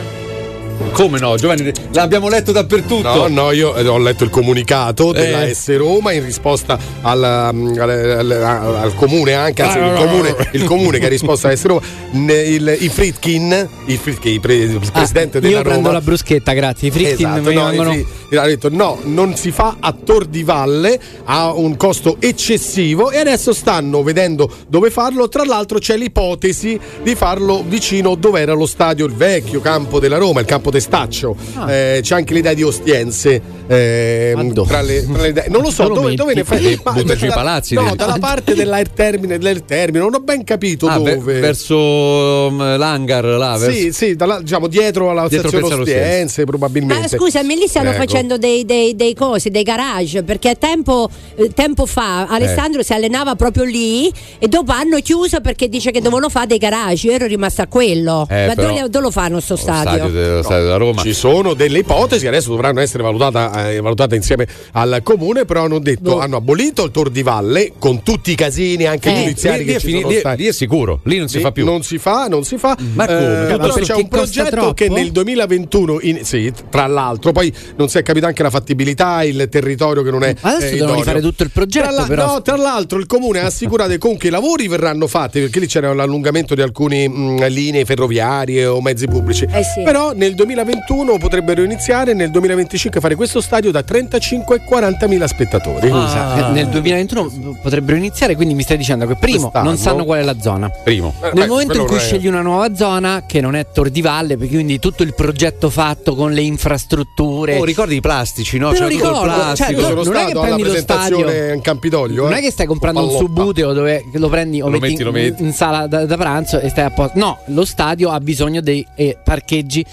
Come no, Giovanni? L'abbiamo letto dappertutto. No, no, io eh, ho letto il comunicato della Eh. S Roma in risposta al, um, al- al- al- al comune, anche anzi, Ah, il, no, comune, no. il comune che ha risposto a S Roma, il, i Fritkin, il, Fritkin, il pre- il presidente Ah, della io Roma. prendo la bruschetta, grazie. I fritkin Esatto, mi no, vengono. i fri- ha detto no, non si fa a Tor di Valle, ha un costo eccessivo e adesso stanno vedendo dove farlo. Tra l'altro c'è l'ipotesi di farlo vicino dove era lo stadio, il vecchio campo della Roma, il campo Testaccio. Ah. Eh, c'è anche l'idea di Ostiense. ehm, tra le, tra le idee. Non lo so, Dove dove, ne fai? Ma- Butta giù i palazzi, No, dalla parte dell'air termine, dell'air termine, non ho ben capito Ah, ve- dove. verso um, l'hangar là. verso- Sì, sì, dalla- diciamo dietro alla Dietro stazione Ostiense. Ostiense, probabilmente. Ma scusami, lì stanno Ecco. facendo dei, dei, dei cosi, dei garage, perché tempo, eh, tempo fa Alessandro Eh. si allenava proprio lì e dopo hanno chiuso perché dice che dovevano fare dei garage. Io ero rimasta a quello. Eh, Ma però- dove, dove lo fanno sto Lo stadio, stadio? Stadio della Roma. Ci sono delle ipotesi, adesso dovranno essere valutate, eh, valutate insieme al comune, però hanno detto hanno abolito il Tor di Valle con tutti i casini anche Eh, giudiziari lì- che lì è ci lì- stati. lì è sicuro, lì non si fa più. Non si fa, non si fa. Ma come? Eh, però c'è un progetto che troppo? nel 2021, in- sì, tra l'altro, poi non si è capita anche la fattibilità, il territorio che non è. Adesso eh, devono rifare tutto il progetto, Tra, la- però. no, tra l'altro, il comune ha assicurato che comunque i lavori verranno fatti perché lì c'era l'allungamento di alcune mh, linee ferroviarie o mezzi pubblici. Eh Però nel 2021 potrebbero iniziare, nel 2025 fare questo stadio da 35 e 40 mila spettatori. Scusa, eh, nel 2021 potrebbero iniziare, quindi mi stai dicendo che primo Quest'anno? non sanno qual è la zona. Primo. Eh, Nel beh, momento in cui è- scegli una nuova zona, che non è Tor di Valle, perché quindi tutto il progetto fatto con le infrastrutture. Oh, ricordi i plastici, no? Me lo C'era tutto il ricordo, plastico. cioè, Io sono non è che stato alla prendi lo presentazione stadio- in Campidoglio. Non eh. è che stai comprando un subbuteo dove lo prendi o Lo metti, metti, in, lo metti. in sala da, da pranzo e stai a posto. No, lo stadio ha bisogno dei eh, parcheggi,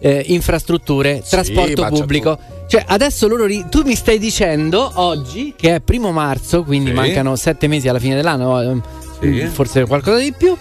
eh, infrastrutture, trasporto ma c'è pubblico. Cioè, adesso loro ri- tu mi stai dicendo oggi che è primo marzo, quindi Sì. mancano sette mesi alla fine dell'anno, ehm, Sì. forse qualcosa di più.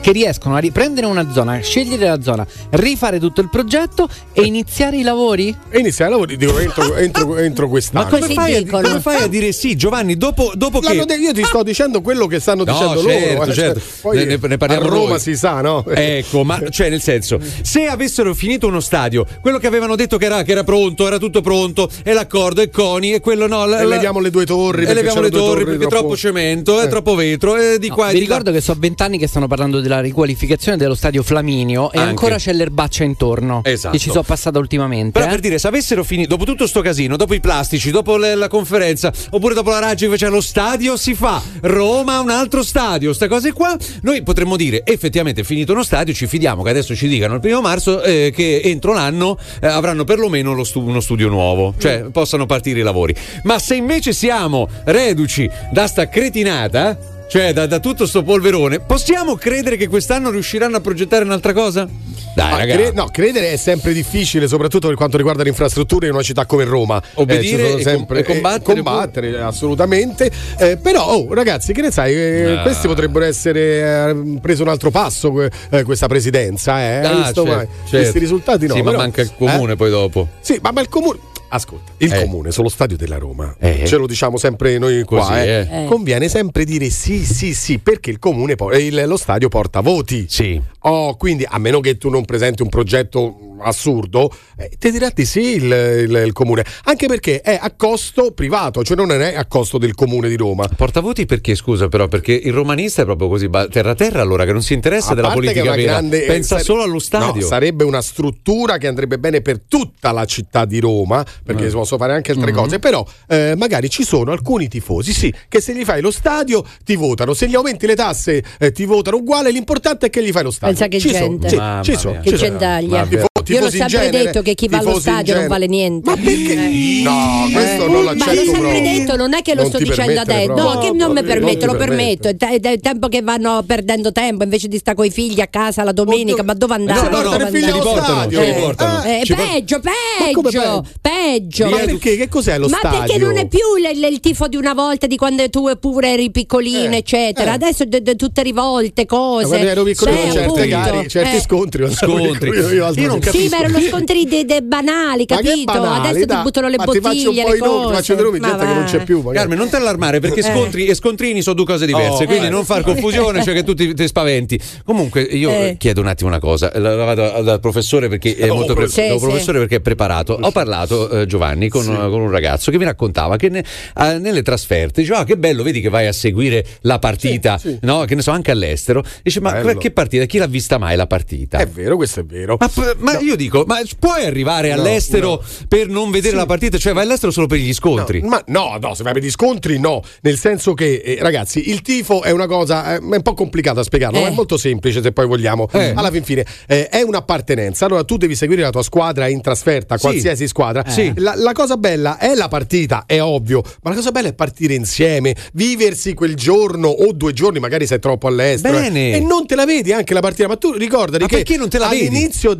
Che riescono a riprendere una zona, scegliere la zona, rifare tutto il progetto e iniziare i lavori? E iniziare i lavori, dico, entro, entro, entro quest'anno. Ma come fai, a, come fai a dire sì, Giovanni? Dopo, dopo che. De- io ti sto dicendo quello che stanno No, dicendo certo, loro. eh. certo. Poi Ne- ne- parliamo a Roma noi. si sa, no? Ecco, ma cioè nel senso, se avessero finito uno stadio, quello che avevano detto che era, che era pronto, era tutto pronto, e l'accordo, e Coni, e quello no. la- E leviamo le due torri. E leviamo le due torri perché è troppo cemento, è Eh. troppo vetro, e di No, qua vi di ricordo che so vent'anni che stanno parlando della riqualificazione dello stadio Flaminio e Anche. ancora c'è l'erbaccia intorno. Esatto. Che ci sono passata ultimamente. Però eh. per dire, se avessero finito, dopo tutto sto casino, dopo i plastici, dopo le- la conferenza, oppure dopo la Raggi faceva lo stadio, si fa Roma un altro stadio, ste cose qua, noi potremmo dire effettivamente finito uno stadio, ci fidiamo che adesso ci dicano il primo marzo eh, che entro l'anno eh, avranno perlomeno lo stu- uno studio nuovo, cioè possano partire i lavori. Ma se invece siamo reduci da sta cretinata, cioè da, da tutto sto polverone, possiamo credere che quest'anno riusciranno a progettare un'altra cosa? Dai, ragazzi. cre- no, credere è sempre difficile, soprattutto per quanto riguarda le infrastrutture in una città come Roma. Obbedire ci sono e sempre- com- e combattere, combattere, assolutamente. Eh, però, oh, ragazzi, che ne sai? eh, Ah. Questi potrebbero essere eh, preso un altro passo eh, questa presidenza. Eh? Hai Ah, visto certo, mai? certo. Questi risultati no. Sì, ma però- manca il comune eh? poi dopo. Sì, ma, ma il comune. Ascolta, il Eh. comune sullo stadio della Roma, Eh. ce lo diciamo sempre noi qua, Così, eh. eh. Eh. conviene sempre dire sì, sì, sì, perché il comune, po- eh, il- lo stadio porta voti. Sì. Oh, quindi a meno che tu non presenti un progetto assurdo, eh, ti dirà di sì il, il- il comune, anche perché è a costo privato, cioè non è a costo del comune di Roma. Portavoti perché, scusa, però, perché il romanista è proprio così terra terra, allora che non si interessa A della politica vera, grande- pensa eh, solo sare- allo stadio. No, sarebbe una struttura che andrebbe bene per tutta la città di Roma, perché Mm. si possono fare anche altre Mm-hmm. cose, però eh, magari ci sono alcuni tifosi, sì, che se gli fai lo stadio ti votano, se gli aumenti le tasse eh, ti votano uguale, l'importante è che gli fai lo stadio. Pensa che ci gente. sono, sì, ci sono, ci sono. Io l'ho sempre genere, detto che chi va allo stadio non vale niente. Ma perché? No, questo Eh. non Ma l'accetto l'ho sempre proprio. detto, non è che lo Non sto dicendo adesso. No, che non mi permetto, lo permetto. È te- tempo che vanno perdendo tempo invece di stare con i figli a casa la domenica. Ma dove andare? no, no, no, Eh, eh, Ci por- peggio, Ma peggio, peggio. Ma perché? Che cos'è lo Ma stadio? perché non è più il, tifo di una volta di quando tu pure eri piccolino, Eh, eccetera. eh. Adesso de- de- tutte rivolte, cose. Quando ero piccolino, Cioè, certe gare, certi eh. scontri. Scontri. io non che- capisco. Sì, ma erano scontri de- de banali, Ma capito? banali, Adesso dai. ti buttano le Ma ti faccio un bottiglie, po' i nomi, ti faccio dei nomi, Ma gente che non c'è più. magari. Carmen, non te allarmare perché Eh. scontri e scontrini sono due cose diverse, Oh, quindi eh. non far confusione, cioè che tu ti, ti spaventi. Comunque, io Eh. chiedo un attimo una cosa, la, la vado dal professore perché è Oh, molto pre- professore. Sì, sì. professore perché è preparato. Ho parlato eh, Giovanni con, con un ragazzo che mi raccontava che ne- eh, nelle trasferte diceva: ah, che bello, vedi che vai a seguire la partita, Sì, sì. no? Che ne so, anche all'estero. Dice: Ma Bello. che partita? Chi l'ha vista mai la partita? È vero, questo è vero. Ma, p- ma io dico, ma puoi arrivare No, all'estero no. per non vedere la partita? Cioè vai all'estero solo per gli scontri? No, ma no, no, se vai per gli scontri no, nel senso che eh, ragazzi, il tifo è una cosa eh, è un po' complicata da spiegarlo, Eh. ma è molto semplice se poi vogliamo. Eh. Alla fin fine eh, è un'appartenenza. Allora tu devi seguire la tua squadra in trasferta, Sì. qualsiasi squadra. Sì. La, la cosa bella è la partita, è ovvio, ma la cosa bella è partire insieme, viversi quel giorno o due giorni, magari sei troppo all'estero. Bene. eh, E non te la vedi anche la partita, ma tu ricordati Ma che perché non te la vedi? all'inizio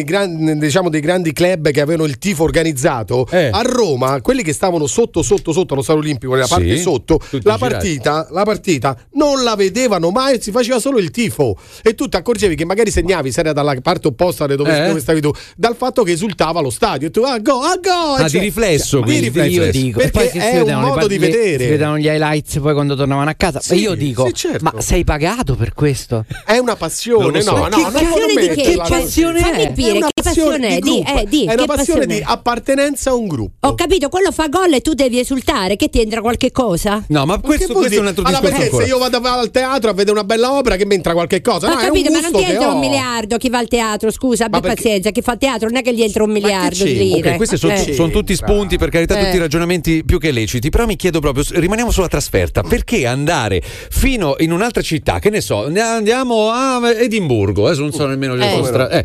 dei, gran- diciamo, dei grandi club che avevano il tifo organizzato, a Roma, quelli che stavano sotto, sotto, sotto allo Stadio Olimpico, nella Sì, parte sotto, la partita, la partita non la vedevano mai, si faceva solo il tifo. E tu ti accorgevi che magari segnavi, se era dalla parte opposta da dove, Eh? dove stavi tu, dal fatto che esultava lo stadio. E tu, ah, go, ah, go! Ah, cioè, di riflesso, di quindi. riflesso. Io dico, perché poi è un modo di vedere. Si vedevano gli highlights poi quando tornavano a casa. Sì, Ma io dico, sì, certo. ma sei pagato per questo? È una passione, Non lo so. no, no, Che non di che? metterla Che passione Fammi è? capire, È una che passione passione è? di Di, gruppo. eh, di, è una che passione di appartenenza a un gruppo. Ho capito, quello fa gol e tu devi esultare, che ti entra qualche cosa? No, ma questo, questo è un altro allora, discorso perché ancora. se io vado al teatro a vedere una bella opera che mi entra qualche cosa? Ho no, è capito, un ma non ti entra un miliardo chi va al teatro, scusa, abbi pazienza, chi fa teatro non è che gli entra un miliardo di lire. Ok, questi sono, Eh. sono tutti spunti, per carità, Eh. tutti ragionamenti più che leciti. Però mi chiedo proprio, rimaniamo sulla trasferta, perché andare fino in un'altra città, che ne so, ne andiamo a Edimburgo, adesso non so nemmeno le Eh. vostre- eh.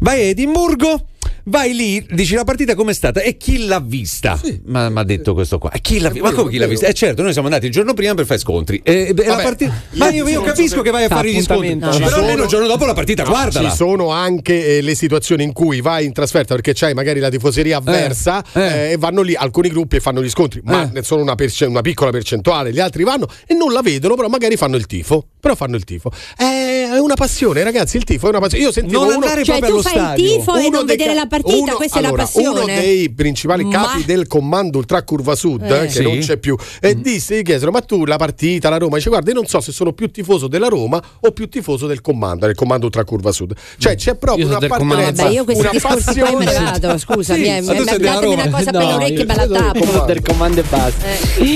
Vai a Edimburgo. Edimburgo Vai lì, dici la partita com'è stata e chi l'ha vista? Ma mi ha detto questo qua. E chi l'ha vista? Ma come chi l'ha vista? Eh certo, noi siamo andati il giorno prima per fare scontri. E, e la Vabbè. partita... Ma io, io capisco che vai a Fa fare gli scontri. appuntamento. Però Ci almeno sono- il giorno dopo la partita, guardala. Ci sono anche eh, le situazioni in cui vai in trasferta perché c'hai magari la tifoseria avversa eh. eh, e vanno lì alcuni gruppi e fanno gli scontri, ma Eh. ne sono una, perce- una piccola percentuale. Gli altri vanno e non la vedono, però magari fanno il tifo. Però fanno il tifo. È una passione, ragazzi. Il tifo è una passione. Io sentivo Non uno, andare Cioè proprio tu allo fai il stadio. tifo e uno non dei vedere ca- la partita, uno- questa allora, è la passione. Uno dei principali Ma- capi del comando Ultra Curva Sud, Eh. eh, che Sì. non c'è più, e disse, gli chiesero: Ma tu la partita, la Roma? Dice: Guarda, io non so se sono più tifoso della Roma o più tifoso del comando, del comando Ultra Curva Sud. Cioè, c'è proprio del un'appartenenza. Vabbè, io questi una discorsi qua me ne passione. vado, scusami, Sì, eh, ma mi- della datemi una cosa per le orecchie e me la del tappo. comando. del comando e basta.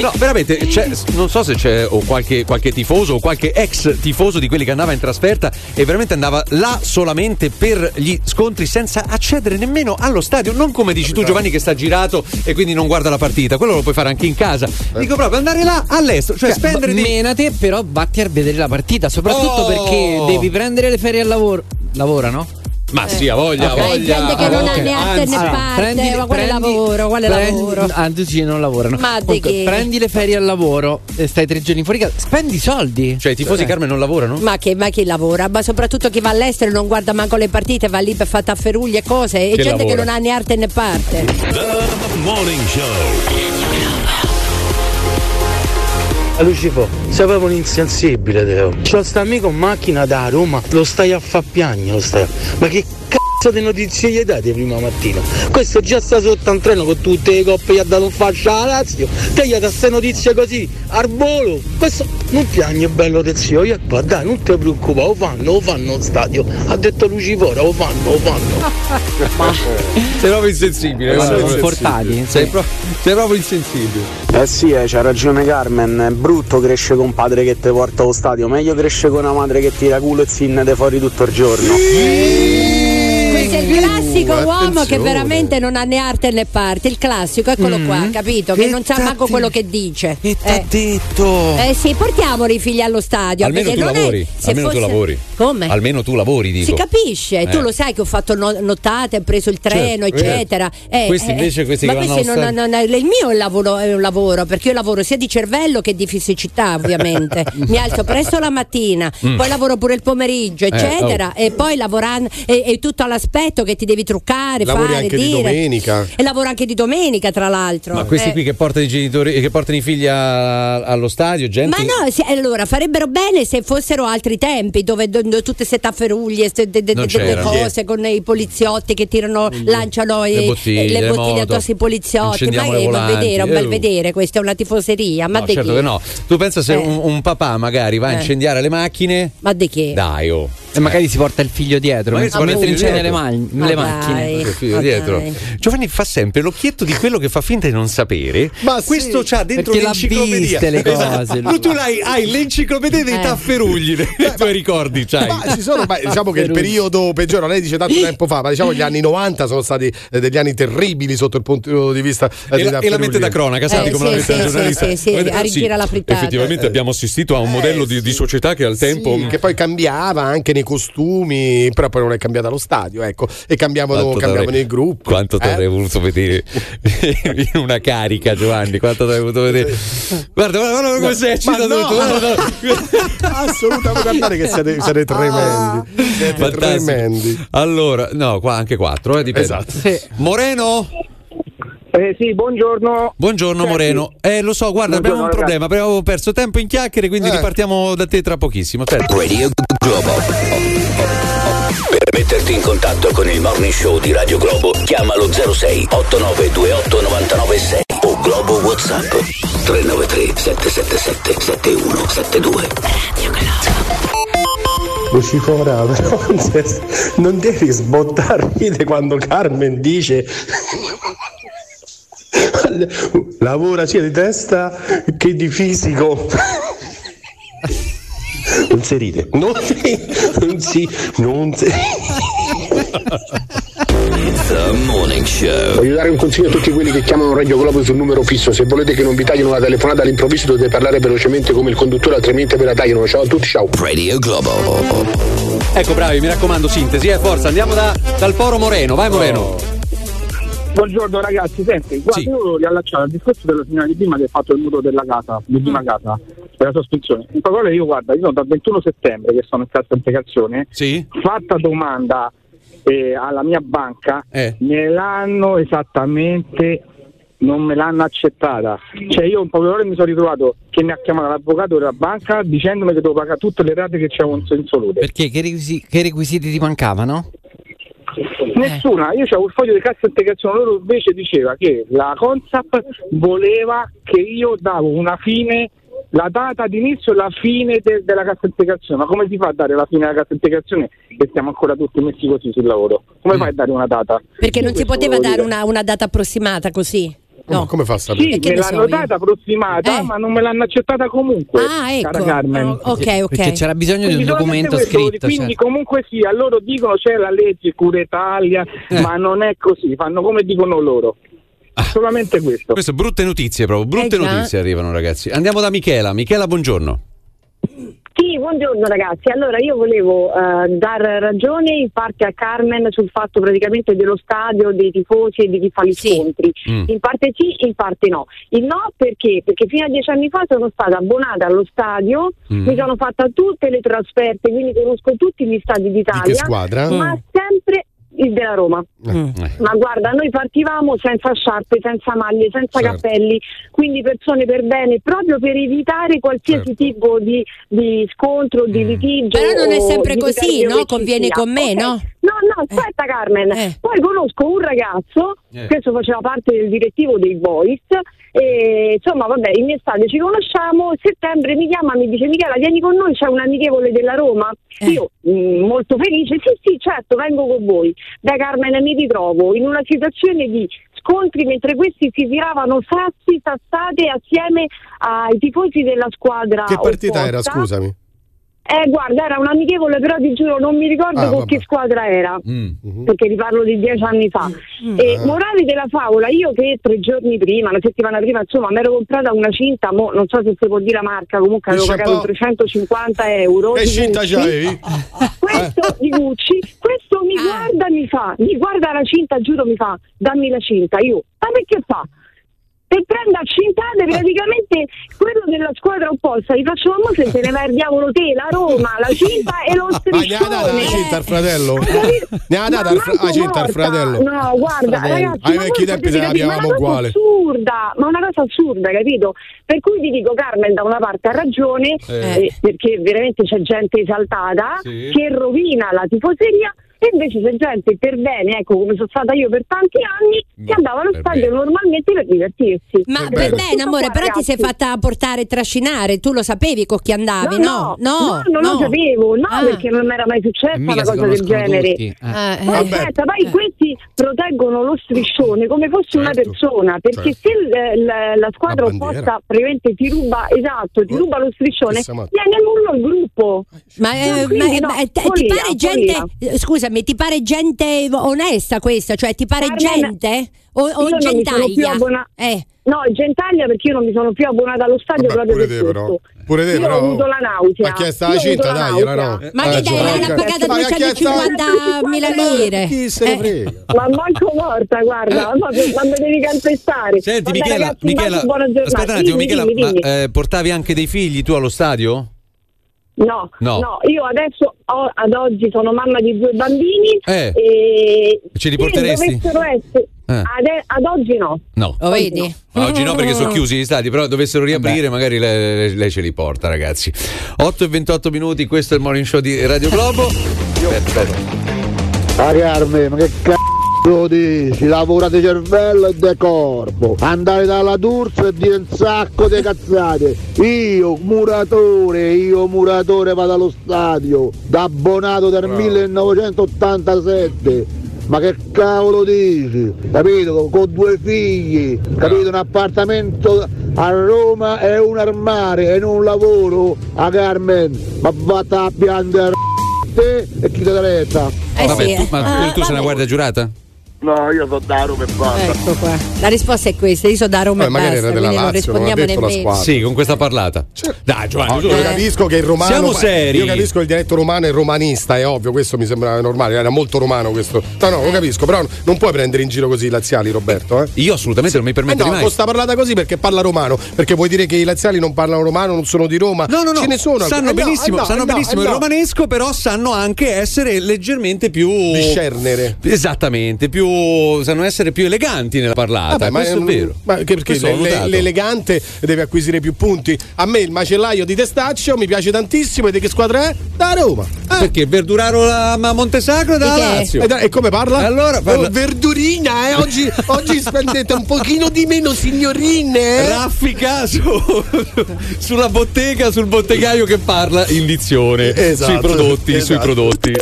No, veramente, c'è- non so se c'è o qualche, qualche tifoso o qualche ex tifoso di quelli che andava in trasferta e veramente andava là solamente per gli scontri senza accedere nemmeno allo stadio. Non come dici tu, Giovanni, che sta girato e quindi non guarda la partita. Quello lo puoi fare anche in casa. Dico proprio andare là all'estero, cioè spendere di. Menate, però vatti a vedere la partita, soprattutto Oh! perché devi prendere le ferie al lavoro. Lavorano? Ma sì, ha voglia, ha Ok. Hai voglia. gente che non ha Ok. né arte né Allora, parte, ma quale prendi- lavoro, quale prendi- lavoro? Tu sì, non lavorano. Ma Comunque, che? prendi le ferie al lavoro, e stai tre giorni fuori casa, spendi i soldi. Cioè, i tifosi Eh. Carmen non lavorano? Ma che, ma chi lavora? Ma soprattutto chi va all'estero e non guarda manco le partite, va lì per fare tafferugli e cose. E Chi gente che lavora? non ha né arte né parte. The Morning Show. Lucifo, sei proprio un insensibile, Teo. C'ho sto amico in macchina da Roma, lo stai a fa piagne, lo stai. a- Ma che cazzo di notizie gli date prima mattina? Questo già sta sotto un treno con tutte le coppe gli ha dato un fascia alla Lazio. Te gli ha dato queste notizie così, al volo. Questo non piagne bello del zio, io qua dai, non ti preoccupare, lo fanno, lo fanno lo stadio. Ha detto Lucifora, lo fanno, lo fanno. Sei proprio insensibile. Ma sono proprio- portati, Sei, sì. pro- sei proprio insensibile. Eh sì, eh, c'ha ragione Carmen, è brutto cresce con un padre che ti porta allo stadio, meglio cresce con una madre che tira culo e zinne fuori tutto il giorno. Questo è il classico Uh, uomo che attenzione. veramente non ha né arte né parte. Il classico, eccolo Mm. qua, capito? Che non sa manco quello che dice. Che eh. detto? Eh sì, portiamoli i figli allo stadio. Almeno perché tu non è- lavori. se Almeno tu fosse- lavori. Come? Almeno tu lavori, dico. Si capisce, Eh. tu lo sai che ho fatto no- nottate, ho preso il treno, Certo, eccetera. Eh, Questi invece, questi ma che questi non, stadio- non- il mio è un, lavoro, è un lavoro, perché io lavoro sia di cervello che di fisicità, ovviamente. Mi alzo presto la mattina, Mm. poi lavoro pure il pomeriggio, Eh, eccetera, e poi lavorando e, e tutto all'aspetto che ti devi truccare, Lavori fare, anche di dire. domenica. E lavoro anche di domenica, tra l'altro. Ma questi Eh. qui che portano i genitori che portano i figli a- allo stadio, gente. Ma no, sì, allora farebbero bene se fossero altri tempi dove, dove tutte queste tafferuglie, ste- de- de- Non de- delle c'era. cose con i poliziotti che tirano, lanciano Le i- bottiglie, le le bottiglie addosso ai poliziotti. Ma è un vedere, un bel Eh, vedere, questa è una tifoseria. Ma No, di certo che no. Tu pensa se Eh. un, un papà magari va a Eh. incendiare le macchine? Ma di che? Dai, oh. E magari si porta il figlio dietro, il mentre incendia le, ma- le Ma macchine. Che figlio Ma dietro. Giovanni fa sempre l'occhietto di quello che fa finta di non sapere. Ma questo c'ha dentro l'enciclopedia. le Esatto. cose, lui. Tu, l'hai, hai l'enciclopedia dei Eh. tafferugli nei tuoi ricordi, c'hai. Ma ci sono, ma diciamo che il periodo peggiore, lei dice tanto tempo fa, ma diciamo gli anni 90 sono stati eh, degli anni terribili sotto il punto di vista eh, E la, e la mette da cronaca, senti Eh, come la sì, mette sì, da sì, giornalista. sì, sì, Vedete, arricchire la frittata. Effettivamente abbiamo assistito a un modello di, di società che al tempo. Sì, che poi cambiava anche nei costumi, però poi non è cambiata lo stadio, ecco, e cambiavano, cambiavano il gruppo. Quanto ti Eh? avrei voluto vedere in una carica, Giovanni? Quanto ti avrei voluto vedere? Guarda, guarda, guarda come No, si eccita ma no. tutto. guarda. Assolutamente, guardate che siete, siete tremendi. Siete Fantastico. tremendi. Allora, no, qua anche quattro, eh, dipende. Esatto. Moreno? Eh sì, buongiorno. Buongiorno Senti. Moreno. Eh, lo so, guarda, abbiamo un Buongiorno, problema. Abbiamo perso tempo in chiacchiere, quindi Eh. ripartiamo da te tra pochissimo. Aspetta. Radio Globo. Per metterti in contatto con il morning show di Radio Globo, chiamalo 06 8928 996 o Globo WhatsApp 393 777 7172. Lucifora, però non devi sbottare ride quando Carmen dice lavora sia di testa che di fisico. Non si ride, non si, non si, non si. The Morning Show. Voglio dare un consiglio a tutti quelli che chiamano Radio Globo sul numero fisso. Se volete che non vi tagliano la telefonata all'improvviso dovete parlare velocemente come il conduttore, altrimenti ve la tagliano. Ciao a tutti, ciao. Radio Globo. Ecco, bravi, mi raccomando, sintesi, eh, forza. Andiamo da- dal Foro Moreno. Vai, Moreno. Buongiorno ragazzi, senti, guarda, Sì. io volevo riallacciare al discorso della signora di prima che ha fatto il mutuo della casa, di prima Mm. casa, per la sospensione. In parole io guarda, io sono dal 21 settembre che sono in cassa integrazione, Sì. fatta domanda eh, alla mia banca, Eh. me l'hanno esattamente non me l'hanno accettata. Cioè io in poche ore mi sono ritrovato che mi ha chiamato l'avvocato della banca dicendomi che devo pagare tutte le rate che c'erano in salute. Perché? Che, requisi- che requisiti ti mancavano? Nessuna, io avevo il foglio di cassa integrazione, loro invece diceva che la Consap voleva che io davo una fine, la data d'inizio e la fine de- della cassa integrazione. Ma come si fa a dare la fine della cassa integrazione che siamo ancora tutti messi così sul lavoro? Come fai a dare una data? Perché non si poteva dare una, una data approssimata così? No. Come fa a sapere? Sì, che me l'hanno data approssimata, Eh. ma non me l'hanno accettata comunque. Ah, ecco. cara Carmen. Oh, ok, ok. Perché c'era bisogno di un documento questo, scritto. Quindi certo. comunque sia, loro dicono c'è la legge Cura Italia, Eh. ma non è così, fanno come dicono loro. Solamente questo. Queste brutte notizie, proprio. Brutte Eh, notizie arrivano, ragazzi. Andiamo da Michela. Michela, buongiorno. Sì, buongiorno ragazzi. Allora io volevo eh, dar ragione in parte a Carmen sul fatto praticamente dello stadio, dei tifosi e di chi fa gli scontri. Mm. In parte sì, in parte no. Il no perché? Perché fino a dieci anni fa sono stata abbonata allo stadio, Mm. mi sono fatta tutte le trasferte, quindi conosco tutti gli stadi d'Italia. squadra? Ma Mm. sempre della Roma. Ma guarda, noi partivamo senza sciarpe, senza maglie, senza Certo. cappelli, quindi persone per bene, proprio per evitare qualsiasi Certo. tipo di, di scontro, di Mm. litigio. Però non è sempre così, no? Conviene con me, Ok. no? No, no, aspetta Carmen. Eh. Poi conosco un ragazzo, Eh. questo faceva parte del direttivo dei Boys, e insomma vabbè, in estate ci conosciamo, a settembre mi chiama e mi dice Michela vieni con noi, c'è un amichevole della Roma. Eh. Io mh, molto felice, sì sì certo vengo con voi. Beh Carmen mi ritrovo in una situazione di scontri mentre questi si tiravano sassi, sassate assieme ai tifosi della squadra. Che partita era, opposta. scusami? Eh, guarda, era un amichevole, però ti giuro, non mi ricordo Ah, con vabbè. che squadra era. Mm. Perché riparlo di dieci anni fa. E Ah. morale della favola, io che tre giorni prima, una settimana prima, insomma, mi ero comprata una cinta, mo, non so se si può dire la marca, comunque avevo pagato shampoo? 350 euro. Che cinta Gucci. c'avevi? Questo di Gucci, questo mi guarda mi fa, mi guarda la cinta, giuro mi fa, dammi la cinta, io, ma perché fa? Per prendere a cintate praticamente quello della squadra opposta, gli faccio ma mo se te ne vai al diavolo te, la Roma, la cinta e lo Ma ne ha data la striscione. cinta al fratello? Eh, Ne ha data la cinta al fratello? No, guarda, Fratello. ragazzi, Ai ma vecchi tempi se la uguale. assurda, ma una cosa assurda, capito? Per cui ti dico Carmen da una parte ha ragione, Eh. eh, perché veramente c'è gente esaltata Sì. che rovina la tifoseria e invece c'è gente per bene, ecco come sono stata io per tanti anni, che andava allo stadio normalmente per divertirsi. Ma per bene, amore, qua, però ti sei ragazzi. fatta portare e trascinare, tu lo sapevi con chi andavi, no? no, non lo sapevo, no, Ah. perché non mi era mai successa una cosa del genere. Eh. Poi Eh, vabbè. aspetta, poi questi proteggono lo striscione come fosse una Certo, persona, perché certo. se la, la squadra Una opposta praticamente ti ruba, esatto, ti ruba lo striscione, ma- viene nullo il gruppo. Ma, eh, No, quindi ma- no, ma te- ti pare gente, follia. Eh, scusami, ti pare gente onesta questa? Cioè ti pare Carmen, gente o, o gentaglia? abbona- Eh. No, gentaglia perché io non mi sono più abbonata allo stadio Vabbè, proprio pure per questo. Pure te, io però- ho avuto la nausea. Ma chi è stata Io ho avuto cinta, la dai, la nausea. no. Ma Eh, che dai, cioè, l'ha pagata Ma che 250.000 lire. Chi se ne Eh. frega? Ma manco morta, guarda, ma ma mi devi calpestare. Senti, Vabbè, Michela, ragazzi, Michela intanto buona giornata. aspetta un attimo, Dimmi, Michela, dimmi, ma dimmi. eh, portavi anche dei figli tu allo stadio? No, No. no, io adesso ho- ad oggi sono mamma di due bambini Eh. e Ce li porteresti? essere Eh. ad, ad oggi no. No. Lo vedi? Ma oggi no perché sono chiusi gli stadi, però dovessero riaprire magari lei, lei- lei ce li porta ragazzi. 8 e 28 minuti, questo è il morning show di Radio Globo. Ah Carme, ma che cazzo dici? Lavora di cervello e di corpo. Andare dalla D'Urso e dire un sacco di cazzate. Io, muratore, io muratore vado allo stadio. Da abbonato del 1987. Ma che cavolo dici? Capito? Con due figli, capito? Un appartamento a Roma e un armadio e non un lavoro a Carmen. Ma vatta a piangere te e chi te la retta. Eh Vabbè, sì, tu, ma Ah, tu sei una guardia giurata? No, io sono da Roma e basta. Ecco qua. La risposta è questa, io so da Roma Eh, e magari basta, era della quindi non Lazio, non ha rispondiamo detto la nemmeno. squadra. Sì, con questa parlata. Dai Giovanni, No, io capisco che il romano. Siamo seri. Io capisco il dialetto romano è romanista, è ovvio, questo mi sembra normale, era molto romano questo. No, no, lo capisco, però non puoi prendere in giro così i laziali, Roberto. Eh? Io assolutamente non mi Eh permetterei no, mai. con sta parlata così perché parla romano, perché vuoi dire che i laziali non parlano romano, non sono di Roma. No, no, no. Ce ne sono. Sanno Eh no, benissimo, eh no, sanno eh no, benissimo eh il no. romanesco, però sanno anche essere leggermente più. Discernere. Esattamente, più. Sanno essere più eleganti nella parlata. Vabbè, ma questo è, vero. Ma che- perché le- le- l'elegante deve acquisire più punti. A me il macellaio di Testaccio mi piace tantissimo. E di che squadra è? Da Roma. Eh. Perché Verduraro la ma Montesacro da? Lazio. E, da- e come parla? Allora parla- Oh, verdurina, eh? Oggi, oggi spendete un pochino di meno, signorine. eh? Raffica su- sulla bottega, sul bottegaio che parla in dizione Esatto, sui prodotti, sui esatto. prodotti.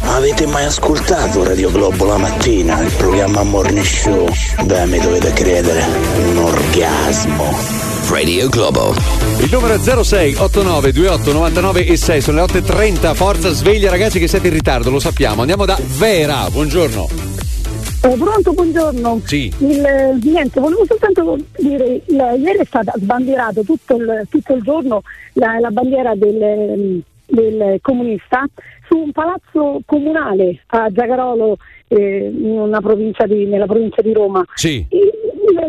Avete mai ascoltato Radio Globo la mattina, il programma Morning Show? Beh, mi dovete credere, un orgasmo. Radio Globo. Il numero è 06 89 28 99 e 6, sono le 8.30, forza sveglia ragazzi che siete in ritardo, lo sappiamo. Andiamo da Vera, buongiorno. Eh, pronto, buongiorno. Sì. Il, eh, niente, volevo soltanto dire, il- ieri è stata sbandierato tutto il, tutto il giorno la, la bandiera del, del comunista su un palazzo comunale a Giacarolo, eh, in una provincia di- nella provincia di Roma. Sì. E, eh,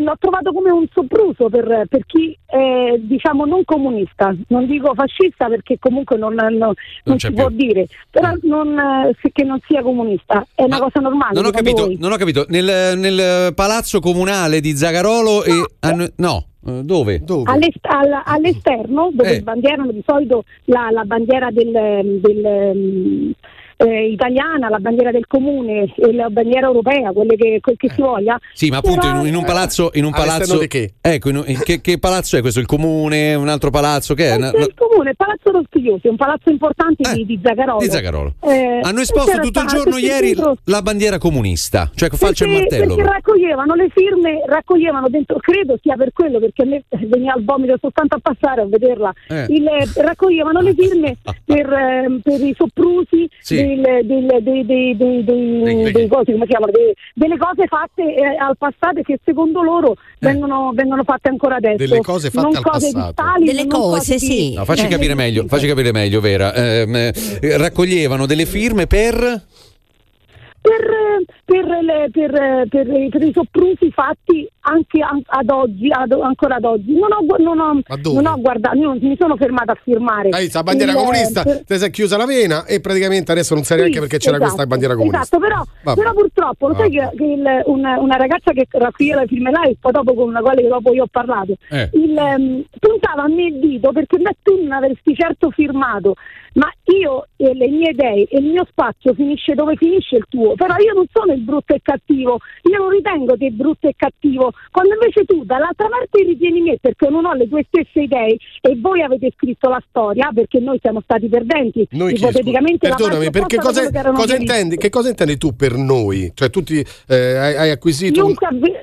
L'ho trovato come un sopruso per, per chi è diciamo non comunista, non dico fascista perché comunque non, non- non c'è si più. può dire, però non, eh, se- che non sia comunista, è una cosa normale. Non ho capito, voi? non ho capito. Nel, nel palazzo comunale di Zagarolo e hanno- no, eh, dove? All'est- al- all'esterno dove Eh. sbandierano di solito la, la bandiera del, del, eh, italiana, la bandiera del comune e la bandiera europea, quelle che, quel che si voglia. Sì, ma appunto in Però- un, in un palazzo, in un palazzo che? Ecco, in un- in che, che palazzo è questo? Il comune, un altro palazzo che è? Una- Questo è il comune, Palazzo Rostigliosi, un palazzo importante di, di Zagarolo. Eh. di Zagarolo. Eh, Hanno esposto tutto il giorno il ieri la bandiera comunista, cioè falce il perché, martello. perché raccoglievano le firme, raccoglievano dentro, credo sia per quello, perché a me veniva il vomito soltanto a passare a vederla. Eh. Il- raccoglievano le firme per, ehm, per i soprusi Sì. Del- del- dei, dei, dei, dei- dei cosi, come si chiamano, Dei- delle cose fatte eh, al passato che secondo loro vengono, vengono fatte ancora adesso. Delle cose fatte non al cose passato. Di Stalin, Delle cose, di- sì. No, facci eh, capire meglio, facci capire meglio, Vera. Ehm, eh, raccoglievano delle firme per per, per, le- per- per- per i soprusi fatti anche an- ad oggi, ad- ancora ad oggi. Non ho, non ho, non ho guardato, non mi sono fermata a firmare. Hai visto la bandiera Il- comunista, per- ti sei chiusa la vena e praticamente adesso non sai Sì, neanche perché c'era esatto, questa bandiera comunista. Esatto, però, però purtroppo lo sai che, che il- una, una ragazza che raccoglieva le firme là e poi dopo con una quale dopo io ho parlato, Eh. il, ehm, puntava a me il dito perché tu non avresti certo firmato, ma io e le mie idee e il mio spazio finisce dove finisce il tuo, però io non sono il brutto e cattivo, io non ritengo te brutto e cattivo, quando invece tu dall'altra parte ritieni me perché non ho le tue stesse idee e voi avete scritto la storia perché noi siamo stati perdenti, Noi ipoteticamente Perdonami, perché cosa, che cosa intendi, che cosa intendi tu per noi? Cioè tu ti, eh, hai, hai acquisito... un- Chiunque, avve-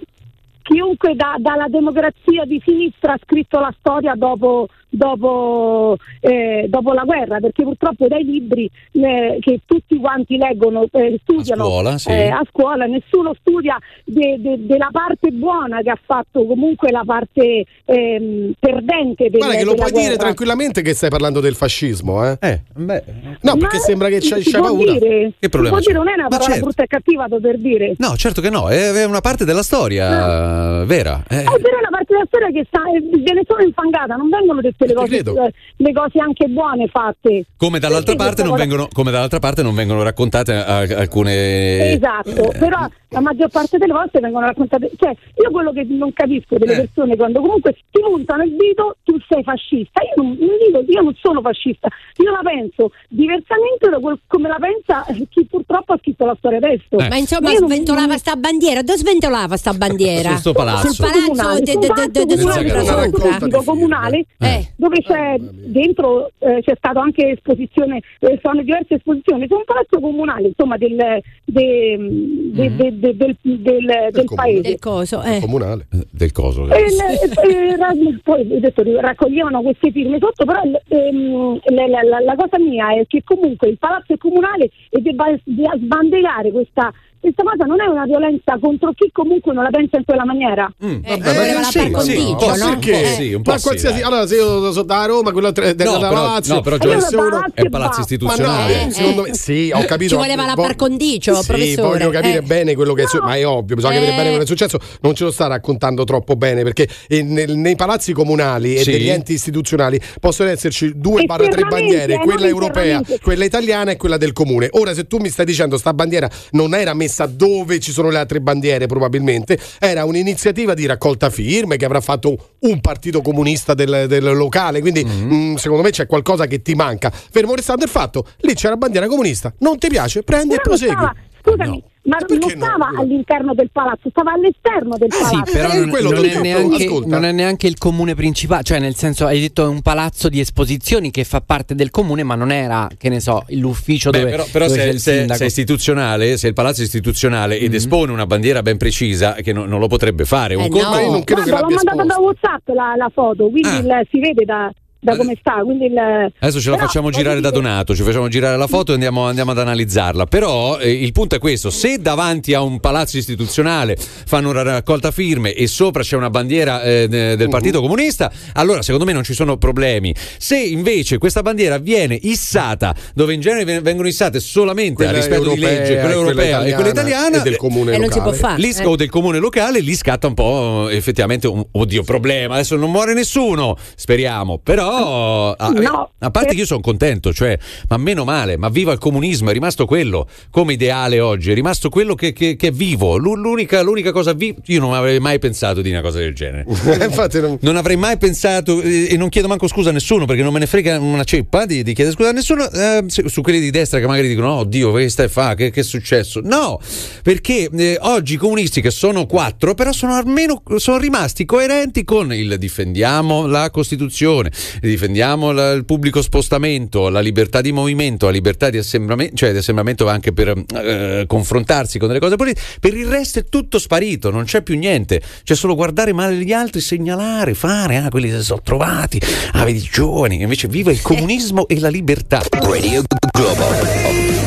chiunque da- dalla democrazia di sinistra ha scritto la storia dopo, dopo, eh, dopo la guerra, perché purtroppo dai libri eh, che tutti quanti leggono, eh, studiano A scuola, sì. eh, a scuola, nessuno studia de- de- della parte buona che ha fatto comunque la parte ehm, perdente del, Guarda che lo puoi dire guerra. tranquillamente che stai parlando del fascismo, eh? beh. No, perché sembra che c'hai, paura. Dire, Che problema dire, non è una Ma parola certo. brutta e cattiva da per dire. No, certo che no, è, è una parte della storia eh, vera. eh. Eh, però è una parte della storia che sta, eh, viene solo infangata, non vengono dette le cose, eh, le cose anche buone fatte. Come dall'altra, Perché parte non cosa- vengono, come dall'altra parte non vengono raccontate eh, alcune. Esatto, eh, però la maggior parte delle volte vengono raccontate, cioè io quello che non capisco delle Eh. persone quando comunque ti puntano il dito tu sei fascista, io non, non dico, io non sono fascista, io la penso diversamente da quel, come la pensa chi purtroppo ha scritto la storia adesso. Ma insomma Io non- sventolava sta bandiera, dove sventolava sta bandiera? Su sto palazzo. Sul palazzo comunale, de- sul de- comunale, sul comunale Eh. Dove c'è dentro eh, c'è stato anche esposizione eh, sono diverse esposizioni su un palazzo comunale insomma del, de- de- de- de- del, del- del paese Del coso, eh. Comunale. Del coso. e il- e il- ra- poi ho detto, raccoglievano queste firme sotto, però ehm, la, la- la- la cosa mia è che comunque il palazzo è comunale e debba s- sbandierare questa, questa cosa non è una violenza contro chi comunque non la pensa in quella maniera. Mm, Eh, Vabbè, voleva la sì, sì, condicio, ma no? perché? Eh, sì, un po' ma sì, qualsiasi dai. allora se io sono da Roma quello tre- del No, da però- Lazio no, però Gio- io se uno- È un palazzo istituzionale. Ma no, Eh, secondo eh. me sì, ho capito. Ci voleva la par condicio, sì, professore. voglio capire Eh. bene quello che è successo, ma è ovvio, bisogna Eh. capire bene quello che è successo. Non ce lo sta raccontando troppo bene perché eh, nel- nei palazzi comunali e Sì. degli enti istituzionali possono esserci due barra tre bandiere, eh, quella europea, quella italiana e quella del comune. Ora se tu mi stai dicendo sta bandiera non era messa dove ci sono le altre bandiere probabilmente, era un'iniziativa di raccolta firme che avrà fatto un partito comunista del, del locale, quindi Mhm. mm, secondo me c'è qualcosa che ti manca. Fermo restando il fatto, lì c'è la bandiera comunista, non ti piace, prendi e Però prosegui. stava- scusami, ma non perché no? stava all'interno del palazzo, stava all'esterno del Sì, palazzo. però eh, non, quello non è neanche, non è neanche il comune principale, cioè nel senso hai detto è un palazzo di esposizioni che fa parte del comune, ma non era, che ne so, l'ufficio Beh, dove, però, però dove c'è se, il se- se è istituzionale, se il palazzo è istituzionale ed espone una bandiera ben precisa, che non, non lo potrebbe fare. Un Eh, conto- no. io non credo che Guarda, l'ho mandata da. WhatsApp la, la foto, quindi Ah. il- si vede da, da come sta. Quindi il, Adesso ce la però, facciamo girare da Donato, ci facciamo girare la foto e andiamo, andiamo ad analizzarla. Però eh, il punto è questo: se davanti a un palazzo istituzionale fanno una raccolta firme e sopra c'è una bandiera eh, de- del Partito Comunista, allora secondo me non ci sono problemi. Se invece questa bandiera viene issata, dove in genere ven- vengono issate solamente a Quella rispetto di europea legge, quella e quella europea e quella italiana, e del comune E non si può locale. fare. Lì, eh. o del comune locale, lì scatta un po' effettivamente un oddio problema. Adesso non muore nessuno, speriamo. Però, a, No. a parte che io sono contento, cioè, ma meno male, ma viva il comunismo, è rimasto quello come ideale oggi, è rimasto quello che, che- che è vivo. L'u- L'unica, l'unica cosa viva, io non avrei mai pensato di una cosa del genere. Infatti non- Non avrei mai pensato, e non chiedo manco scusa a nessuno perché non me ne frega una ceppa di, di chiedere scusa a nessuno, eh, su quelli di destra che magari dicono: Oh Dio, che stai fa? Che, che è successo? No, perché eh, oggi i comunisti, che sono quattro, però sono almeno sono rimasti coerenti con il difendiamo la Costituzione, difendiamo la- il pubblico spostamento, la libertà di movimento, la libertà di assembramento, cioè di assembramento anche per eh, confrontarsi con delle cose politiche. Per il resto è tutto sparito, non c'è più niente, c'è solo guardare male gli altri, segnalare, fare, ah, quelli si sono trovati, ah, vedi i giovani, invece viva il comunismo e la libertà. Radio Globo.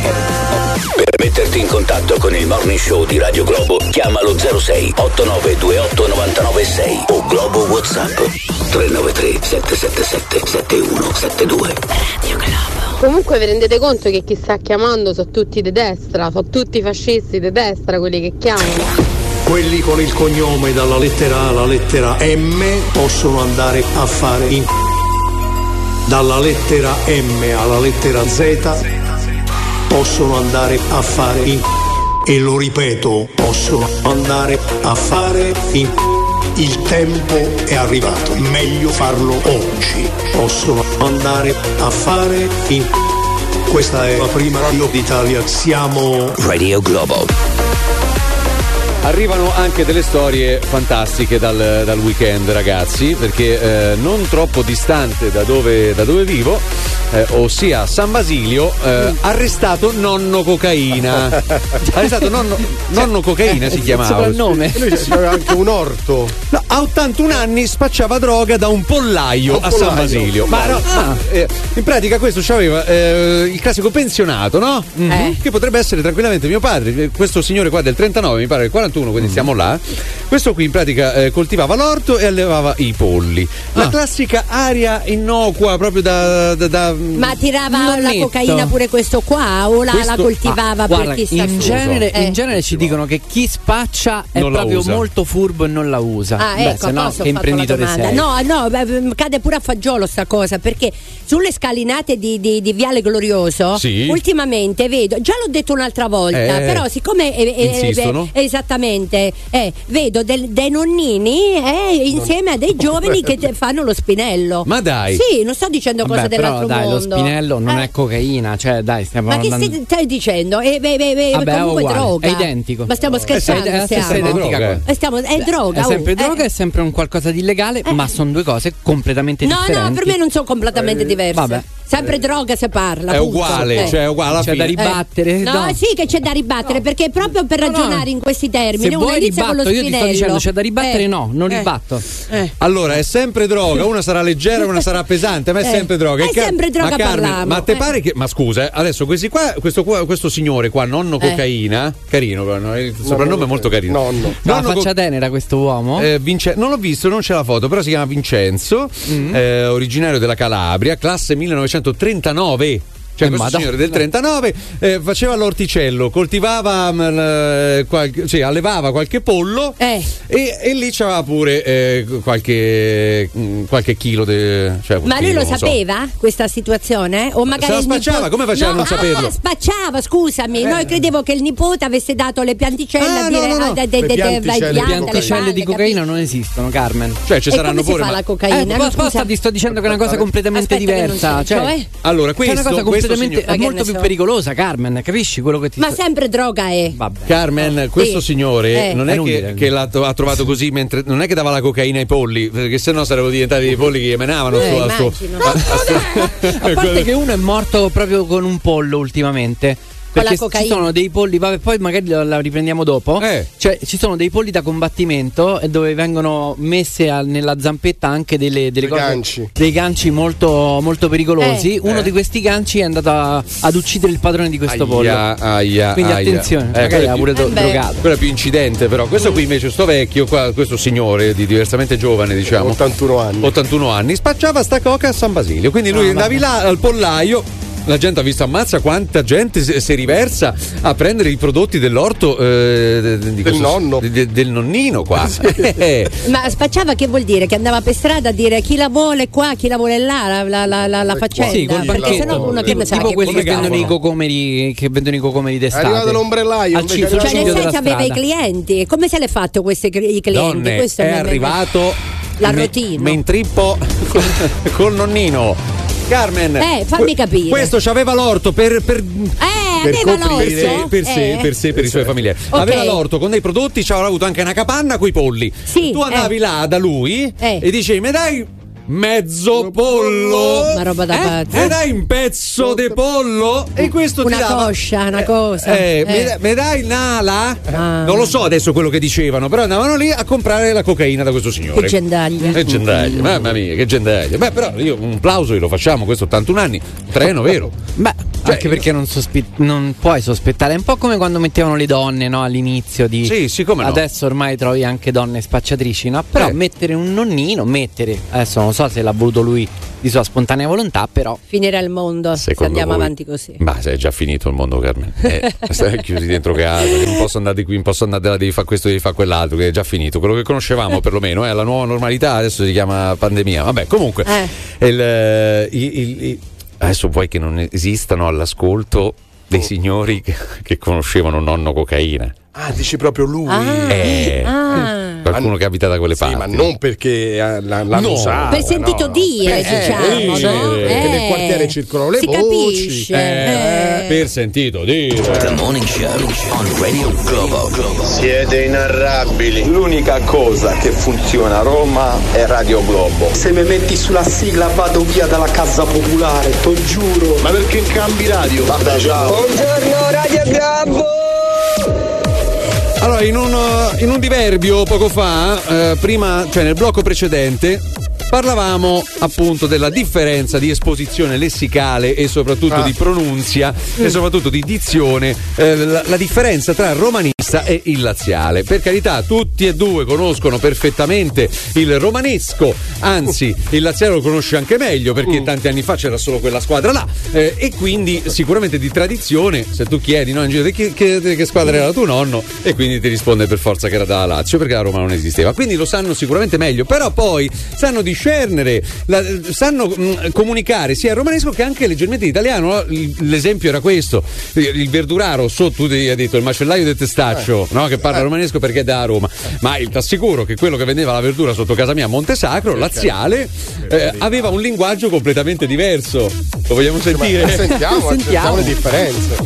Per metterti in contatto con il morning show di Radio Globo, chiamalo 06 8928 996 o Globo WhatsApp 393 777 7172. Comunque vi rendete conto che chi sta chiamando sono tutti di destra, sono tutti fascisti di destra quelli che chiamano. Quelli con il cognome dalla lettera A alla lettera M possono andare a fare in dalla lettera M alla lettera Z possono andare a fare in e lo ripeto, possono andare a fare in il tempo è arrivato, meglio farlo oggi. Possono andare a fare in questa è la prima radio d'Italia, siamo Radio Globo. Arrivano anche delle storie fantastiche dal, dal weekend, ragazzi, perché eh, non troppo distante da dove, da dove vivo, eh, ossia San Basilio, eh, arrestato nonno cocaina. arrestato nonno, nonno cocaina si cioè, chiamava. Il soprannome. Lui aveva anche un orto. No, a 81 anni spacciava droga da un pollaio un a pollaio. San Basilio. Ma, no, ah. ma eh, in pratica questo aveva eh, il classico pensionato, no? Mm-hmm. Che potrebbe essere tranquillamente mio padre. Questo signore qua del 39, mi pare che 40 1941, quindi mm. siamo là. Questo qui in pratica eh, coltivava l'orto e allevava i polli. La ah. classica aria innocua proprio da. da, da Ma tirava nonnetto. la cocaina pure questo qua o la, questo, la coltivava ah, guarda, in genere, eh. in genere, ci dicono che chi spaccia è non proprio molto furbo e non la usa. Ah, Beh, ecco, se no, che imprenditore sei. No, no, mm, cade pure a fagiolo sta cosa perché sulle scalinate di, di, di Viale Glorioso sì. ultimamente vedo, già l'ho detto un'altra volta, eh, però siccome è, è, è, eh, vedo del- dei nonnini eh, insieme a dei giovani che te- fanno lo spinello. Ma dai. Sì, non sto dicendo Vabbè, cose però dell'altro dai, lo mondo. spinello non Eh, è cocaina, cioè dai, stiamo Ma che stai, stai dicendo? Eh, beh, beh, beh, Vabbè, è comunque uguale, droga. è identico. Ma stiamo scherzando? è la stessa stiamo? identica Droga. Eh, stiamo- è droga. È sempre oh, droga, eh. è sempre un qualcosa di illegale, ma sono due cose completamente No, differenti. no, per me non sono completamente diverse. vabbè. Sempre droga se parla. È punto. uguale, Eh. cioè è uguale alla C'è da fine. ribattere? No, No. sì che c'è da ribattere, perché proprio per ragionare in questi termini Se uno vuoi inizia con lo ribatto, io ti sto dicendo c'è da ribattere, Eh. no, non Eh. ribatto. Eh. Allora, è sempre droga, una sarà leggera, una sarà pesante, ma è Eh, sempre droga. è Car- sempre droga, ma Carmen, ma te Eh. pare che. Ma scusa, eh, adesso questi qua, questo, qua- questo signore qua, nonno Eh. cocaina, carino, no? il soprannome è molto carino. Nonno. Ma la faccia tenera questo uomo? eh, Vince- non l'ho visto, non c'è la foto, però si chiama Vincenzo, Mm. eh, originario della Calabria, classe 1939. Cioè, Eh, questo madonna. signore del 39 eh, faceva l'orticello, coltivava, mm, l- qualche- sì, allevava qualche pollo Eh. e, e lì c'aveva pure eh, qualche, mm, qualche chilo di. Cioè, Ma lui chilo, lo non so. sapeva questa situazione? O magari Se la spacciava, nipote- come faceva a non ah, saperlo? spacciava, scusami. Noi credevo che il nipote avesse dato le pianticelle Ah, a no, dire no, no. ah, de- de- Le de- de- pianticelle Le pianticelle palle, di cocaina non esistono, Carmen. Cioè, ci E saranno pure. fa ma- la cocaina? Eh, No, ti sto dicendo che è una cosa completamente diversa. Cioè, Cioè? Allora, questo, completamente signor- è molto più so. pericolosa, Carmen. Capisci quello che ti Ma sto sempre droga è. Vabbè. Carmen, questo Sì. signore Eh. non È è che, che l'ha to- ha trovato così mentre non è che dava la cocaina ai polli, perché sennò sarebbero diventati dei polli che menavano Eh, a sto- A parte che uno è morto proprio con un pollo ultimamente. Con la Perché ci cocaina. sono dei polli, vabbè, poi magari la, la riprendiamo dopo. Eh. Cioè, ci sono dei polli da combattimento e dove vengono messe al- nella zampetta anche delle, delle Dei cose, ganci. dei ganci molto, molto pericolosi. Eh. Uno Eh. di questi ganci è andato a- ad uccidere il padrone di questo pollo. Aia, aia, Quindi aia. attenzione, Eh, magari quello è ha più- pure do- Eh drogato. quello è più incidente però questo qui invece sto vecchio qua, questo signore di diversamente giovane diciamo 81 anni. 81 anni spacciava sta coca a San Basilio quindi lui Ah, andavi là al pollaio la gente ha visto ammazza quanta gente si, si riversa a prendere i prodotti dell'orto eh, di Del questo- nonno. de- de- del nonnino qua Eh, Ma spacciava che vuol dire? Che andava per strada a dire chi la vuole qua, chi la vuole là, la, la, la, la, la faccenda. Sì, col perché sennò uno che tipo, tipo che quelli che come vendono i cocomeri che vendono i cocomeri È d'estate. arrivato l'ombrello. Al sul Cioè, nel senso aveva i clienti. Come se l'è fatto questi i clienti? donne Questo è me- me- arrivato La me- routine. me intrippo col nonnino Carmen Eh, fammi que- capire. questo c'aveva l'orto per, per Eh, per aveva coprire l'orto? per sé, Eh. per sé, per i suoi familiari. Ok. Aveva l'orto con dei prodotti, ci avrà avuto anche una capanna con i polli. Sì, tu andavi eh. là da lui Eh. e dicevi: Mi dai mezzo pollo? Ma roba da Eh? pazzi. Mi dai un pezzo di pollo? E questo Una ti dava. coscia, una cosa. Eh, Eh. Mi, da- mi dai l'ala? Ah. Non lo so adesso quello che dicevano, però andavano lì a comprare la cocaina da questo signore. Che gendaglia. Che gendaglia, mamma mia, che gendaglia. Beh, però io un plauso glielo facciamo, questo 81 anni, treno, vero? Beh, Cioè, anche perché non, sospe- non puoi sospettare. È un po' come quando mettevano le donne no, all'inizio di. Sì, sì, come no. Adesso ormai trovi anche donne spacciatrici, no? Però Eh. mettere un nonnino, mettere. Adesso non so se l'ha voluto lui di sua spontanea volontà, però. Finirà il mondo se Secondo andiamo voi? avanti così. Ma se è già finito il mondo, Carmen. Eh, stai chiusi dentro casa, non posso andare di qui, non posso andare da là, devi fare questo, devi fare quell'altro, che è già finito. Quello che conoscevamo perlomeno è la nuova normalità, adesso si chiama pandemia. Vabbè, comunque. il, eh, il- il- il- adesso vuoi che non esistano all'ascolto dei signori che, che conoscevano nonno cocaina. Ah, dici proprio lui. Ah, Eh. ah. qualcuno che abita da quelle Sì, parti. ma non perché eh, la- l'hanno No. usata. Per sentito no. dire, Eh, diciamo, sì, no? perché nel Eh, quartiere circolano le si voci. capisce. Eh, per sentito dire. The Morning Show on Radio Globo. Siete inarrabili. L'unica cosa che funziona a Roma è Radio Globo. Se mi metti sulla sigla vado via dalla casa popolare, te giuro. Ma perché cambi radio? Vabbè, ciao. Buongiorno Radio Globo! Allora, in un, uh, in un diverbio poco fa, eh, prima, cioè nel blocco precedente, parlavamo appunto della differenza di esposizione lessicale e soprattutto Ah. di pronunzia e soprattutto di dizione, eh, la, la differenza tra il romanista e il laziale. Per carità, tutti e due conoscono perfettamente il romanesco, anzi il laziale lo conosce anche meglio perché tanti anni fa c'era solo quella squadra là eh, e quindi sicuramente di tradizione, se tu chiedi no, in giro che, che- che squadra era tuo nonno e quindi ti risponde per forza che era da Lazio perché la Roma non esisteva. Quindi lo sanno sicuramente meglio, però poi sanno discernere, la- sanno mh, comunicare sia il romanesco che anche leggermente l'italiano. no? Il- L'esempio era questo, il verduraro, so tu ti hai detto il macellaio del testaccio, no? che parla romanesco perché è da Roma, ma il t'assicuro che quello che vendeva la verdura sotto casa mia a Montesacro, laziale, eh, aveva un linguaggio completamente diverso. Lo vogliamo sentire? Ma sentiamo, sentiamo le differenze.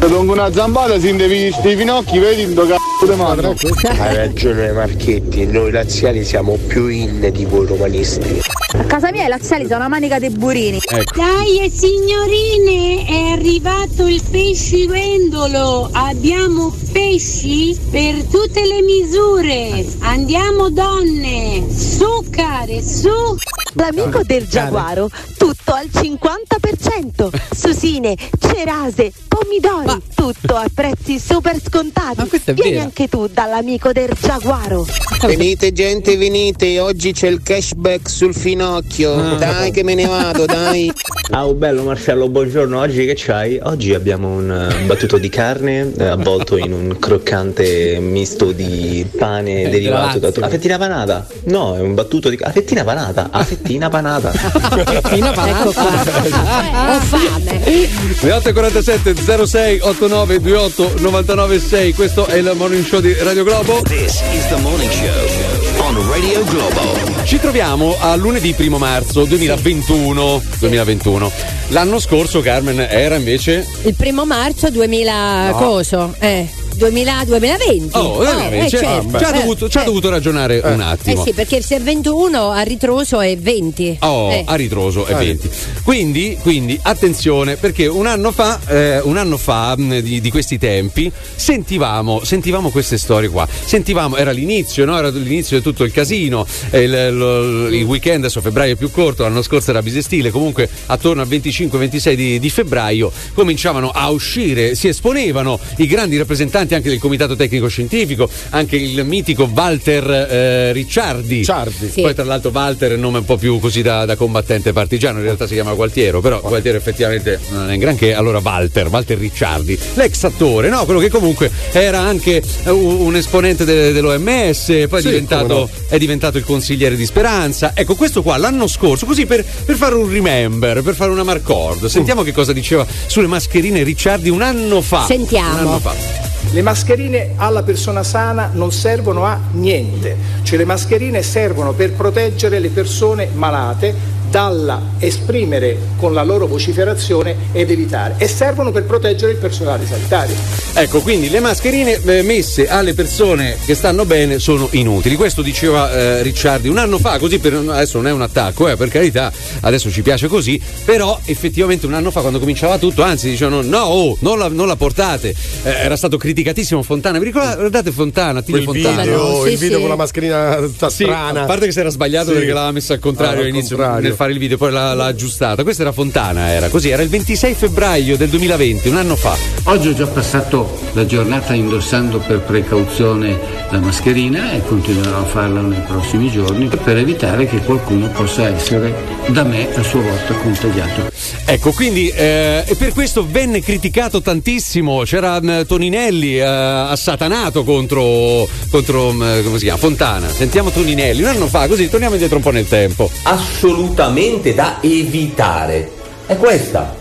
Se dongo una zambata si devi sti finocchi, vedi un cazzo di mano. Hai ragione Marchetti, noi laziali siamo più in di voi romanisti. A casa mia i laziali sono una manica dei burini. Ecco. Dai e signorine, è arrivato il pescivendolo. Abbiamo pesci per tutte le misure. Andiamo donne, su care, su. L'amico del giaguaro, tutto al 50%. Susine, cerase, pomidori, tutto a prezzi super scontati. è Vieni vera. anche tu dall'amico del giaguaro. Venite gente, venite, oggi c'è il cashback sul finocchio. Dai che me ne vado, dai. Ah, oh, bello Marcello, buongiorno. Oggi che c'hai? Oggi abbiamo un eh, battuto di carne eh, avvolto in un croccante misto di pane derivato da Lazio. A fettina panata? No, è un battuto di a fettina panata. A fettina panata. Ecco qua. Ho fame. Le 8.47 06 89 28 99 6 questo è il morning show di Radio Globo This is the Morning Show on Radio Globo. ci troviamo a lunedì 1 marzo 2021 2021 l'anno scorso Carmen era invece Il primo marzo 2000 No. coso? Eh, 2000, 2020. oh, eh, invece, certo. ci ha Eh, dovuto, eh. dovuto ragionare un Eh attimo sì, perché se è 21 a ritroso è 20. Oh, Eh. a ritroso è 20. Quindi, quindi, attenzione, perché un anno fa, eh, un anno fa mh, di, di questi tempi, sentivamo, sentivamo queste storie qua. Sentivamo, era l'inizio, no? Era l'inizio di tutto il casino. eh, il, lo- il weekend, adesso febbraio è più corto, l'anno scorso era bisestile. Comunque, attorno al 25-26 di, di febbraio cominciavano a uscire, si esponevano i grandi rappresentanti anche del comitato tecnico scientifico, anche il mitico Walter eh, Ricciardi. Sì. Poi, tra l'altro, Walter è un nome un po' più così da, da combattente partigiano, in realtà si chiama Gualtiero, però Gualtiero effettivamente non è granché. Allora, Walter, Walter Ricciardi, l'ex attore, no? Quello che comunque era anche eh, un, esponente de- dell'OMS, poi è, Sì, diventato, come no. è diventato il consigliere di Speranza. Ecco, questo qua l'anno scorso, così per, per fare un remember, per fare una marcord, sentiamo che cosa diceva sulle mascherine Ricciardi un anno fa. Sentiamo. Un anno fa. Le mascherine alla persona sana non servono a niente, cioè le mascherine servono per proteggere le persone malate dalla esprimere con la loro vociferazione ed evitare e servono per proteggere il personale sanitario. Ecco, quindi le mascherine eh, messe alle persone che stanno bene sono inutili. Questo diceva eh, Ricciardi un anno fa, così per, adesso non è un attacco, eh, per carità, adesso ci piace così, però effettivamente un anno fa quando cominciava tutto, anzi dicevano no, oh, non, la, non la portate. Eh, era stato criticatissimo Fontana, vi ricordate guardate Fontana, Quel Fontana? video, il video con la mascherina tutta Sì, strana. a parte che si era sbagliato Sì. perché l'aveva messa al contrario Ah, al all'inizio contrario. Fare il video, poi l'ha, l'ha aggiustata. Questa era Fontana, era così, era il 26 febbraio del 2020, un anno fa. Oggi ho già passato la giornata indossando per precauzione la mascherina e continuerò a farla nei prossimi giorni per evitare che qualcuno possa essere da me a sua volta contagiato. Ecco, quindi eh, e per questo venne criticato tantissimo. C'era mh, Toninelli eh, assatanato contro, contro mh, come si chiama? Fontana. Sentiamo Toninelli un anno fa, così torniamo indietro un po' nel tempo. assolutamente da evitare è questa.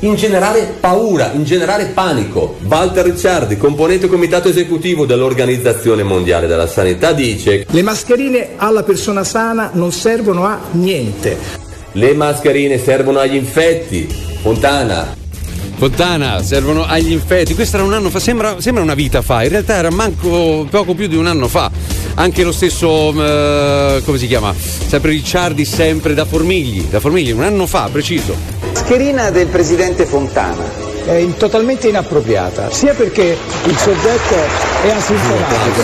ingenerare paura, ingenerare panico. Walter Ricciardi, componente comitato esecutivo dell'Organizzazione Mondiale della Sanità, dice Le mascherine alla persona sana non servono a niente. le mascherine servono agli infetti. Fontana, Fontana, servono agli infetti. Questo era un anno fa, sembra, sembra una vita fa, in realtà era manco poco più di un anno fa. Anche lo stesso, eh, come si chiama? Sempre Ricciardi, sempre da Formigli, da Formigli, un anno fa, preciso. Mascherina del presidente Fontana. È in- totalmente inappropriata, sia perché il soggetto è asintomatico,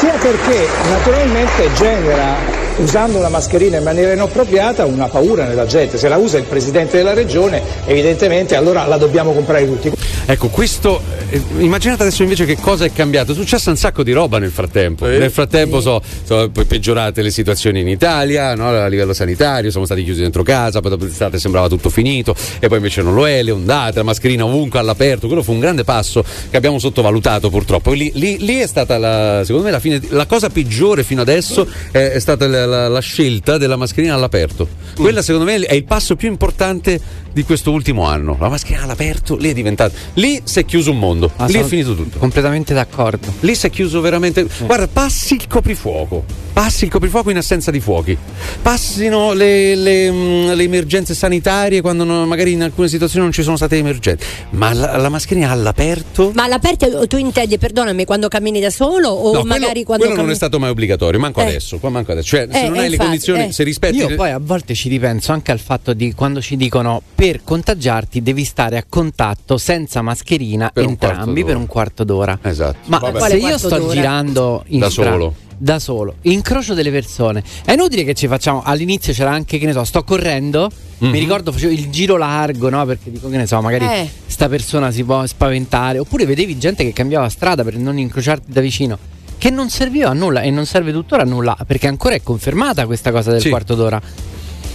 sia perché naturalmente genera, usando una mascherina in maniera inappropriata, una paura nella gente. Se la usa il presidente della regione, evidentemente allora la dobbiamo comprare tutti. Ecco, questo. eh, immaginate adesso invece che cosa è cambiato. È successa un sacco di roba nel frattempo. Nel frattempo so- sono pe- peggiorate le situazioni in Italia, no? a livello sanitario, siamo stati chiusi dentro casa, poi dopo l'estate sembrava tutto finito, e poi invece non lo è, le ondate, la mascherina ovunque all'aperto. Quello fu un grande passo che abbiamo sottovalutato purtroppo. Lì, lì- lì è stata la, secondo me la fine. La cosa peggiore fino adesso è, è stata la, la- la scelta della mascherina all'aperto. Quella secondo me è il passo più importante di questo ultimo anno. La mascherina all'aperto, lì è diventato. Lì si è chiuso un mondo. Ah, lì è finito tutto. Completamente d'accordo. Lì si è chiuso veramente. Guarda, passi il coprifuoco. Passi il coprifuoco in assenza di fuochi. Passino le, le, mh, le emergenze sanitarie quando non- magari in alcune situazioni non ci sono state emergenze. Ma la, la mascherina all'aperto. Ma all'aperto tu intendi, perdonami, quando cammini da solo o No, magari quello, quando quello non cammini- è stato mai obbligatorio, manco Eh. adesso. Qua manco adesso. Cioè, se Eh, non eh, hai le infatti, condizioni, eh. se rispetti. Io poi a volte ci ripenso anche al fatto di quando ci dicono per contagiarti devi stare a contatto senza mascherina Per un entrambi d'ora. per un quarto d'ora. Esatto. Ma Vabbè. se io sto d'ora? girando in Da strada- solo. da solo, incrocio delle persone, è inutile che ci facciamo. All'inizio c'era anche, che ne so, sto correndo. Mhm. Mi ricordo facevo il giro largo, no? Perché dico che ne so, magari Eh. sta persona si può spaventare. Oppure vedevi gente che cambiava strada per non incrociarti da vicino. Che non serviva a nulla e non serve tuttora a nulla. Perché ancora è confermata questa cosa del Sì. quarto d'ora.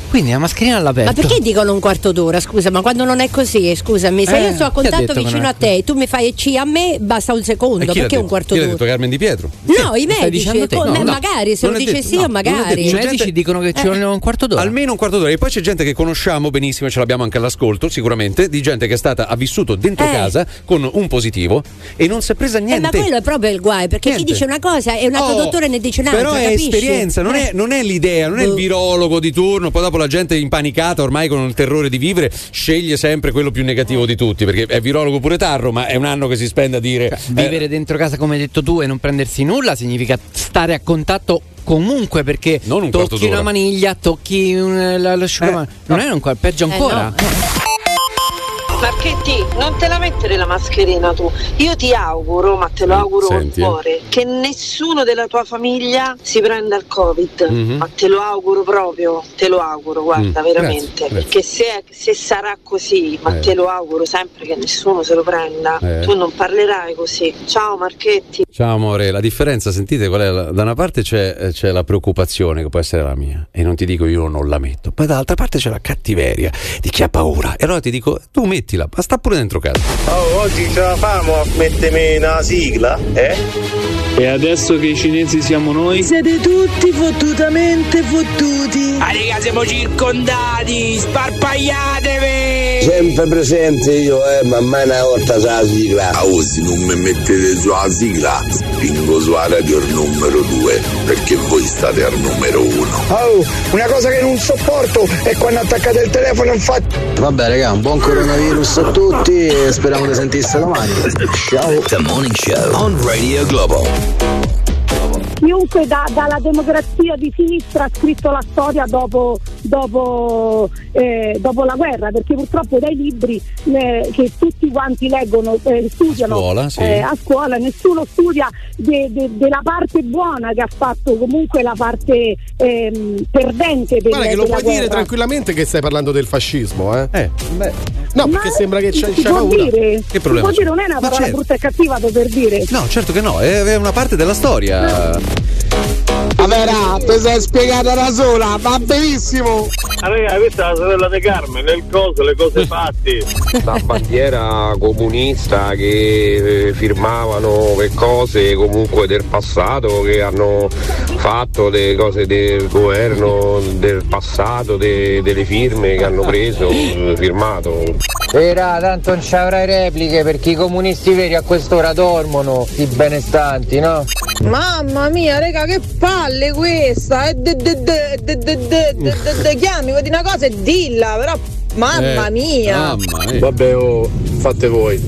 Quindi la mascherina all'aperto. Ma perché dicono un quarto d'ora? Scusa, ma quando non è così, scusami, se Eh, io sto a contatto vicino a te, tu mi fai C a me, basta un E secondo, l'ha perché detto? un quarto Chi l'ha d'ora? detto Carmen Di Pietro? No, i Lo stai medici, te? con- No, eh, no. magari se lo dice sì no, o non è magari. I medici gente- dicono che ci Eh. vuole un quarto d'ora. Almeno un quarto d'ora. E poi c'è gente che conosciamo benissimo, e ce l'abbiamo anche all'ascolto, sicuramente, di gente che è stata, ha vissuto dentro Eh. casa con un positivo e non si è presa Eh, niente. ma quello è proprio il guai, perché Niente. chi dice una cosa e un altro Oh, dottore ne dice un'altra. Però è capisci? esperienza, non è, Eh. non è l'idea, non è il Boh. virologo di turno, poi dopo la gente impanicata ormai con il terrore di vivere sceglie sempre quello più negativo di tutti, perché è virologo pure Tarro, ma è un anno che si spende a dire... Cioè, eh, Vivere dentro casa come hai detto tu e non prendersi nulla significa stare a contatto comunque perché Non un tocchi d'ora. una maniglia, tocchi un, la, l'asciugamano. non è un peggio Eh, ancora. no. Marchetti, non te la mettere la mascherina tu. Io ti auguro, ma te lo auguro Senti, eh. cuore, che nessuno della tua famiglia si prenda il Covid. Mhm. Ma te lo auguro proprio, te lo auguro, guarda, Mm, veramente. grazie, grazie. Perché se, se sarà così, ma Eh. te lo auguro sempre che nessuno se lo prenda, Eh. tu non parlerai così. Ciao Marchetti. Ciao amore, la differenza, sentite qual è? La- Da una parte c'è, eh, c'è la preoccupazione che può essere la mia e non ti dico io non la metto, poi dall'altra parte c'è la cattiveria di chi ha paura e allora ti dico tu mettila, ma sta pure dentro casa. Oh, oggi ce la famo a mettermi una sigla, eh? E adesso che i cinesi siamo noi? Siete tutti fottutamente fottuti. Ah, raga, siamo circondati! Sparpagliatevi! Sempre presente io, eh, ma mai una volta sa la sigla. Ah, oh, se non mi mettete sulla sigla, spingo sulla radio il numero 2, perché voi state al numero 1. Oh, una cosa che non sopporto è quando attaccate il telefono e fate. Vabbè, raga, un buon coronavirus a tutti e speriamo di sentirsi domani. Ciao. The Morning Show on Radio Globo. Chiunque da- dalla democrazia di sinistra ha scritto la storia dopo, dopo, eh, dopo la guerra, perché purtroppo dai libri eh, che tutti quanti leggono, eh, studiano scuola, sì. eh, a scuola, nessuno studia de- de- della parte buona che ha fatto comunque la parte ehm, perdente del, Guarda che lo puoi dire guerra. tranquillamente che stai parlando del fascismo, eh? Eh, No, perché sembra che può paura. dire, Che problema si può c'è? dire, non è una Ma parola certo. brutta e cattiva per dire. No, certo che no, è, è una parte della storia. Thank you. Vera, ti sei spiegata da sola, va benissimo. Ah, raga, questa è la sorella di Carmen, nel coso, le cose fatte. la bandiera comunista che eh, firmavano le cose comunque del passato che hanno fatto, delle cose del governo, del passato, de- delle firme che hanno preso, firmato. Era, tanto non ci avrai repliche perché i comunisti veri a quest'ora dormono, i benestanti, no? Mamma mia, raga, che palle palle questa, chiami vuoi dire una cosa e dilla, però mamma mia. Vabbè, fate voi,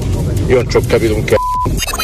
io non ci ho capito un c***o.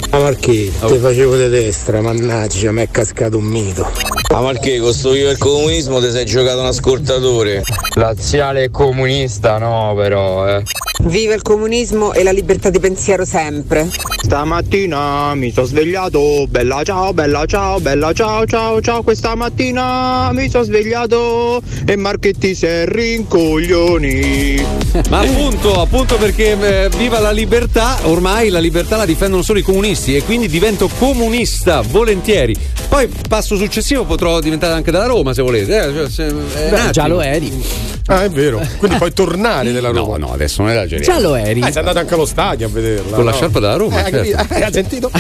A Marchè, oh. te facevo di destra, mannaggia, mi è cascato un mito. A Marchè, con sto io e il comunismo ti sei giocato un ascoltatore. Laziale comunista no, però, eh. Viva il comunismo e la libertà di pensiero sempre. Stamattina mi sono svegliato, bella ciao, bella ciao, bella ciao, ciao, ciao. Questa mattina mi sono svegliato e Marchetti si è rincoglioni. Ma appunto, appunto perché eh, viva la libertà, ormai la libertà la difendono solo i comunisti e quindi divento comunista volentieri. Poi passo successivo potrò diventare anche della Roma se volete. eh, cioè, se- eh, un attimo. Ah, è vero. Quindi puoi tornare della Roma. No, no, adesso non esageriamo. Già lo eri. Ah, sei andato anche allo stadio a vederla. Con la no? sciarpa della Roma, Eh, hai certo. Eh, hai sentito?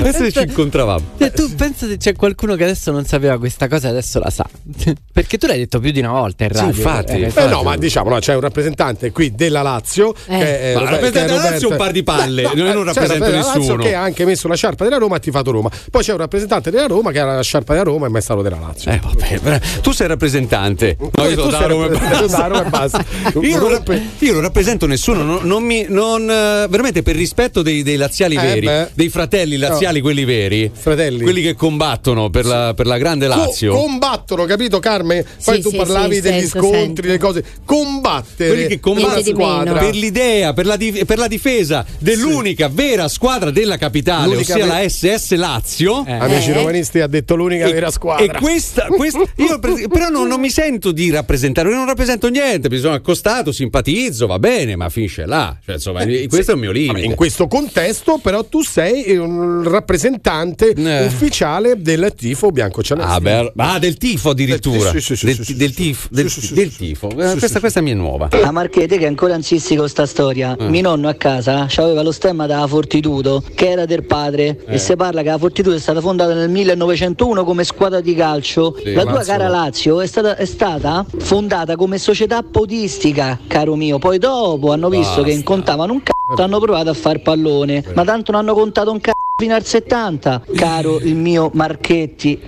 Questo ci incontravamo. Cioè, tu pensa se c'è qualcuno che adesso non sapeva questa cosa e adesso la sa. Perché tu l'hai detto più di una volta in Sì, radio. infatti. Eh, Eh, no, ma diciamo, no, c'è un rappresentante qui della Lazio. Eh. Che è Ma rappresentante che è della Lazio è un par di palle, Beh, io non c'è rappresento della Lazio nessuno. che ha anche messo la sciarpa della Roma, ha tifato Roma. Poi c'è un rappresentante della Roma che ha la sciarpa della Roma e ma è stato della Lazio. Eh, vabbè, tu sei rappresentante. No, io sono da sei Roma e rappresentante basta. e. Io non, rapp- io non rappresento nessuno, non, non mi, non, eh, veramente per rispetto dei, dei laziali Eh, veri, beh. dei fratelli laziali, No. quelli veri, Fratelli. quelli che combattono per la, per la grande Co- Lazio. combattono, capito Carme? Poi Sì, tu sì, parlavi sì, degli sento, scontri, sento. delle cose. Combattere quelli che combattono per l'idea, per la, dif- per la difesa dell'unica vera squadra della capitale, L'unica ossia vera- la SS Lazio. Amici romanisti ha detto l'unica vera squadra. E questa, questa- io per- però non, non mi sento di rappresentare, non rappresento niente, mi sono accostato, simpatizzo, va bene, ma finisce là. Cioè, insomma, questo è il mio limite. In questo contesto, però, tu sei un rappresentante ufficiale del tifo bianco-celeste. Ah, beh, ah, del tifo addirittura. Sì, sì, sì, del, sì, sì, del tifo. Del, del tifo. Eh, questa, questa mi è nuova. A Marchete che ancora insisti con sta storia, Eh. mio nonno a casa aveva lo stemma della Fortitudo che era del padre Eh. e si parla che la Fortitudo è stata fondata nel 1901 come squadra di calcio. Sì, la tua Lazio cara no. Lazio è stata, è stata fondata come società podistica, caro mio. Poi dopo hanno visto Basta. che contavano un c***o, hanno provato a far pallone, ma tanto non hanno contato un c***o fino al 70, caro il mio Marchetti.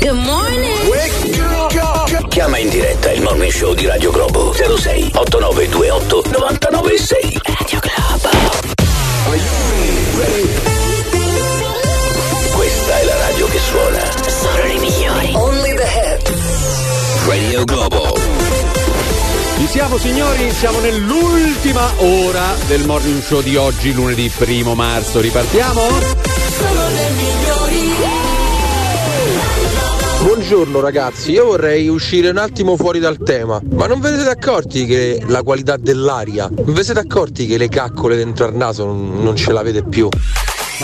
Good morning. Chiama in diretta il morning show di Radio Globo 06 8928 996. Radio Globo. Questa è la radio che suona. Solo le migliori. Only the hits. Radio Globo. Ci siamo signori, siamo nell'ultima ora del morning show di oggi, lunedì primo marzo. Ripartiamo? Solo le migliori. Buongiorno ragazzi, io vorrei uscire un attimo fuori dal tema, ma non ve ne siete accorti che la qualità dell'aria, non vi siete accorti che le caccole dentro al naso non, non ce l'avete più?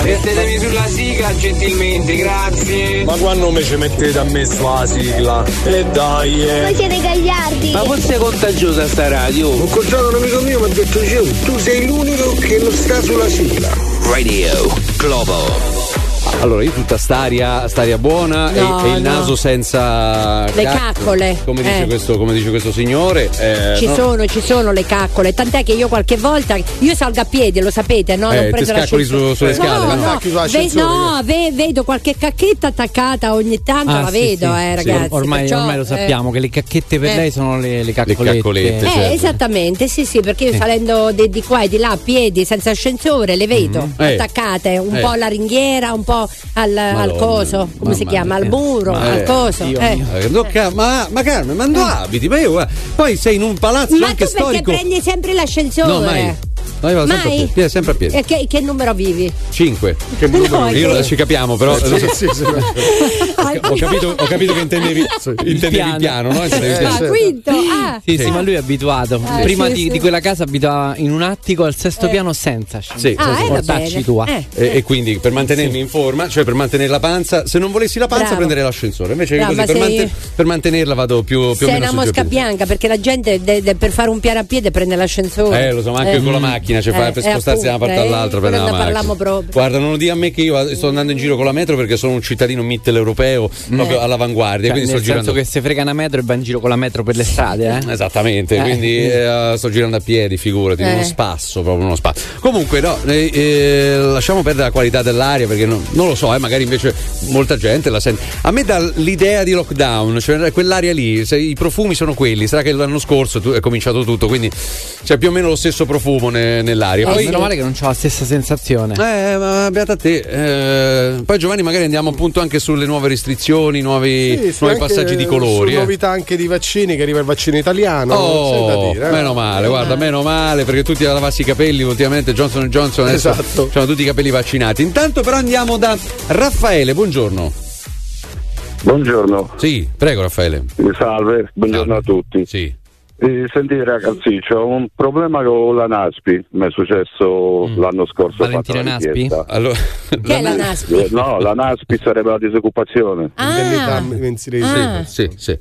Mettetevi sulla sigla gentilmente, grazie. Ma quando mi ci mettete a me sulla sigla? E dai, Voi siete gagliardi. Ma forse è contagiosa sta radio? Ho incontrato un amico mio mi ha detto Gio, tu sei l'unico che non sta sulla sigla. Radio Globo. Allora, io tutta st'aria, st'aria buona e- No, e, il no. naso senza Le cacco, caccole. Come, dice Eh. questo, come dice questo signore. eh, Ci no? sono, ci sono le caccole, tant'è che io qualche volta io salgo a piedi, lo sapete, no? Eh, non prendo scaccoli su- sulle scale, No, no? ve- no, ve- vedo qualche cacchetta attaccata ogni tanto, Ah, la sì, vedo, sì. eh, Sì, ragazzi. ormai, perciò, ormai lo eh, sappiamo che le cacchette per eh. lei sono le, le caccolette. caccolette, Eh, certo. esattamente, sì, sì, perché io Sì. salendo di, di qua e di là a piedi senza ascensore le vedo Eh. attaccate un po' alla ringhiera, un po' al, al coso, come si mamma chiama? Al mia. muro, Ma- al eh, coso. Eh. eh, tocca- ma, ma Carmen, ma dove abiti? Ma io guarda, poi sei in un palazzo Ma anche tu perché storico. prendi sempre l'ascensore? No, mai. No, io vado sempre a Mai? piedi, sempre a piedi. E che, che numero vivi? 5. Che numero? Io che- lo- ci capiamo, però. Sì, lo so- sì, sì. ho, capito, ho capito che intendevi, intendevi il piano, no? Intendevi il Ah, quinto, ah. Sì, sì, Sì. ma lui è abituato. Ah, Prima sì, di, sì. di quella casa abitava in un attico al sesto Eh. piano senza Sì. Ah, bene. tua. Eh. E, e quindi per mantenermi in forma, cioè per mantenere la panza, se non volessi la panza Bravo. prenderei l'ascensore. Invece Bravo, così per, sei- mante- per mantenerla vado più, più o Sei meno una su mosca bianca perché la gente per fare un piano a piede prende l'ascensore. Eh, lo so, ma anche Eh. con la macchina macchina ci fa Eh, per eh, spostarsi da una parte appunto, all'altra eh, per macchina. parliamo proprio. Guarda, non lo dia a me che io sto andando in giro con la metro perché sono un cittadino mitteleuropeo, proprio all'avanguardia, Cioè, quindi nel sto senso girando. che se frega una metro e va in giro con la metro per le strade, eh? Esattamente, Eh. quindi eh, sto girando a piedi, figurati, Eh. uno spasso, proprio uno spasso. Comunque, no, eh, eh, lasciamo perdere la qualità dell'aria perché non, non lo so, eh, magari invece molta gente la sente. A me dà l'idea di lockdown, cioè quell'aria lì, se i profumi sono quelli, sarà che l'anno scorso tu- è cominciato tutto, quindi c'è più o meno lo stesso profumo ne- nell'aria. Eh, Poi, meno male che non ho la stessa sensazione. eh, ma beata te. Eh, poi Giovanni magari andiamo appunto anche sulle nuove restrizioni, nuovi, Sì, sì, nuovi passaggi di su colori. eh. novità anche di vaccini, che arriva il vaccino italiano. Oh, dire, eh. meno male, guarda, meno male perché tutti a lavarsi i capelli ultimamente Johnson Johnson adesso Esatto. hanno tutti i capelli vaccinati. Intanto però andiamo da Raffaele, buongiorno. Buongiorno. Sì, prego Raffaele. Salve, buongiorno a tutti. Sì. Eh, sentite ragazzi, ho un problema con la Naspi, mi è successo l'anno scorso. Valentina Naspi? Allora, Che la Naspi? Eh, No, la Naspi sarebbe la disoccupazione. Indennità mensile di Ah. Sì, sì.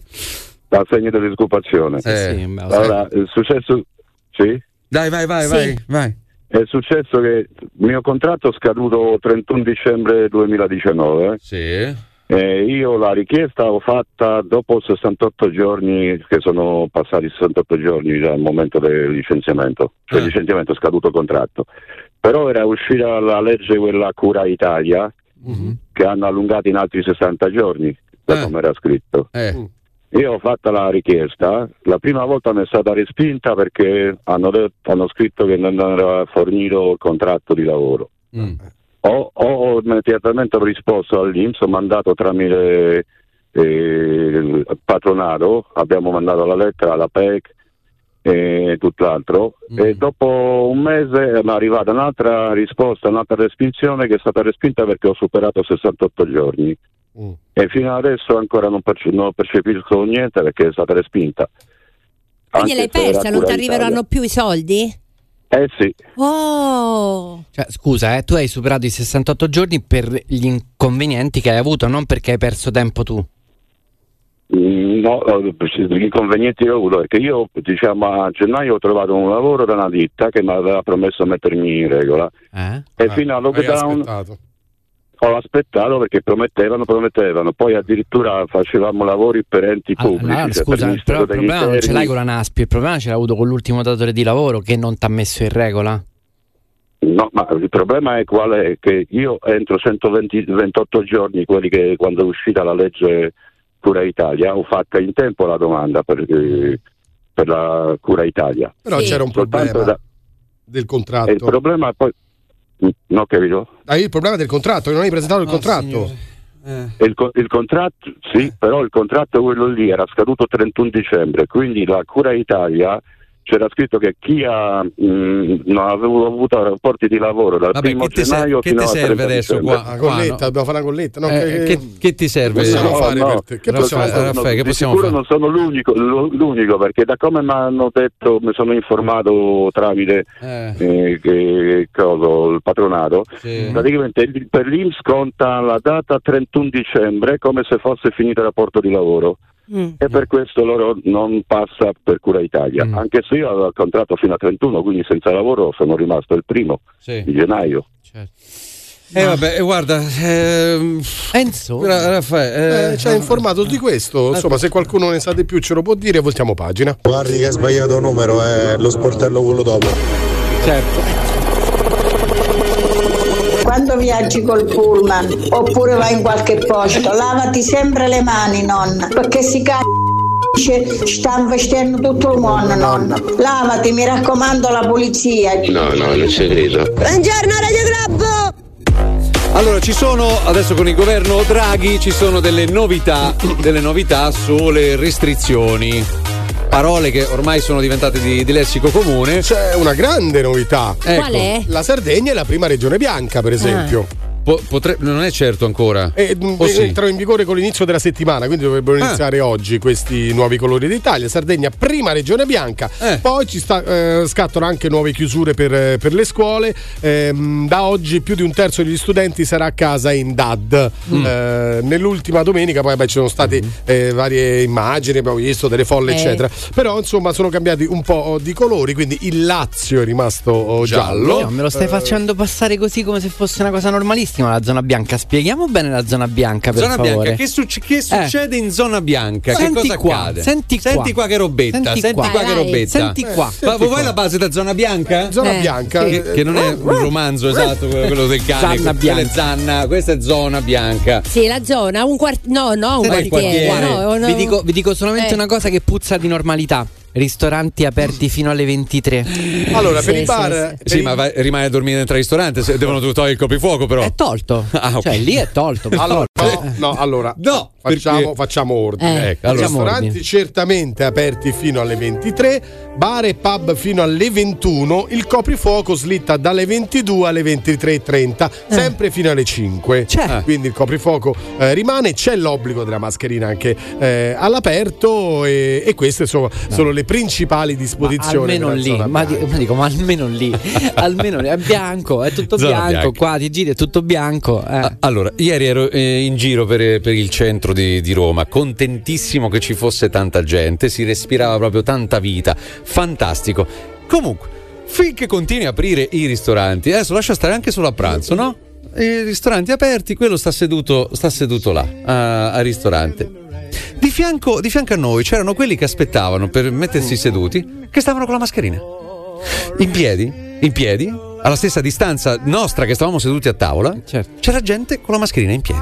L'assegno di disoccupazione. Eh, sì, beh, lo allora, è successo... Sì? Dai, vai, vai, Sì. vai, vai. È successo che il mio contratto è scaduto 31 dicembre 2019. Sì. Eh, io la richiesta l'ho fatta dopo 68 giorni, che sono passati 68 giorni dal momento del licenziamento, cioè il licenziamento è scaduto il contratto. Però era uscita la legge quella Cura Italia, che hanno allungato in altri 60 giorni, da come era scritto. Eh. Io ho fatto la richiesta, la prima volta mi è stata respinta perché hanno, detto- hanno scritto che non era fornito il contratto di lavoro. Mm. Ho, ho immediatamente risposto all'Inps, ho mandato tramite eh, patronato, abbiamo mandato la lettera alla PEC e tutt'altro. E dopo un mese mi è arrivata un'altra risposta, un'altra respinzione che è stata respinta perché ho superato 68 giorni. E fino adesso ancora non, perce- non percepisco niente perché è stata respinta. Quindi l'hai persa, non ti arriveranno più i soldi? Eh sì, Oh! Cioè, scusa, eh, tu hai superato i 68 giorni per gli inconvenienti che hai avuto, non perché hai perso tempo tu. Mm, No, gli inconvenienti che ho avuto perché io diciamo a gennaio ho trovato un lavoro da una ditta che mi aveva promesso di mettermi in regola Eh? e fino al lockdown ho aspettato perché promettevano, promettevano, poi addirittura facevamo lavori per enti pubblici. Allora, cioè per scusa, il però il problema non ce Interni. l'hai con la Naspi, il problema ce l'hai avuto con l'ultimo datore di lavoro che non ti ha messo in regola. No, ma il problema è qual è? Che io entro 120 28 giorni, quelli che quando è uscita la legge Cura Italia, ho fatto in tempo la domanda per, eh, per la Cura Italia. Però c'era un Soltanto problema da- del contratto. il problema è poi... No, capito? Ah, il problema del contratto, che non hai presentato il contratto. Il, co- il contratto, sì, però il contratto quello lì era scaduto 31 dicembre, quindi la Cura Italia c'era scritto che chi ha, mh, non aveva avuto rapporti di lavoro dal Vabbè, primo che gennaio che fino ti serve 30 adesso dicembre. qua? La colletta, dobbiamo fare una colletta. No, Eh, che, che, che ti serve? possiamo No, fare no. per te? Che possiamo fare? Raffaele, che possiamo sicuro fare? non sono l'unico, l'unico, perché da come mi hanno detto, mi sono informato tramite Eh. eh, che, coso, il patronato, Sì. praticamente per l'Inps conta la data 31 dicembre come se fosse finito il rapporto di lavoro. E per questo loro non passa per Cura Italia, Mm. anche se io avevo il contratto fino a 31, quindi senza lavoro sono rimasto il primo Sì. di gennaio. Eh vabbè, eh, guarda, ehm, Enzo, Ra- Raffaele, Eh, ci ha informato di questo. Insomma, se qualcuno ne sa di più ce lo può dire, voltiamo pagina. Guardi che ha sbagliato numero, è lo sportello quello dopo. certo. Quando viaggi col pullman oppure vai in qualche posto, lavati sempre le mani, nonna, perché si c***o sta investendo tutto il mondo, nonna. Lavati, mi raccomando, la pulizia. No, no, non ci credo. Buongiorno Radio Globo! Allora, ci sono adesso con il governo Draghi ci sono delle novità, delle novità sulle restrizioni. Parole che ormai sono diventate di, di lessico comune. C'è una grande novità. Ecco. Qual è? La Sardegna è la prima regione bianca, per esempio. Po- potre- non è certo ancora. E, mh, O sì? entrano in vigore con l'inizio della settimana, quindi dovrebbero Ah. iniziare oggi questi nuovi colori d'Italia. Sardegna, prima regione bianca, Eh. poi ci sta- eh, scattano anche nuove chiusure per, eh, per le scuole. Ehm, da oggi più di un terzo degli studenti sarà a casa in DAD. Mm. Eh, nell'ultima domenica, poi beh, ci sono state eh, varie immagini, abbiamo visto delle folle, Eh. eccetera. Però insomma sono cambiati un po' di colori, quindi il Lazio è rimasto oh, giallo. No, me lo stai Eh, facendo passare così come se fosse una cosa normalissima la zona bianca. Spieghiamo bene la zona bianca, per Zona favore. bianca, che, succe- che succede in zona bianca? Eh. Senti che cosa qua, accade? senti qua. che robetta, Senti senti, qua. qua, che robetta. Senti qua. Ma Senti vuoi qua. la base da zona bianca? Zona Eh, bianca. Che, che non è un romanzo esatto, quello quello del cane. Zanna bianca. zanna, questa è zona bianca. Sì, la zona, un quartiere. No, no, un Senti, quartiere. quartiere. no, no. Vi, dico, vi dico solamente Eh. una cosa che puzza di normalità. Ristoranti aperti fino alle 23. Allora, per Sì, i bar. sì, per Sì, i- ma vai- rimane a dormire dentro al ristorante, se devono togliere il coprifuoco però. È tolto. Ah, ok. Cioè, lì è tolto. Allora, no, no, allora No, facciamo, perché- facciamo ordine. Eh. Ecco, allora, I ristoranti ordine. certamente aperti fino alle 23, bar e pub fino alle 21, il coprifuoco slitta dalle 22 alle 23.30, sempre fino alle 5. C'è. Quindi il coprifuoco eh, rimane, c'è l'obbligo della mascherina anche eh, all'aperto e, e queste sono, sono le principali Ma disposizioni. almeno della lì, ma, di- ma dico, ma almeno lì, almeno lì, è bianco, è tutto Zona bianco, bianca. qua ti giri è tutto bianco. eh. Ah, Allora, ieri ero eh, in giro per, per il centro di, di Roma, contentissimo che ci fosse tanta gente, si respirava proprio tanta vita, fantastico. Comunque, finché continui a aprire i ristoranti, adesso lascia stare anche solo a pranzo, no? I ristoranti aperti, quello sta seduto, sta seduto là, a- al ristorante. Di fianco, di fianco a noi c'erano quelli che aspettavano per mettersi seduti, che stavano con la mascherina. In piedi, in piedi, alla stessa distanza nostra che stavamo seduti a tavola, Certo. c'era gente con la mascherina in piedi.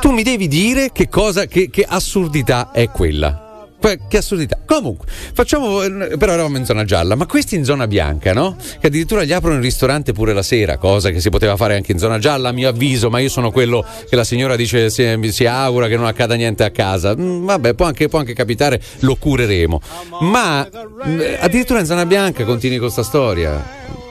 Tu mi devi dire che cosa, che, che assurdità è quella. Que- Che assurdità. Comunque, facciamo. Però eravamo in zona gialla, ma questi in zona bianca, no? Che addirittura gli aprono il ristorante pure la sera, cosa che si poteva fare anche in zona gialla, a mio avviso, ma io sono quello che la signora dice si, si augura che non accada niente a casa. Mm, vabbè, può anche, può anche capitare, lo cureremo. Ma mm, addirittura in zona bianca continui con sta storia.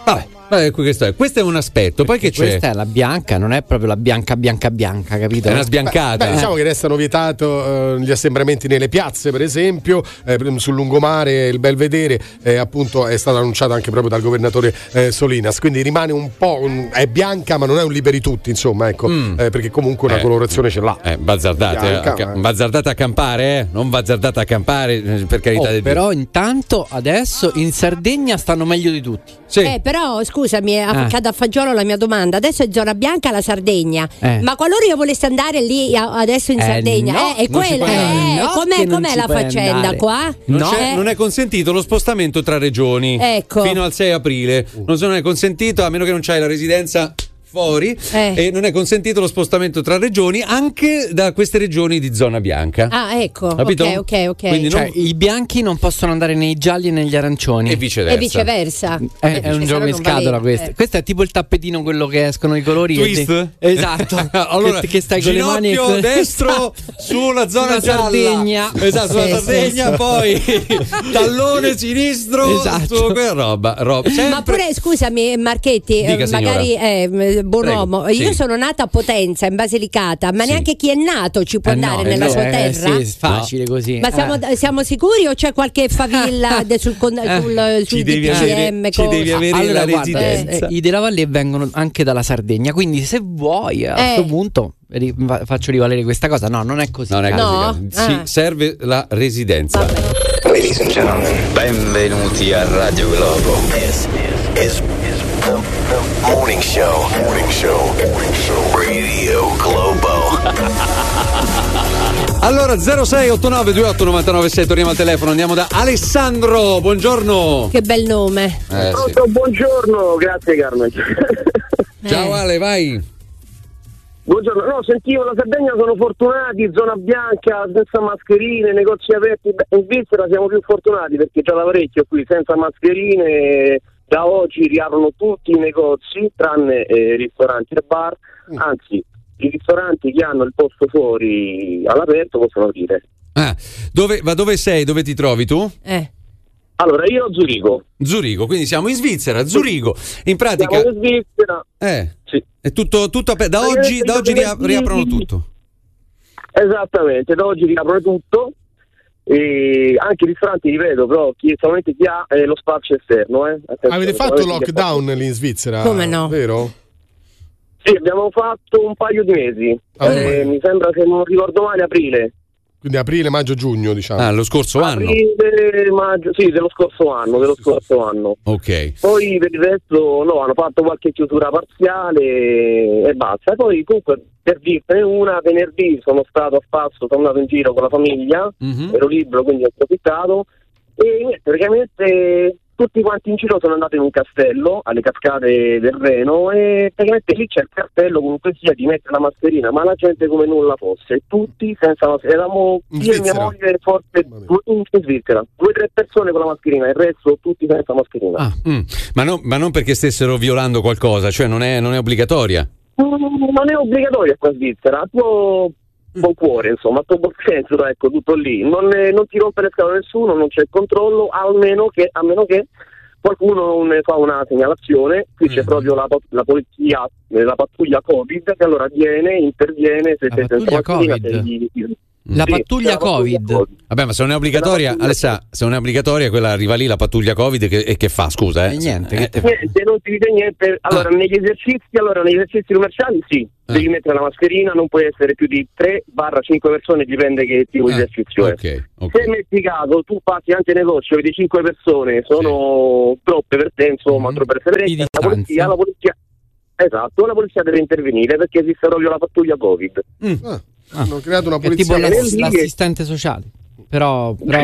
Vabbè, questo è, questo è un aspetto. Poi che c'è? Questa è la bianca, non è proprio la bianca bianca bianca, capito? È una sbiancata. Beh, diciamo che restano vietato eh, gli assembramenti nelle piazze, per esempio, eh, sul lungomare, il Belvedere, eh, appunto è stato annunciato anche proprio dal governatore eh, Solinas, quindi rimane un po', un- è bianca ma non è un liberi tutti, insomma, ecco, eh, perché comunque una Mm. Eh. colorazione ce l'ha. Eh, bazzardate, Bianca, bazzardate a campare, eh? Non bazzardate a campare, per carità Oh, di Dio. però intanto adesso in Sardegna stanno meglio di tutti. Sì. Eh, però scusami, Ah. cade a fagiolo la mia domanda. Adesso è zona bianca la Sardegna. Eh. Ma qualora io volessi andare lì adesso in Eh, Sardegna, no, eh, quella. eh, No, com'è, com'è la faccenda andare. qua? Non, No. Eh. non è consentito lo spostamento tra regioni Ecco. fino al 6 aprile. Non, non è consentito a meno che non c'hai la residenza fuori Eh. e non è consentito lo spostamento tra regioni anche da queste regioni di zona bianca. Ah, ecco. Capito? Ok, ok, ok. Quindi Cioè, non- i bianchi non possono andare nei gialli e negli arancioni. e viceversa. e viceversa. È, Eh, è un gioco in scatola questo. Eh. Questo è tipo il tappetino, quello che escono i colori. Twist? te- Esatto. allora, che, che stai con le mani e destro sulla zona Sulla gialla. Sardegna. Esatto, sulla Sì, Sardegna, sì, poi tallone sinistro Esatto. su quella roba, roba. Ma Sempre- pure, scusami, Marchetti, eh, Dica, signora. magari eh, buon Prego, uomo. sì. Io sono nata a Potenza, in Basilicata, ma Sì. neanche chi è nato ci può Eh no, andare eh nella no, sua eh, terra. sì, è facile così. Ma siamo, Eh. siamo sicuri o c'è qualche favilla de- sul, con- sul, Ci devi DPCM? ci devi avere Allora, la guarda, residenza. eh, I della Valle vengono anche dalla Sardegna, quindi se vuoi a Eh. questo punto faccio rivalere questa cosa. No, non è così. Non è così. No? Ah. serve la residenza. Ladies and gentlemen, benvenuti a Radio Globo. This is the morning show. Morning show. Radio Globo. Allora 0689 28 996 torniamo al telefono, andiamo da Alessandro, buongiorno. Che bel nome. Eh, sì. Pronto, buongiorno, grazie Carmen. Ciao Ale, vai. Buongiorno, no, sentivo la Sardegna sono fortunati, zona bianca, senza mascherine, negozi aperti. In Svizzera siamo più fortunati perché già da parecchio qui senza mascherine. Da oggi riaprono tutti i negozi, tranne eh, ristoranti e bar. Anzi, i ristoranti che hanno il posto fuori all'aperto possono aprire. Ah, dove, ma dove sei? Dove ti trovi tu? Eh. Allora, io Zurigo. Zurigo, quindi siamo in Svizzera, Zurigo. In pratica, Siamo in Svizzera. eh, Sì. È tutto, tutto aper- da oggi, da oggi ria- riaprono tutto. Esattamente, da oggi riaprono tutto. E anche i ristoranti li vedo, però chi, solamente chi ha eh, lo spazio esterno. Eh. Avete fatto lockdown lì in Svizzera? Come no? Vero? Sì, abbiamo fatto un paio di mesi. Ah, Eh, mi sembra, se non ricordo male, aprile. Quindi aprile, maggio, giugno, diciamo. Ah, lo scorso anno. Aprile, maggio, sì, dello scorso anno, dello scorso anno. Ok. Poi per il resto no, hanno fatto qualche chiusura parziale e basta. E poi comunque per dirtene una, venerdì sono stato a Passo, sono andato in giro con la famiglia, Mhm. ero libero quindi ho approfittato e niente, praticamente tutti quanti in giro sono andati in un castello alle cascate del Reno e praticamente lì c'è il cartello comunque sia di mettere la mascherina, ma la gente come nulla fosse, tutti senza mascherina. Eravamo io e mia moglie forse due- in Svizzera, due o tre persone con la mascherina, il resto tutti senza mascherina. Ah, mm. ma, no- ma non perché stessero violando qualcosa, cioè non è, non è obbligatoria. Non è obbligatorio qua in Svizzera, a tuo buon cuore, insomma, a tuo buon senso, ecco, tutto lì. Non, è- non ti rompe le scatole nessuno, non c'è controllo, almeno che, a meno che qualcuno non ne fa una segnalazione, qui c'è proprio la, la polizia, eh, la pattuglia Covid, che allora viene, interviene, se senza pattuglia Covid? sei- La sì, pattuglia pattuglia Covid. Vabbè, ma se non è obbligatoria, Alessà, se non è obbligatoria, quella arriva lì la pattuglia Covid che- e che fa, scusa, eh? E niente, che te Niente, non ti dice niente. Allora, Ah. negli esercizi, allora, negli esercizi commerciali sì, devi mettere la mascherina, non puoi essere più di 3-5 persone, dipende che tipo di esercizio è. Ah, Ok, ok. Se metti caso, tu passi anche in negozio, vedi 5 persone, sono troppe per te, insomma, Mm. troppe per te, la polizia, la polizia, esatto, la polizia deve intervenire perché esiste proprio la pattuglia Covid. Ah, hanno creato una È tipo polizia. l'ass- l'assistente sociale. Però, però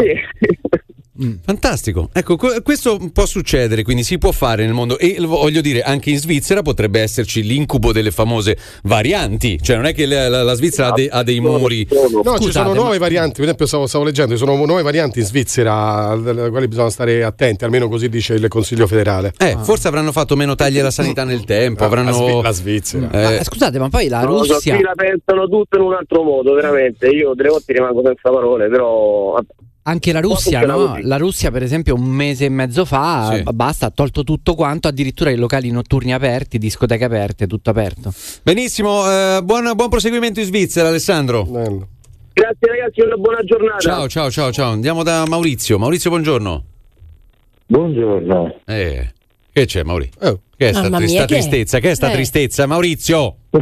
Fantastico. Ecco, que- questo può succedere, quindi si può fare nel mondo. E voglio dire, anche in Svizzera potrebbe esserci l'incubo delle famose varianti. Cioè, non è che la, la- la Svizzera ha, de- ha dei muri. No, ci Scusate, sono ma- nuove varianti, per esempio stavo, stavo leggendo, ci sono nuove varianti in Svizzera alle quali bisogna stare attenti, almeno così dice il Consiglio federale. Eh, forse avranno fatto meno tagli alla sanità nel tempo. Avranno... La, Svi- la Svizzera. Eh, Ma, scusate, ma poi la Non lo so, Russia. qui la pensano tutto in un altro modo, veramente. Io delle volte rimango senza parole, però Anche la Russia, no? La Russia, per esempio, un mese e mezzo fa Sì. basta, ha tolto tutto quanto, addirittura i locali notturni aperti, discoteche aperte, tutto aperto. Benissimo, eh, buon, buon proseguimento in Svizzera, Alessandro. Grazie ragazzi, una buona giornata. Ciao, ciao, ciao, ciao. Andiamo da Maurizio. Maurizio, buongiorno. Buongiorno. Eh, che c'è, Maurizio? Che è sta, Mamma tri- mia, sta che è? tristezza? Che è sta Eh. tristezza, Maurizio?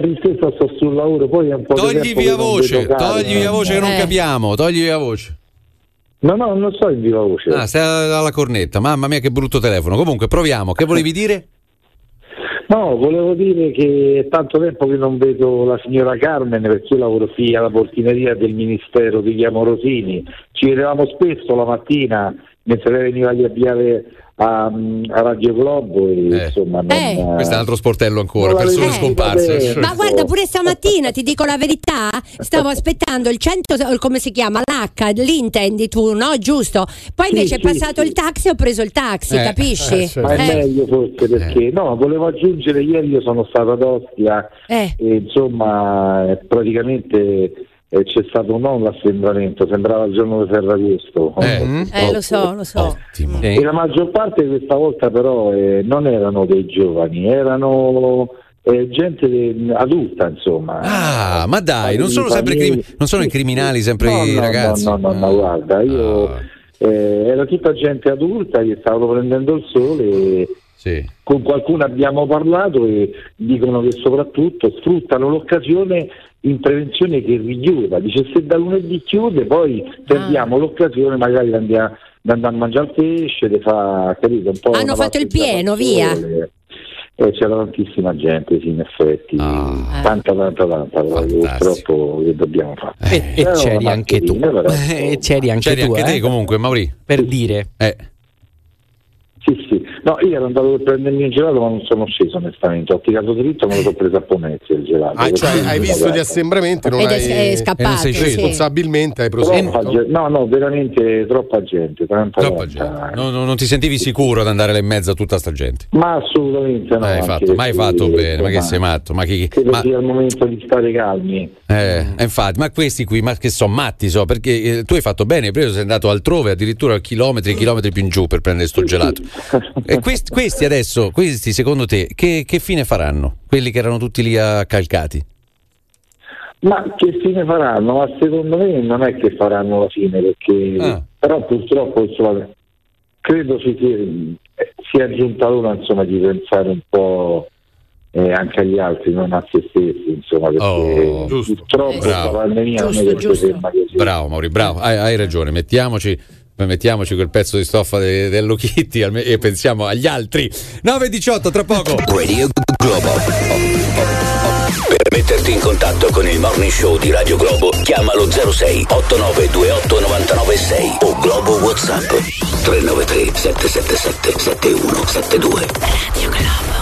Tristezza sto sul lavoro, poi è un po' di Togli via voce, togli via voce che non Eh. capiamo, togli via voce. No, no, non so in viva voce. Ah, stai alla cornetta, mamma mia che brutto telefono. Comunque proviamo, che volevi dire? No, volevo dire che è tanto tempo che non vedo la signora Carmen perché io lavoro qui alla portineria del Ministero di Chiamo Rosini. Ci vedevamo spesso la mattina mentre lei veniva a avviare a, a Radio Globo e insomma non, Eh. Questo è un altro sportello ancora, persone scomparse. Ma guarda, pure stamattina ti dico la verità, stavo aspettando il 100, il- come si chiama? L'H, l'intendi tu, no? Giusto? Poi Sì, invece è sì, passato il taxi e ho preso il taxi, Eh, capisci? eh, certo. Ma è Eh. meglio forse perché no, volevo aggiungere ieri io sono stato ad Ostia Eh. e insomma eh, praticamente eh, c'è stato non l'assembramento, sembrava il giorno di Ferragosto. Eh, lo so, lo so. E la maggior parte questa volta però eh, non erano dei giovani, erano eh, gente eh, adulta insomma. Ah, ma dai, non sono sempre i crimi- non sono i criminali, sempre No, i no, ragazzi. No, no, no, no, guarda, io Ah. eh, era tutta gente adulta che stava prendendo il sole e con qualcuno abbiamo parlato e dicono che soprattutto sfruttano l'occasione in prevenzione che richiuda. Dice se da lunedì chiude poi perdiamo l'occasione magari di andare, a mangiare il pesce, di fa, capito, un po' Hanno fatto il pieno, via. Eh, c'era tantissima gente, sì, in effetti, Ah. tanta, tanta, tanta, purtroppo che dobbiamo fare. E, e c'eri anche tu. mascherina, però, E c'eri anche C'eri tu. anche eh? te comunque, Mauri. Per dire. Eh. Sì, sì. No, io ero andato per prendermi il gelato, ma non sono sceso onestamente. Ho tirato dritto e me lo sono preso a Pomezia il gelato. Ah, cioè, hai visto gli assembramenti, non Ed è- hai è scappato, e non sei sì. responsabilmente hai proseguito. gente- no, no, veramente troppa gente. Tanta Troppa tanta- No, no, non ti sentivi sicuro ad andare là in mezzo a tutta sta gente? Ma assolutamente no. Ma hai fatto, ma hai fatto bene, ma che sei matto? Ma chi, Credo ma, sia il momento di stare calmi. eh, eh, infatti, ma questi qui, ma che sono matti, so, perché eh, tu hai fatto bene, hai preso, sei andato altrove, addirittura chilometri e chilometri più in giù per prendere sto gelato. E questi, questi adesso, questi secondo te, che, che fine faranno? Quelli che erano tutti lì accalcati? Ma che fine faranno? Ma secondo me non è che faranno la fine, perché Ah. però purtroppo insomma, credo si sia, sia giunta l'ora insomma, di pensare un po' eh, anche agli altri, non a se stessi, insomma, perché Oh, giusto. purtroppo Bravo. la pandemia non è che ferma così. Bravo Mauri, bravo, hai, hai ragione, mettiamoci, mettiamoci quel pezzo di stoffa de- dello Kitty e pensiamo agli altri. 9.18 tra poco. Radio Globo. Per metterti in contatto con il Morning Show di Radio Globo, chiamalo 06 8928 996 o Globo WhatsApp 393 777 7172.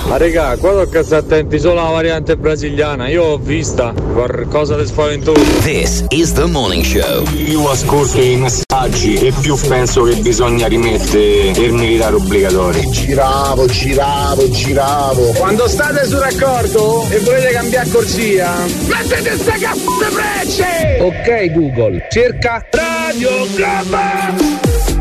Ma regà, qua tocca stare attenti solo alla variante brasiliana, io l'ho vista, qualcosa di spaventoso. This is the Morning Show. Io ascolto i messaggi e più penso che bisogna rimettere il militare obbligatorio. Giravo, giravo, giravo. Quando state sul raccordo e volete cambiare corsia, Mettete ste cazzate frecce! ok Google, cerca Radio Globo!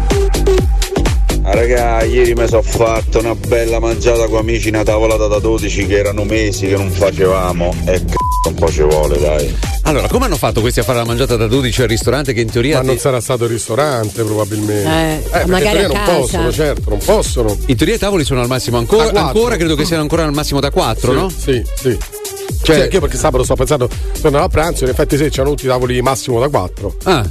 Ah, raga, ieri mi sono fatto una bella mangiata con amici, una tavolata da 12 che erano mesi che non facevamo. E c***o un po' ci vuole, dai. Allora, come hanno fatto questi a fare la mangiata da 12 al ristorante che in teoria... Ma non sarà stato il ristorante probabilmente. Eh, perché magari in teoria non casa. possono, certo, non possono. In teoria i tavoli sono al massimo ancora, ancora credo che siano ancora al massimo da 4, Sì, no? Sì, sì. Cioè- Cioè, anche io perché sabato sto pensando, tornavo a pranzo, in effetti sì, c'erano tutti i tavoli massimo da 4. Ah,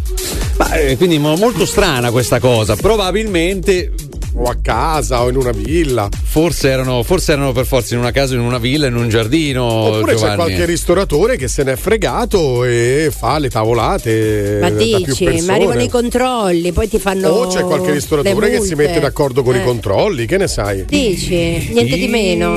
ma, eh, quindi mo- molto strana questa cosa. Probabilmente. O a casa o in una villa. Forse erano, forse erano per forza in una casa, in una villa, in un giardino. Oppure c'è Giovanni. qualche ristoratore che se n'è fregato e fa le tavolate. Ma dici, ma arrivano i controlli, poi ti fanno. O c'è qualche ristoratore che si mette d'accordo con Eh. i controlli, che ne sai? Dici, niente di meno.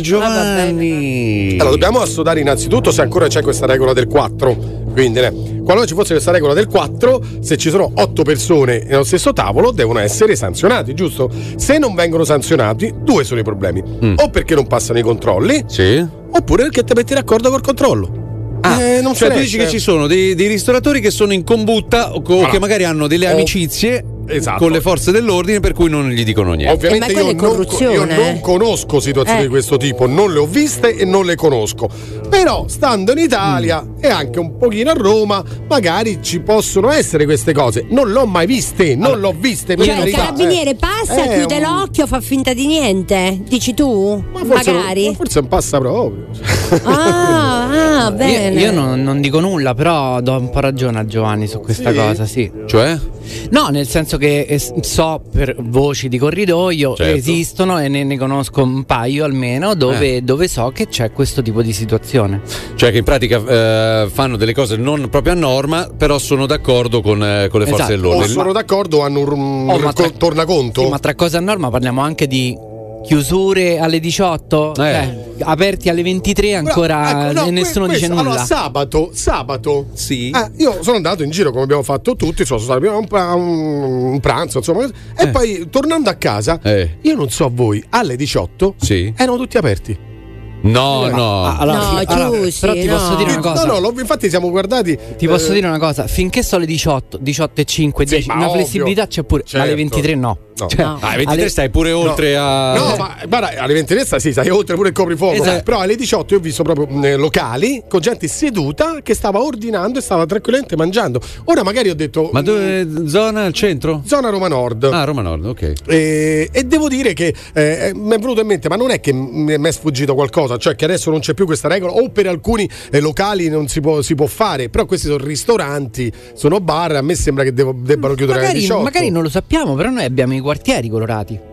Giovanni. Allora, dobbiamo assodare innanzitutto se ancora c'è questa regola del 4. Quindi, eh, qualora ci fosse questa regola del 4, se ci sono 8 persone nello stesso tavolo, devono essere sanzionati, giusto? Se non vengono sanzionati, due sono i problemi. O perché non passano i controlli, oppure perché ti metti d'accordo col controllo. Eh, non Cioè, tu dici che ci sono dei, dei ristoratori che sono in combutta o, co- Voilà. che magari hanno delle amicizie Esatto. con le forze dell'ordine per cui non gli dicono niente. Ovviamente io, non, io non conosco situazioni Eh. di questo tipo, non le ho viste e non le conosco. Però stando in Italia e anche un pochino a Roma, magari ci possono essere queste cose. Non l'ho mai viste, non l'ho viste. Cioè, il carabiniere eh. passa, Eh, chiude un- l'occhio, fa finta di niente. Dici tu? Forse, non- Magari. forse non passa proprio. Ah, ah, bene. Io, io non, non dico nulla, però do un po' ragione a Giovanni su questa Sì? cosa, sì. Cioè? No, nel senso che eh, so per voci di corridoio Certo. esistono e ne, ne conosco un paio almeno dove, Eh. dove so che c'è questo tipo di situazione. Cioè che in pratica eh, fanno delle cose non proprio a norma, però sono d'accordo con, eh, con le forze Esatto. O dell'ordine. sono d'accordo, hanno un, Oh, un ma tra- tornaconto. Sì, ma tra cose a norma parliamo anche di chiusure alle 18, Eh. eh, aperti alle 23 ancora Ecco, no, nessuno que- dice questo- nulla. Allora, sabato, sabato. Sì. eh, io sono andato in giro come abbiamo fatto tutti, sono stato prima a un, un- pranzo, insomma, e poi tornando a casa, Eh. io non so voi, alle 18 Sì. erano tutti aperti. No, no. Ah, allora, No, allora, Giussi, però ti no. posso dire una cosa. No, no, infatti siamo guardati. Ti posso eh, dire una cosa, finché sono le 18, 18 e 5, Sì, 10, ma una ovvio. flessibilità c'è pure, ma alle Certo. 23 no. No. Cioè, No. Ah, alle 23 alle- stai pure oltre a. No, ma guarda, alle 23 sì, sai, oltre pure il coprifuoco. Esatto. Però alle 18 io ho visto proprio mh, locali con gente seduta che stava ordinando e stava tranquillamente mangiando. Ora magari ho detto. Ma dove? Zona al centro? Zona Roma Nord. Ah, Roma Nord, ok. E, e devo dire che eh, mi è venuto in mente, ma non è che mi è sfuggito qualcosa, cioè che adesso non c'è più questa regola, o per alcuni eh, locali non si può, si può fare, però questi sono ristoranti, sono bar, a me sembra che devo- debbano chiudere alle magari, 18. magari non lo sappiamo, però noi abbiamo i quartieri colorati.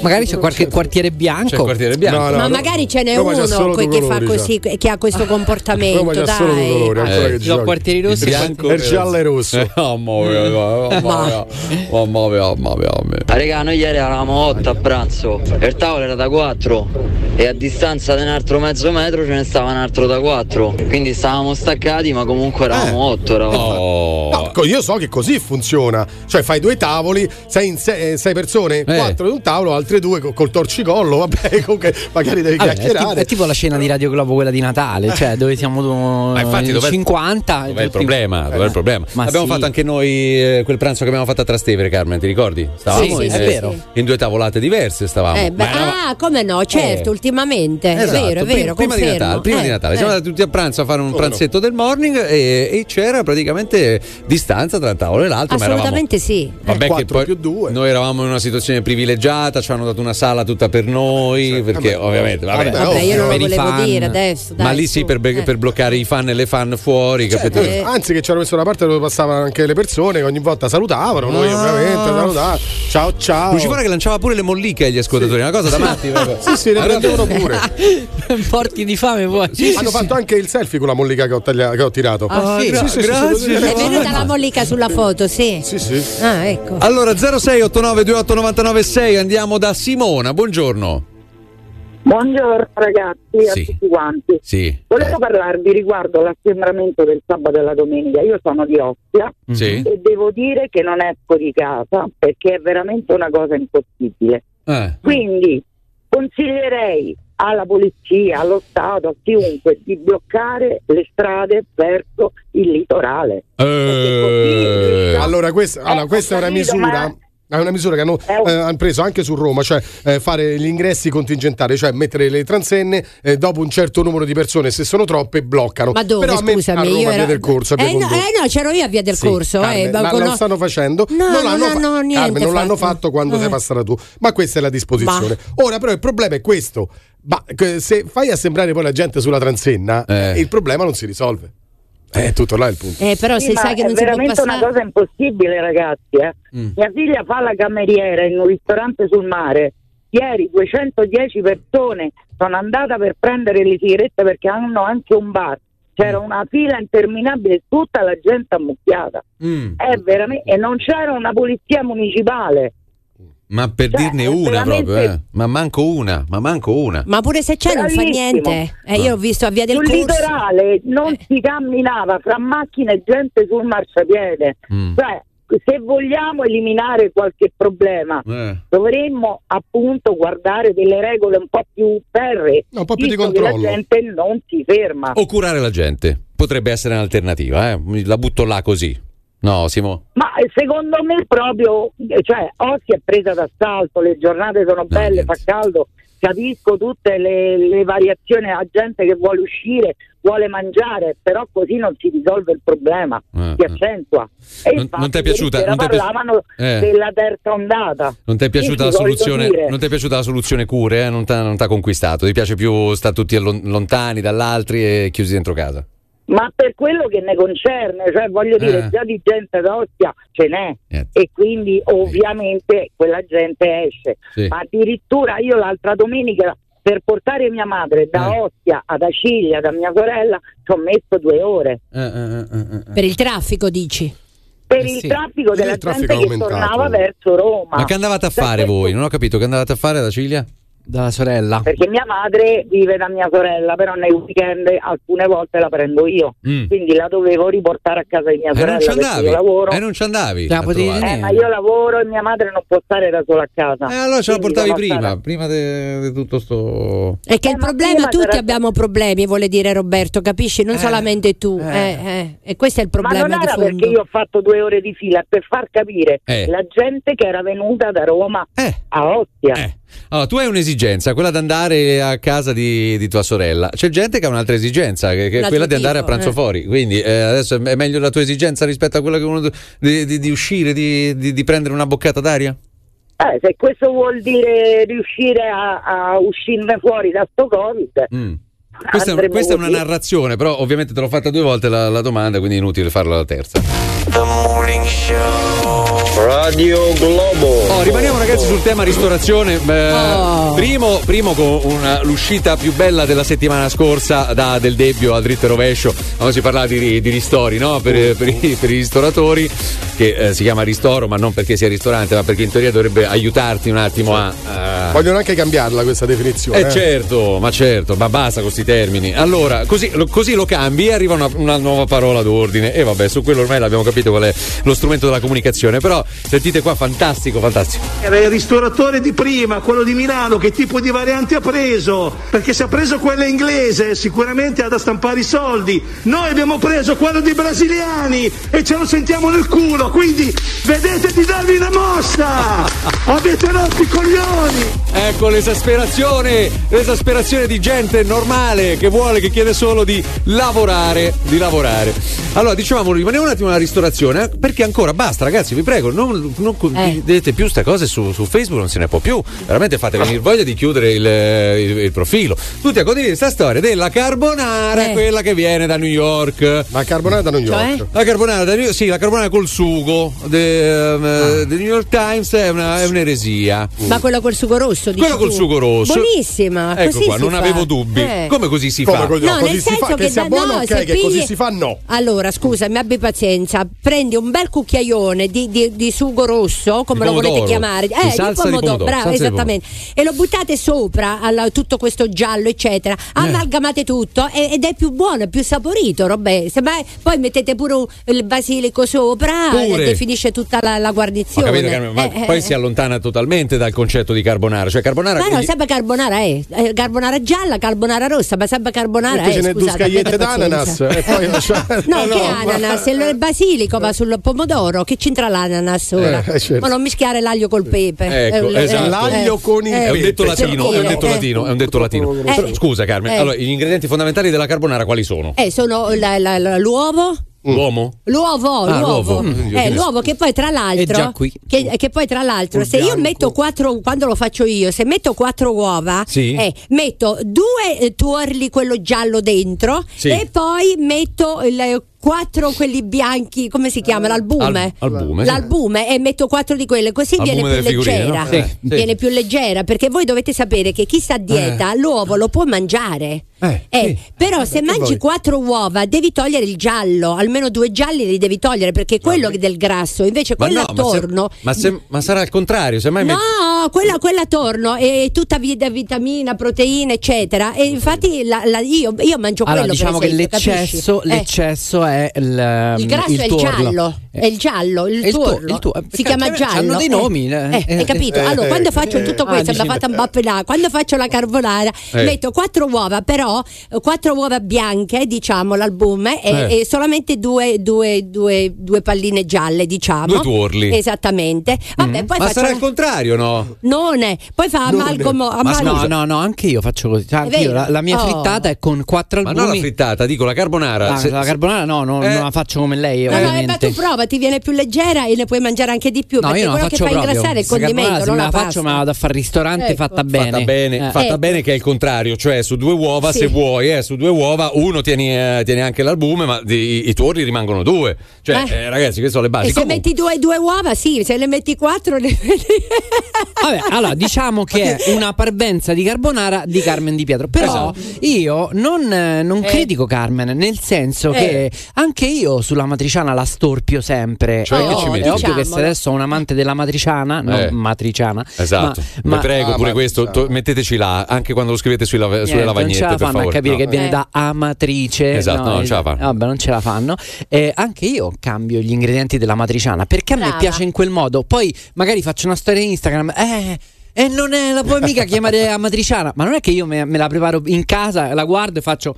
Magari c'è qualche quartiere bianco. C'è quartiere bianco. No, no, Ma no. magari ce n'è solo uno que- che fa colori, così, che ha questo comportamento. solo due Dai. colori, ancora Eh, che giochi. quartieri rossi e bianco, il giallo e rosso. Eh, mamma mia, mamma mia, mamma mia, mamma mia. Ah, Raga, noi ieri eravamo 8 a pranzo e il tavolo era da 4 e a distanza di un altro mezzo metro ce ne stava un altro da 4. Quindi stavamo staccati, ma comunque eravamo 8. Eravamo. Oh. No, co- io so che così funziona. Cioè, fai due tavoli, sei in sei, eh, sei persone, quattro in un tavolo, altre due col, col torcicollo. Vabbè, comunque magari devi Vabbè, è, tipo, chiacchierare. è tipo la scena di Radio Globo, quella di Natale, cioè dove siamo Ma infatti, in dov'è- 50. Dov'è il problema? Dov'è il problema? Ma abbiamo sì. fatto anche noi eh, quel pranzo che abbiamo fatto a Trastevere, Carmen, ti ricordi? Stavamo sì, in, sì, eh, vero. in due tavolate diverse stavamo. Eh, beh, ah, come no, certo, Eh. ultimamente. Esatto, è vero, è prima- vero. prima di. Natale, prima di Eh, Natale. eh. siamo andati tutti a pranzo a fare un pranzetto del morning e, e c'era praticamente distanza tra un tavolo e l'altro. ma eravamo- Assolutamente sì. Vabbè, che poi noi eravamo in una situazione privilegiata, ci hanno dato una sala tutta per noi, perché ovviamente vabbè, Vabbè, io non lo volevo fan. dire adesso. Ma dai, lì sì per, Eh. per bloccare i fan e le fan fuori, capito? Eh, Anzi, che c'era messo una parte dove passavano anche le persone che ogni volta salutavano. Noi, Ah. ovviamente, salutavamo. Ciao, ciao. Lucifora che lanciava pure le molliche agli ascoltatori, una cosa da matti. Sì, sì, ne Allora- prendevano pure. Porti di fame poi. Hanno fatto anche il selfie con la mollica che ho, taglia- che ho tirato. Ah, sì? sì, sì, grazie. sì, È venuta la mollica sulla foto, sì. Sì, sì. Ah, ecco. Allora 0689 2899 andiamo da Simona, buongiorno. Buongiorno ragazzi Sì. a tutti quanti. Sì. Volevo parlarvi riguardo l'assembramento del sabato e la domenica. Io sono di Ostia Sì. e devo dire che non esco di casa perché è veramente una cosa impossibile. Eh. Quindi consiglierei alla polizia, allo Stato, a chiunque di bloccare le strade verso il litorale. Eh. Allora, questa, allora, questa è una misura. ma- È una misura che hanno, eh, hanno preso anche su Roma, cioè eh, fare gli ingressi contingentari, cioè mettere le transenne eh, dopo un certo numero di persone, se sono troppe, bloccano. Ma dove, Però a me- scusami? a Roma, io via ero- del corso. a via eh, no, eh, no, c'ero io a via del Sì, corso. Carmen, eh, ma con- lo stanno facendo? No, non no, l'hanno no, fa- no, niente Carmen, non l'hanno fatto. quando Eh. sei passata tu, ma questa è la disposizione. Ora, però, il problema è questo: ma se fai assemblare poi la gente sulla transenna, il problema non si risolve. È tutto là il punto. Eh, però Sì, se sai che è non può veramente passare. una cosa impossibile, ragazzi. eh. Mm. Mia figlia fa la cameriera in un ristorante sul mare. Ieri 210 persone sono andate per prendere le sigarette perché hanno anche un bar. C'era una fila interminabile, tutta la gente ammucchiata. Mm. È veramente, e non c'era una polizia municipale. Ma per Cioè, dirne è una veramente- proprio, eh. Ma manco una, ma manco una. Ma pure se c'è non fa Bravissimo. niente. Eh, io ho visto a via del sul corso. litorale non si camminava fra macchine e gente sul marciapiede. Mm. Cioè, se vogliamo eliminare qualche problema, Eh. dovremmo appunto guardare delle regole un po' più ferree, un po' più di che la controllo. gente non si ferma. O curare la gente. Potrebbe essere un'alternativa, eh. La butto là così. No, Simo. Ma eh, secondo me proprio, eh, cioè, Ostia è presa d'assalto, le giornate sono belle, fa caldo, capisco tutte le, le variazioni, la gente che vuole uscire, vuole mangiare, però così non si risolve il problema, Eh, si eh. accentua. E Non- non ti è piaciuta- non ti è pi- parlavano Eh. della terza ondata. Non ti è piaciuta Sì, la sì, voglio soluzione? dire. Non ti è piaciuta la soluzione cure, eh? Non non t'ha conquistato. Ti piace più stare tutti lontani dall'altri e chiusi dentro casa. Ma per quello che ne concerne, cioè voglio dire, Eh. già di gente d'Ostia ce n'è e quindi ovviamente quella gente esce. Sì. Ma addirittura io l'altra domenica per portare mia madre da Eh. Ostia ad Acilia, da mia sorella, ci ho messo due ore. Per il traffico, dici? Per Eh il sì. traffico Eh, della il traffico gente che tornava verso Roma. Ma che andavate a Cioè, fare voi? Non ho capito che andavate a fare da Ciglia? Dalla sorella. Perché mia madre vive da mia sorella, però nei weekend alcune volte la prendo io. Mm. Quindi la dovevo riportare a casa di mia E non sorella ci andavi? io lavoro. E non ci andavi? Eh, ma io lavoro e mia madre non può stare da sola a casa. Eh, allora ce la portavi prima, stata- prima di tutto sto. È che il ma problema, tutti c'era- abbiamo problemi, vuole dire Roberto, capisci? Non solamente tu. eh, eh. E questo è il Ma problema non di era fondo. perché io ho fatto due ore di fila per far capire Eh. la gente che era venuta da Roma a Ostia. Allora, tu hai un'esigenza, quella di andare a casa di, di tua sorella. C'è gente che ha un'altra esigenza, che, che è quella di andare a pranzo eh. fuori. Quindi eh, adesso è meglio la tua esigenza rispetto a quella che uno di, di- di uscire, di, di- di prendere una boccata d'aria? Eh, se questo vuol dire riuscire a, a uscirne fuori da sto Covid, Mm. Questa, è, questa è una narrazione, però ovviamente te l'ho fatta due volte la, la domanda, quindi è inutile farla la terza. Radio Globo. Oh, rimaniamo ragazzi sul tema ristorazione. Eh, primo, primo con una- l'uscita più bella della settimana scorsa da Del Debbio al dritto e rovescio. Quando si parlava di, di ristori no? per, per i, per i ristoratori, che eh, si chiama ristoro, ma non perché sia ristorante, ma perché in teoria dovrebbe aiutarti un attimo a. a- Vogliono anche cambiarla questa definizione. eh certo, ma certo, ma basta con questi termini. Allora, così lo, così lo cambi e arriva una, una nuova parola d'ordine. E vabbè, su quello ormai l'abbiamo capito qual è lo strumento della comunicazione. Però sentite qua, fantastico, fantastico. Era il ristoratore di prima, quello di Milano, che tipo di variante ha preso? Perché se ha preso quella inglese sicuramente ha da stampare i soldi. Noi abbiamo preso quello dei brasiliani e ce lo sentiamo nel culo, quindi vedete di darvi una mossa! Avete rotto i coglioni! Ecco l'esasperazione, l'esasperazione di gente normale che vuole, che chiede solo di lavorare, di lavorare. Allora, dicevamo, rimaniamo un attimo alla ristorazione, eh, perché ancora basta, ragazzi, vi prego, non, non condividete più queste cose su, su Facebook, non se ne può più. Veramente fate venire voglia di chiudere il, il- il profilo. Tutti a condividere questa storia della carbonara, Eh. quella che viene da New York. La carbonara da New York? Cioè? La carbonara da New York, sì, la carbonara col sugo del New York Times è, una- è un'eresia. Ma quello col sugo rosso, dici Quello col tu? sugo rosso. Buonissima. Ecco così qua, si non fa. avevo dubbi. Eh. Come così si Come fa? così? No, così nel si senso fa, che, che sia da- buono, no, ok, se che così pigli- si fa, no. Allora, scusa, mi abbi pazienza. Prendi un bel cucchiaione di, di- di sugo rosso, come Di lo volete pomodoro. chiamare. Di Eh, salsa di pomodoro, bravo, salsa di esattamente. E lo buttate sopra a tutto questo giallo, eccetera. Eh. Amalgamate tutto e- ed è più buono, è più saporito, robè. Semmai- poi mettete pure un- il basilico sopra Pure. e definisce tutta la, la guarnizione. capito, Carmen, ma Eh, eh, poi eh. si allontana totalmente dal concetto di carbonara. Cioè, carbonara. Ma no, sempre carbonara è. Eh, Carbonara gialla, carbonara rossa, ma sempre carbonara Mettecene è. due Scusate, scagliette abbiate d'ananas e poi lasciate- No, no, che ma- ananas? Il basilico va sul pomodoro, che c'entra l'ananas ora? Eh, certo. Ma non mischiare l'aglio col pepe. Ecco, Eh, esatto. eh, L'aglio con il È un detto pepe. latino, è un detto Eh. latino, è un detto latino. Eh. Scusa Carmen, Eh. allora gli ingredienti fondamentali della carbonara quali sono? Eh, sono la- la- la- l'uovo. L'uomo? L'uovo, Ah, l'uovo. l'uovo. Mm, Eh, che ne l'uovo che poi tra l'altro già qui. che, che poi tra l'altro se io metto quattro quando lo faccio io se metto quattro uova Sì. eh, metto due eh, tuorli quello giallo dentro Sì. e poi metto il quattro quelli bianchi come si chiama l'albume Al- albume, l'albume e metto quattro di quelle così Albume viene più leggera no? Sì. viene più leggera perché voi dovete sapere che chi sta a dieta l'uovo lo può mangiare Eh, eh, però se mangi quattro uova devi togliere il giallo, almeno due gialli li devi togliere perché quello è del grasso, invece Ma quello no, ma, se- attorno ma, se- ma sarà il contrario, se mai No, met- quella, quella attorno è tutta vita- vitamina, proteine, eccetera. E infatti la- la- io, io mangio Allora, quello. diciamo che esempio, l'eccesso? Eh, l'eccesso è il, il grasso è il giallo, è il giallo, il il tuo- tuorlo. il tuo- si chiama hanno giallo. dei eh. nomi, Eh, eh, hai capito? eh, Allora, eh, quando faccio eh, tutto ah, questo, bappelà. Quando faccio la carbonara, Eh. metto quattro uova, però eh, quattro uova bianche, diciamo, l'albume, e, Eh. e solamente due, due, due, due palline gialle, diciamo. Due tuorli. Esattamente. Vabbè, poi ma faccio sarà il contrario, no? Non è. Poi fa amalgamo. Ma amalgamo- no, no, no, anche io faccio così. Cioè, anche vero? io, la, la mia Oh. frittata è con quattro Ma albumi. non la frittata, dico la carbonara. Ah, Se- la carbonara no, no, Eh. non la faccio come lei, No, no, eh, ma ovviamente. tu prova, ti viene più leggera e ne puoi mangiare anche di più. No, perché io non la quello che faccio fa proprio. ingrassare è il condimento, non la la faccio, me la vado a fare ristorante Ecco. fatta bene. Fatta bene, Eh. fatta Eh. bene che è il contrario, cioè su due uova Sì. se vuoi, eh, su due uova uno tieni, eh, tieni anche l'albume, ma di- i, tuorli rimangono due. Cioè, Eh. eh, ragazzi, queste sono le basi. E se Comunque- metti due, due uova, sì, se ne metti quattro. ne- Vabbè, allora diciamo che è una parvenza di carbonara di Carmen Di Pietro. Però io non, eh, non Eh. critico Carmen, nel senso Eh. che anche io sulla matriciana la storpio sempre. Cioè, È che ci metti? È ovvio che se adesso sono un amante della matriciana, non Eh. matriciana. Esatto, ma- vi prego, Ah, pure ma- questo, to- metteteci là, anche quando lo scrivete sui lava- sulle lavagnette, la fanno favore. a capire No. che viene Eh. da amatrice. Esatto, no, non eh, ce la fanno. Vabbè, non ce la fanno. Eh, anche io cambio gli ingredienti della matriciana perché a me Brava. piace in quel modo. Poi magari faccio una storia Instagram. Eh. E non è, la puoi mica chiamare amatriciana, ma non è che io me, me la preparo in casa, la guardo e faccio.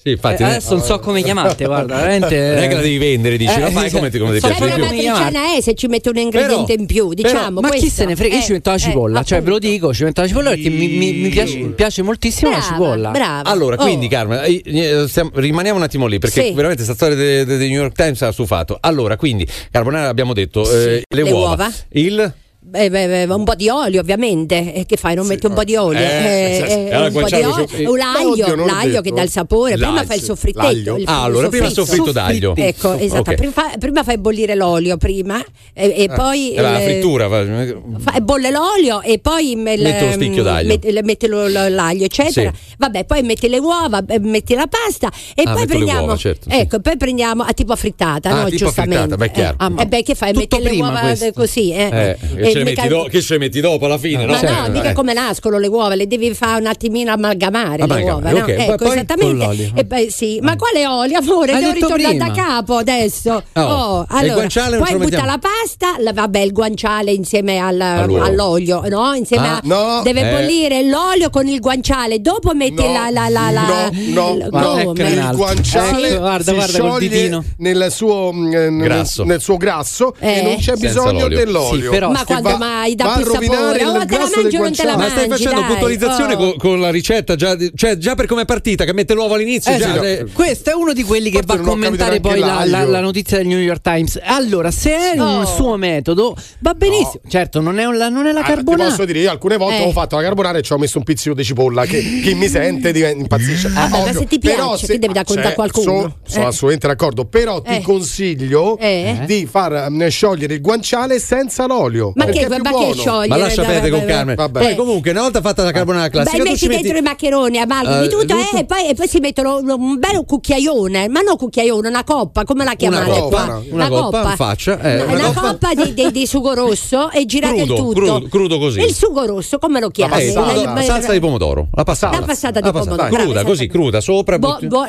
Sì, infatti, eh, ne- adesso non so come chiamarti, guarda, veramente. non è che la devi vendere, dici, Eh, la fai come ti, come ti so piace la più. matriciana è se ci mette un ingrediente Però- in più, diciamo. ma chi se ne frega? Io ci Eh, metto la eh, cipolla, cioè ve lo dico, ci metto la cipolla perché mi, mi- mi piace, mi piace moltissimo la cipolla. Brava. Allora, Oh. quindi Carmen, eh, eh, stiamo- rimaniamo un attimo lì perché Sì. veramente questa storia del de, New York Times ha stufato. Allora, quindi, carbonara abbiamo detto, eh, le, Le uova, uova. il Beh, beh, beh, un po' di olio ovviamente e che fai non metti un po' di olio Eh, Eh, sì, sì. eh, un po' di olio sì. un l'aglio, l'ho l'aglio che dà il sapore prima L'aglio, fai il sì. soffrittetto L'aglio. il Ah, allora, prima il soffritto d'aglio. ecco esatto Ok. prima, prima fai bollire l'olio prima e, e poi Eh, la eh, frittura. fa- bolle l'olio e poi me- Metto lo spicchio d'aglio. met- le- metti lo- lo- l'aglio eccetera Sì. vabbè poi metti le uova eh, metti la pasta e Ah, poi prendiamo uova, certo, sì. ecco poi prendiamo a tipo affrittata Ah, no tipo giustamente affrittata, beh, chiaro. Eh, Ah, e beh che fai metti le prima uova così eh, Eh, eh. Ce, le metti do- che ce le metti dopo alla fine, no? Ma no, Eh, mica eh. come nascono le uova, le devi fare un attimino amalgamare le Amalgamare, uova, no? ok. Poi- Ecco, poi esattamente. E beh, sì. Ma quale olio, amore? Hai Devo ritornare prima. da capo adesso. Oh, Oh, il allora, poi butta la pasta, la- vabbè, il guanciale insieme al- all'olio, no? Insieme Ah, a, no, deve eh. bollire l'olio con il guanciale, dopo metti No, la, la, la, la no, no, ecco il altro. guanciale Eh, guarda, guarda scioglie nel suo, mm, Grasso. nel suo grasso Eh. e non c'è Senza bisogno l'olio. dell'olio. Sì, però- Ma quando va- mai dà va a più rovinare sapore? il Oh, te la grasso del mangi o non te la. Ma stai facendo dai. puntualizzazione Oh. co- con, la ricetta già, cioè già per come è partita che mette l'uovo all'inizio Eh, già, sì, no. eh, Questo è uno di quelli che Forse va a commentare poi la, la- la notizia del New York Times. Allora, se è un Oh. suo metodo, va benissimo. Certo, non è, un- la, non è la Ah, ti carbonara. posso dire, io alcune volte Eh. ho fatto la carbonara e ci ho messo un pizzico di cipolla che chi mi sente diventa- impazzisce. Vabbè, ma Ovvio. se ti Però piace, che devi raccontare a qualcuno? so- sono Eh. assolutamente d'accordo, però ti Eh. consiglio Eh. di far mm, sciogliere il guanciale senza l'olio. Ma perché che, è più ma lascia perdere con Carmen vabbè. poi Eh. comunque una volta fatta la carbonara classica Beh, tu metti ci metti dentro i maccheroni, amalgami Eh, tutto tutto? eh, e, poi, e poi si mettono un, bel cucchiaione, ma non cucchiaione, una coppa, come la chiamate coppa, qua? una coppa in faccia, eh, una una, coppa- coppa, di, di- di sugo rosso e girate Crudo, il tutto. crudo, crudo così. Il sugo rosso, come lo chiami? Eh, passata. crudo- salsa di pomodoro la passata La passata di pomodoro, cruda così cruda sopra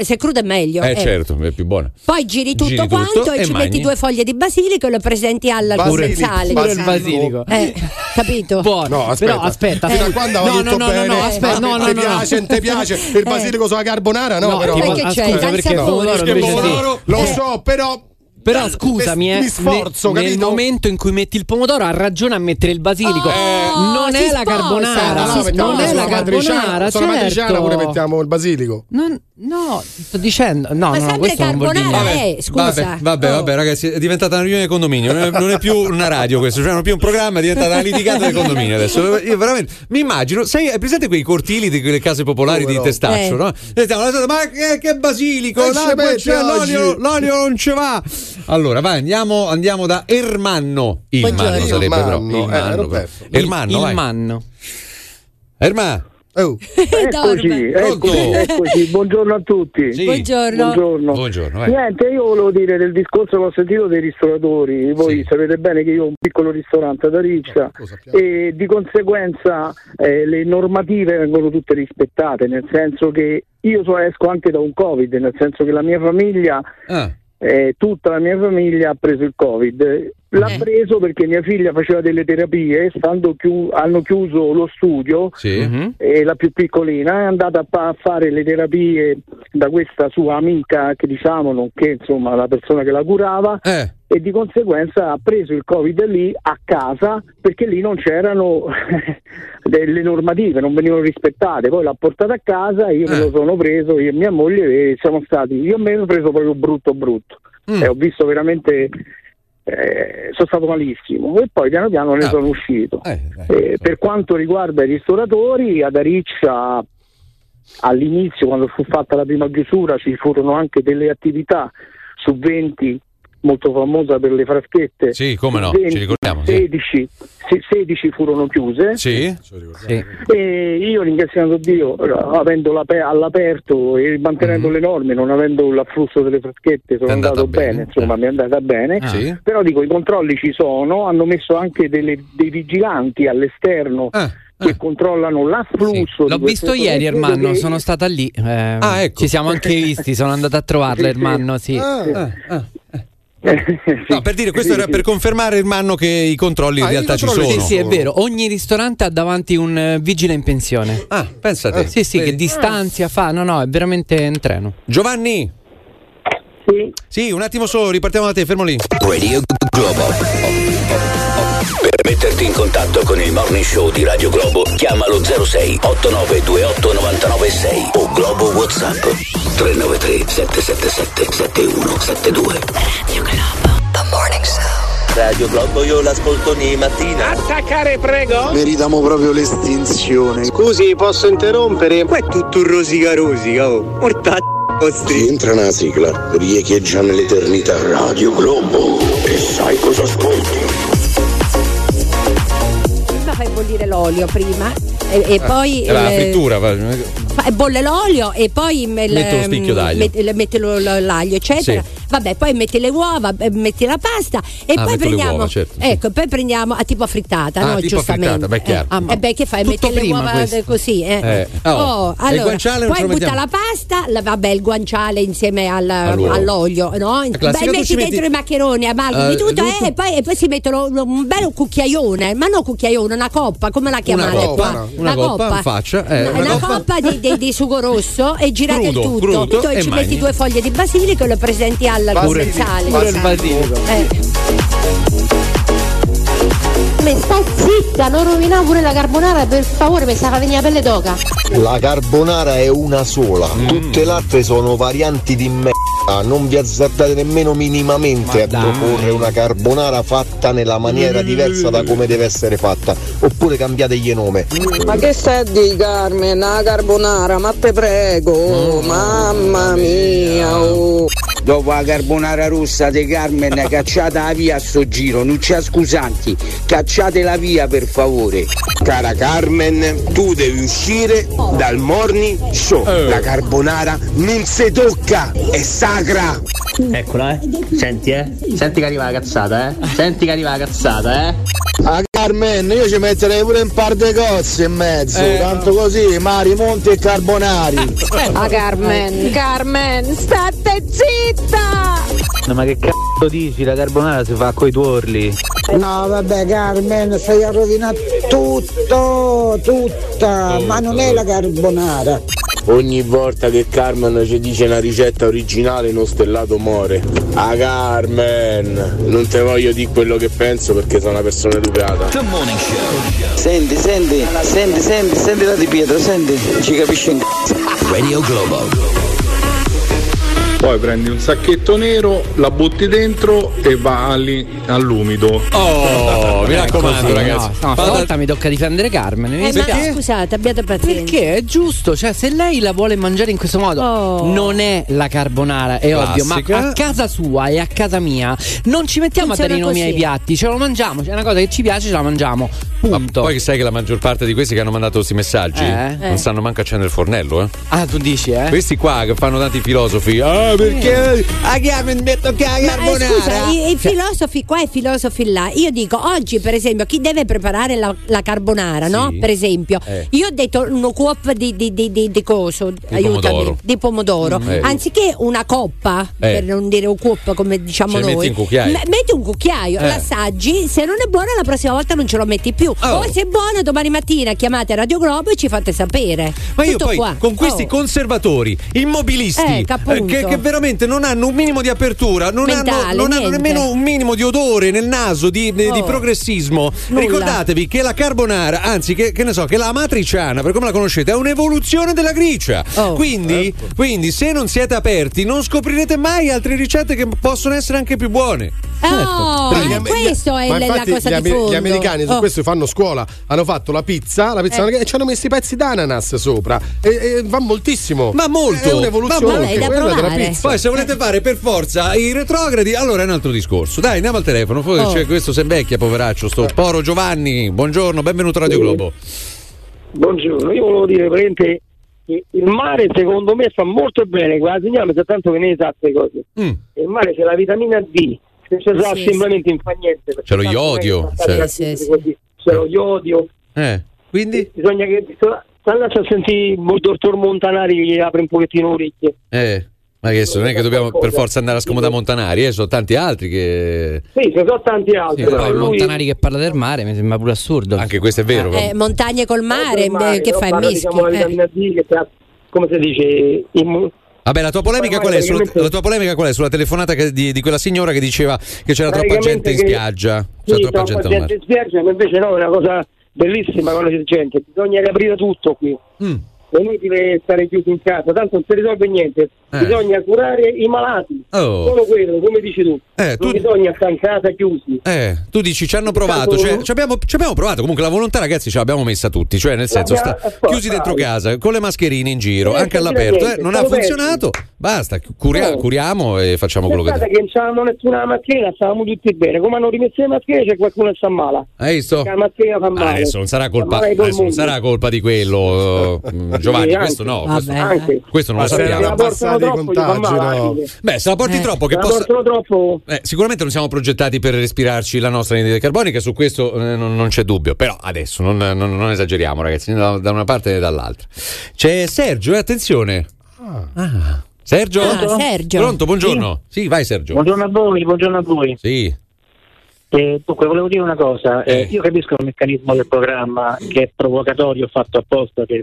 se crudo è meglio. eh eh. certo è più buona Poi giri tutto quanto e ci metti due foglie di basilico e lo presenti al Basilico, basilico. Eh, capito? Buono. No, aspetta. Però aspetta. Fino a eh. quando no, avevo no, detto no, no, bene. no, aspetta, no, no, ti piace, non ti piace il basilico sulla carbonara? No, No, però. tipo- Perché ah, c'è? scusa, perché pomodoro lo Eh. so, però Però scusami, mi- eh, mi sforzo, nel, capito? nel momento in cui metti il pomodoro ha ragione a mettere il basilico. Oh, non è la carbonara, No, mettiamo non è la matriciana, carbonara, sulla matriciana certo. pure mettiamo il basilico. Non- no, ti sto dicendo, no, Ma no, no, sempre questo non vuol dire carbonara niente. è, scusa. Vabbè, vabbè, Oh. vabbè, ragazzi, è diventata una riunione di condominio. Non è, non è più una radio questo, cioè non è più un programma, è diventata una litigata del condominio adesso. Io veramente mi immagino, sai, hai presente quei cortili di quelle case popolari Come di no? testaccio, Eh. no? Ma che, che basilico, Eh, l'olio, oggi." l'olio non ci va. Allora, vai, andiamo, andiamo da Ermanno. Il Buongiorno. manno sarebbe però. Ermanno, Il eh, manno, ero però. perso. Ermanno, il vai. manno. Erma. Oh. Eccoci, Pronto? eccoci, eccoci, buongiorno a tutti. Sì. Buongiorno. Buongiorno. Buongiorno, vai. Niente, io volevo dire del discorso che ho sentito dei ristoratori, voi Sì. sapete bene che io ho un piccolo ristorante ad Ariccia sappiamo. e di conseguenza eh, le normative vengono tutte rispettate, nel senso che io so, esco anche da un Covid, nel senso che la mia famiglia, Ah, eh, tutta la mia famiglia ha preso il Covid. L'ha Eh. preso perché mia figlia faceva delle terapie, stando chiu- hanno chiuso lo studio sì. Mhm. e la più piccolina è andata a, fa- a fare le terapie da questa sua amica che diciamo nonché insomma la persona che la curava Eh. e di conseguenza ha preso il covid lì a casa perché lì non c'erano delle normative non venivano rispettate poi l'ha portata a casa io me Eh. lo sono preso io e mia moglie e siamo stati io me l'ho preso proprio brutto brutto Mm. e ho visto veramente eh, sono stato malissimo e poi piano piano ne Ah. sono uscito Eh, eh. eh, per quanto riguarda i ristoratori, ad Ariccia all'inizio, quando fu fatta la prima chiusura, ci furono anche delle attività su 20 molto famosa per le fraschette. Sì, come no, Su 20, ci ricordiamo, sì. 16, se- 16 furono chiuse. Sì. Sì. E io ringraziando Dio, eh, avendo l'ape- all'aperto e mantenendo Mhm. le norme, non avendo l'afflusso delle fraschette, sono È andata andato bene, bene, insomma, eh. mi è andata bene. Ah. Sì. Però dico, i controlli ci sono, hanno messo anche delle- dei vigilanti all'esterno Ah, che controllano l'afflusso. di L'ho visto ieri, Ermanno, che- sono stata lì. eh, Ah, ecco. Ci siamo anche visti, sono andato a trovarla, Sì, sì. Ermanno, sì. Ah, ah. No, per dire, questo era per confermare il manno che i controlli in Ah, realtà ci controlli sono. Sì, sì, è vero. Ogni ristorante ha davanti un eh, vigile in pensione. Ah, pensate. Sì, sì, che distanzia fa. No, no, è veramente in treno. Giovanni. Sì. Sì, un attimo solo, ripartiamo da te, fermo lì. Radio Globo. Per metterti in contatto con il morning show di Radio Globo, chiamalo 06 8928 996 o Globo WhatsApp 393 777 7172. Radio Globo. Radio Globo io l'ascolto ogni mattina. Attaccare, prego. Meritiamo proprio l'estinzione. Scusi, posso interrompere? Qua è tutto rosica rosica, oh. Mortacci vostri. Entra una sigla, riecheggia nell'eternità Radio Globo e sai cosa ascolti. Fai bollire l'olio prima e, e poi Eh, la eh, frittura. va- bolle l'olio e poi me- Metto lo spicchio d'aglio. met- metti l'aglio eccetera Sì. vabbè poi metti le uova eh, metti la pasta e Ah, poi prendiamo uova, certo, sì. ecco poi prendiamo a tipo affrittata Ah, no tipo giustamente affrittata, beh, chiaro. eh, ah, e beh che fai metti le uova questo. così eh. Eh, oh, Oh, il allora, poi butta la pasta la- vabbè il guanciale insieme al- all'olio no? Beh, metti dentro metti- i maccheroni amalgami Eh, tutto, tutto? eh, e, poi, e poi si mettono un, un bel cucchiaione ma non cucchiaione una coppa come la Una chiamate coppa, qua? una coppa in faccia. eh, una, una coppa, coppa- di, di- di sugo rosso e girate Crudo, il tutto. crudo, Poi e ci mangi. metti due foglie di basilico e lo presenti al Pure- commensale. pure il basilico. Eh. Ma sta zitta, non rovinare pure la carbonara, per favore, mi sa che venire la pelle d'oca. La carbonara è una sola, tutte le altre sono varianti di merda. Non vi azzardate nemmeno minimamente a proporre una carbonara fatta nella maniera diversa da come deve essere fatta, oppure cambiategli nome. Ma che stai di Carmen? La carbonara, ma te prego, mamma mia. oh. Dopo la carbonara rossa di Carmen, cacciata via a sto giro, non c'è scusanti, cacciatela via per favore. Cara Carmen, tu devi uscire dal morning show. La carbonara non si tocca, è sacra. Eccola, eh. Senti, eh. Senti che arriva la cazzata, eh. Senti che arriva la cazzata, eh. Carmen, io ci metterei pure un par di cozze in mezzo, Eh. tanto così, mari, monti e carbonari. Ah, Carmen, Carmen, state zitta! No, ma che cazzo dici? La carbonara si fa coi tuorli. No, vabbè, Carmen, stai a rovinare tutto, tutta, ma non è la carbonara. Ogni volta che Carmen ci dice una ricetta originale, uno stellato muore. A Carmen, non te voglio dire quello che penso perché sono una persona educata. Senti, senti, senti, senti, senti la di Pietro, senti, ci capisce in c***o. Radio Globo. Poi prendi un sacchetto nero, la butti dentro e va lì all'umido. Oh, mi raccomando, Così, ragazzi. No, no, stavolta mi tocca difendere Carmen. Eh, ma scusate, abbiate pazienza. Perché è giusto, cioè se lei la vuole mangiare in questo modo, Oh. non è la carbonara, è ovvio, ma Classica. a casa sua e a casa mia non ci mettiamo a dare i Funziona nomi ai piatti, ce lo mangiamo, c'è una cosa che ci piace, ce la mangiamo. Punto. Poi sai che la maggior parte di questi che hanno mandato questi messaggi Eh? non Eh. sanno manco accendere il fornello, eh. Ah, tu dici, eh? Questi qua che fanno tanti filosofi. Ah, perché a Carmen metto che la Ma, eh, carbonara? scusa, i, i Cioè, filosofi qua e i filosofi là. Io dico, oggi per esempio, chi deve preparare la, la carbonara, no? Per esempio, Eh. io ho detto uno cuop di, di, di, di, di coso, aiutami, pomodoro. di pomodoro. Mm, eh. Anziché una coppa, Eh. per non dire un cuop come diciamo Ce ne noi, metti un cucchiaio. me- metti un cucchiaio, Eh. l'assaggi, se non è buona la prossima volta non ce lo metti più. Oh. O se è buona domani mattina chiamate Radio Globo e ci fate sapere. Ma io Tutto poi qua. con questi Oh. conservatori, immobilisti, Eh, che che, che veramente non hanno un minimo di apertura, non, Mentale, hanno, non hanno nemmeno un minimo di odore nel naso, di, di- di Oh. progressismo. Nulla. Ricordatevi che la carbonara, anzi che, che ne so, che la matriciana, per come la conoscete, è un'evoluzione della gricia. Oh. Quindi, quindi se non siete aperti non scoprirete mai altre ricette che possono essere anche più buone. Oh, Gli am- questo è ma la- cosa gli, di fondo. gli americani su Oh. questo fanno scuola hanno fatto la pizza la pizza Eh. e ci hanno messo i pezzi d'ananas sopra e, e va moltissimo Ma molto, è un'evoluzione ma pizza Poi se volete fare per forza i retrogradi, allora è un altro discorso. Dai, andiamo al telefono. Forse Oh. c'è questo si invecchia, poveraccio, sto poro Giovanni. Buongiorno, benvenuto a Radio Globo. Buongiorno, io volevo dire che il mare secondo me fa molto bene, la signora sa tanto che ne sa queste cose. Mm. Il mare c'è la vitamina D, se c'è Sì, assembramenti non fa niente. C'è lo iodio, Sì, sì, sì. C'è lo iodio, Eh, quindi? bisogna che andarci a sentire il dottor Montanari che gli apre un pochettino orecchie. Eh, ma che adesso non è che dobbiamo per forza andare a scomodare Montanari, eh, sono tanti altri che. Sì, ci sono tanti altri. Sì, però poi lui- Montanari che parla del mare mi sembra pure assurdo. Anche questo è vero. Eh, montagne col mare, mare, eh, che no? fai Parla, mischi? diciamo, Eh. D che sta, come si dice, immu- Vabbè, la tua polemica Poi qual è? Sulla, la tua polemica qual è? Sulla telefonata che- di, di quella signora che diceva che c'era troppa gente in spiaggia. Sì, C'era troppa troppa gente in spiaggia, ma invece no, è una cosa bellissima c'è gente. Bisogna riaprire tutto qui. Mm. È inutile stare chiusi in casa, tanto non si risolve niente. Eh. Bisogna curare i malati. Oh. Solo quello, come dici tu. Eh, tu- Non bisogna stare in casa chiusi. Eh, tu dici ci hanno provato, cioè, ci, abbiamo, ci abbiamo provato, comunque la volontà ragazzi ce l'abbiamo messa tutti, cioè nel senso sta, eh, chiusi dentro casa, con le mascherine in giro, Eh, anche all'aperto, eh, niente, non ha funzionato, basta, curia- No. curiamo e facciamo quello che che non c'avevamo nessuna mascherina, stavamo tutti bene. Come hanno rimesso le mascherine c'è qualcuno che sta male. Hai visto? La mascherina fa male. Ah, adesso non sarà colpa, adesso non sarà colpa di quello, mm, Giovanni, Sì, questo no, questo, Anche. questo non lo Ma se sappiamo. la anche. Beh, se la porti Eh, troppo, che possa. troppo. Eh, sicuramente non siamo progettati per respirarci la nostra anidride carbonica, su questo eh, non, non c'è dubbio. Però adesso non, non- non esageriamo, ragazzi, né da, da una parte né dall'altra. C'è Sergio, eh, attenzione. Ah. Sergio? Ah, Sergio. Pronto, buongiorno. Sì, vai Sergio. Buongiorno a voi, buongiorno a voi. Sì. Eh, dunque, volevo dire una cosa. Eh, Eh. Io capisco il meccanismo del programma che è provocatorio, fatto apposta per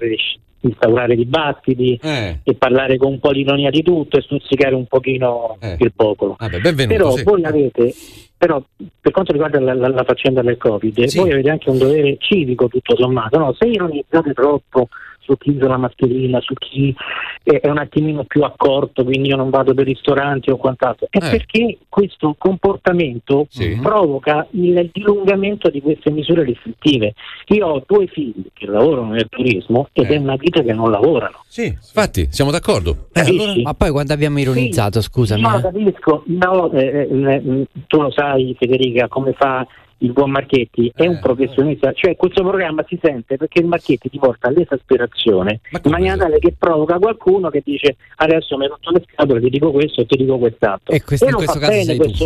instaurare dibattiti Eh. e parlare con un po' di ironia di tutto e stuzzicare un pochino il popolo. Vabbè. Però sì. voi avete, però per quanto riguarda la, la- la faccenda del Covid, Sì. voi avete anche un dovere civico tutto sommato, no? Se ironizzate troppo su chi usa la mascherina, su chi è, è un attimino più accorto, quindi io non vado per ristoranti o quant'altro, è Eh. perché questo comportamento provoca il dilungamento di queste misure restrittive. Io ho due figli che lavorano nel turismo ed è una vita che non lavorano. Sì, infatti, siamo d'accordo. Eh, allora- Ma poi quando abbiamo ironizzato, scusami. No, eh. capisco, no, eh, eh, eh, tu lo sai Federica come fa il buon Marchetti, è Eh. un professionista, cioè questo programma si sente perché il Marchetti ti porta all'esasperazione in maniera tale che provoca qualcuno che dice adesso mi hai rotto le scatole, ti dico questo e ti dico quest'altro. E questo- in lo questo caso bene, sei questo,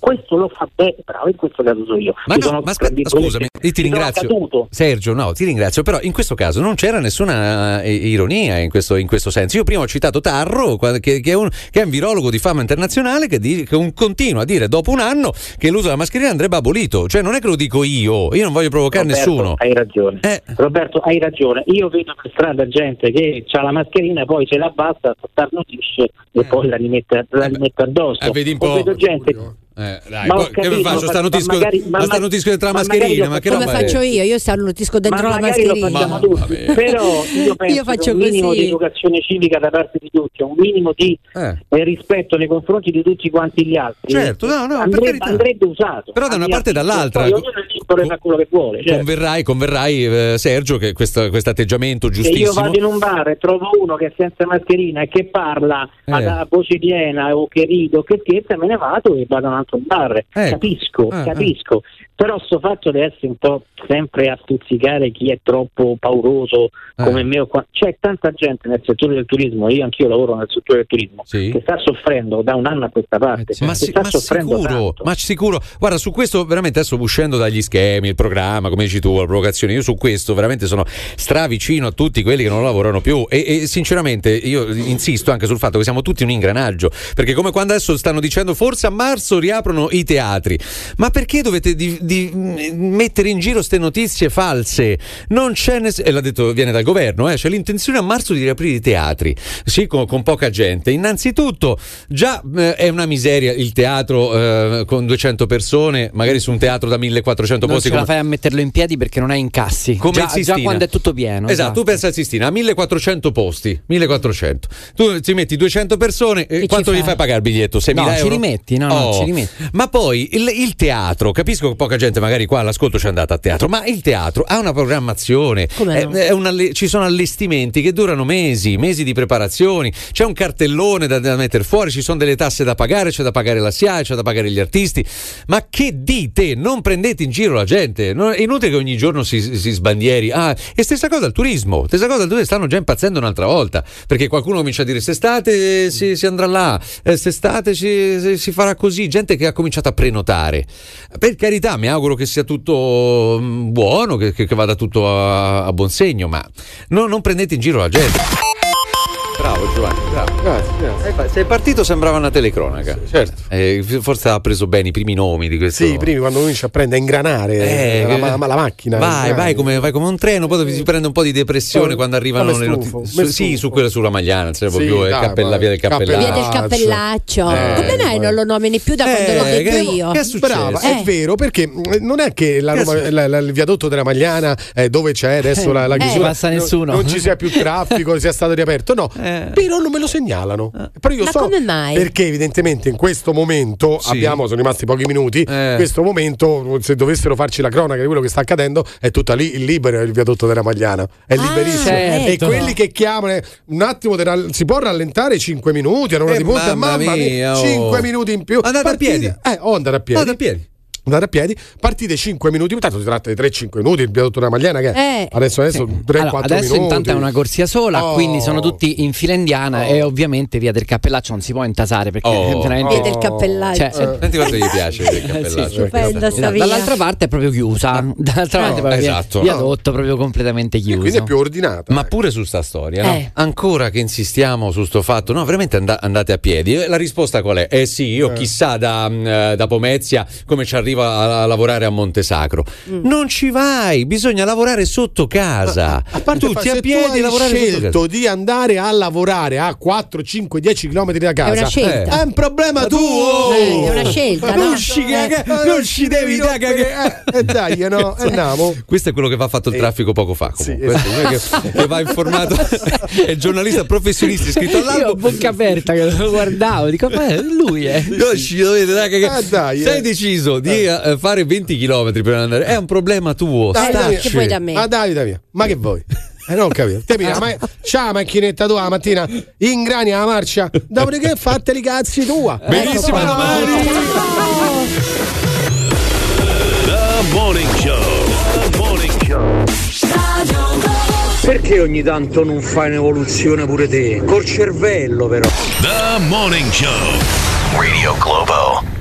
questo lo fa bene, bravo, in questo caso sono io. Ma no, sono, ma aspetta, scusami, io ti ringrazio. Sergio, no, ti ringrazio, però in questo caso non c'era nessuna eh, ironia in questo, in questo senso. Io prima ho citato Tarro, che, che è, un, che è un virologo di fama internazionale che, di- che un- continua a dire dopo un anno che l'uso della mascherina andrebbe abolito. Cioè non è che lo dico io, io non voglio provocare Roberto, nessuno. Hai ragione. Eh. Roberto, hai ragione. Io vedo per strada gente che ha la mascherina, poi ce la abbassa, starnutisce e poi la rimette, la rimette addosso. Eh, vedi un O po'. vedo gente. Eh, dai, Ma poi che capito, faccio? ma- Starnutisco, ma magari- ma ma starnutisco dentro la ma mascherina, lo ma che Come faccio io? Io starnutisco dentro ma la mascherina. tutti, però io penso Io faccio che un minimo così. di educazione civica da parte di tutti, un minimo di eh, rispetto nei confronti di tutti quanti gli altri, Certo, no, no, andrebbe, andrebbe usato. Però da una parte e dall'altra. Poi ognuno è libero di fare quello che vuole. certo. Converrai, converrai eh, Sergio, che questo atteggiamento Se io giustissimo. vado in un bar e trovo uno che è senza mascherina e che parla Eh. a voce piena o che rido o che scherza, me ne vado e vado a un altro bar. Eh. Capisco, Eh, capisco. Però sto fatto di essere un po' sempre a stuzzicare chi è troppo pauroso Eh. come me o qua. C'è tanta gente nel settore del turismo, io anch'io lavoro nel settore del turismo, che sta soffrendo da un anno a questa parte. Ma, che si- sta ma soffrendo sicuro, tanto. ma sicuro. Guarda, su questo veramente adesso uscendo dagli schemi, il programma, come dici tu, la provocazione, io su questo veramente sono stravicino a tutti quelli che non lavorano più e, e sinceramente io insisto anche sul fatto che siamo tutti un ingranaggio, perché come quando adesso stanno dicendo forse a marzo riaprono i teatri, ma perché dovete di- di- mh, mettere in giro queste notizie false? Non c'è ness- e l'ha detto, viene dal governo, eh, c'è l'intenzione a marzo di riaprire i teatri, sì, con, con poca gente. Innanzitutto già eh, è una miseria il teatro eh, con 200 persone, magari su un teatro da 1400 Non posti ce la come- fai a metterlo in piedi perché non hai incassi. come già, già quando è tutto pieno. Esatto, tu pensa al Sistina, ha 1400 posti, 1400. Tu ci metti 200 persone, eh, ci quanto gli fai? pagare il biglietto? 6.000 No, ci euro? rimetti, no, no, Oh. ci rimetti. Ma poi il, il teatro, capisco che poca gente magari qua all'ascolto c'è andata a teatro, ma il teatro ha una programmazione, è- no? è un alle- ci sono allestimenti che durano mesi, mesi di preparazioni, c'è un cartellone da, da mettere fuori, ci sono delle tasse da pagare, c'è da pagare la SIAE, c'è da pagare gli artisti. Ma che dite? Non prendete in giro la gente, non- è inutile che ogni giorno si, si sbandieri. Ah, e stessa cosa al turismo, stessa cosa al turismo, stanno già impazzendo un'altra volta, perché qualcuno comincia a dire quest'estate si, si andrà là, eh, quest'estate si, si- si farà così, gente che ha cominciato a prenotare. Per carità, mi auguro che sia tutto mm, buono, che, che- vada tutto a, a buon segno, ma no- non prendete in giro la gente. Bravo Giovanni, bravo. Grazie, grazie. Eh, Sei partito sembrava una telecronaca. certo. Eh, forse ha preso bene i primi nomi di questo. Sì, prima quando comincia a prendere a ingranare Eh, la, ma- la macchina. Vai, ingranare. vai come, vai come un treno, poi si prende un po' di depressione Oh, quando arrivano le notizie. Su- Sì, su quella sulla Magliana, non serve Sì, dai, via del Cappellaccio. Via del cappellaccio. Eh, Come mai non lo nomini più da quando l'ho Eh, detto che- io? che è successo? Brava, Eh. è vero perché non è che la Che è Roma- la- la- il viadotto della Magliana eh, dove c'è adesso la, la Eh. chiusura passa non- nessuno. non, ci sia più traffico sia stato riaperto no Eh. però non me lo segnalano però io Ma so come mai? perché evidentemente in questo momento Sì. abbiamo sono rimasti pochi minuti Eh. in questo momento se dovessero farci la cronaca di quello che sta accadendo è tutta lì il libero il viadotto della Magliana è Ah, liberissimo certo. e quelli che chiamano eh, un attimo di ral- si può rallentare 5 minuti all'ora Eh, di punta mamma mamma mia mia, oh. 5 minuti in più Andate a piedi. eh o andare a piedi Andate a piedi. Andare a piedi, partite 5 minuti, tanto si tratta di 3-5 minuti, il viadotto della Magliana che è Eh. adesso, adesso 3-4 Allora, adesso minuti. intanto è una corsia sola, Oh. quindi sono tutti in fila indiana e ovviamente via del cappellaccio non si può intasare perché Oh. veramente Via del cappellaggio. Cioè, Senti quanto gli piace il cappellaccio. Stupenda sta via. dall'altra parte è proprio chiusa, dall'altra parte proprio via- esatto. viadotto proprio completamente chiuso. quindi è più ordinata. Ma pure su sta storia, no? Eh. ancora che insistiamo su sto fatto, no, veramente and- andate a piedi. E La risposta qual è? Eh sì, io chissà da, mm, eh, da Pomezia come ci arriva a, a lavorare a Montesacro. Mm. Non ci vai, bisogna lavorare sotto casa. a parte Tutti fa- a se piedi tu hai lavorare sotto casa. scelto di andare a lavorare a 4, 5, 10 km da casa, una scelta. è un problema tuo. Eh, è una scelta, non no? ci, Eh, non ci devi dare cagare. Eh, dai, no, andiamo. Questo è quello che va fatto il traffico poco fa. Comunque. Sì, Questo è che, che va informato. è il giornalista professionista iscritto all'albo. bocca aperta che lo guardavo, dico ma è lui è. Non ci dovete dare cagare. Eh, dai, Sei eh. deciso di eh, fare 20 km per andare. È un problema tuo. Dai, dai, che vuoi da me? Ah, Davide mia, ma che vuoi? Eh, non capito. Te mia, ma c'ha la macchinetta tua la mattina, ingrani la marcia, dopodiché fatteli i cazzi tua. Benissimo, Ecco, domani. The Morning Show. The Morning Show. Perché ogni tanto non fai un'evoluzione pure te? Col cervello però. The Morning Show. Radio Globo.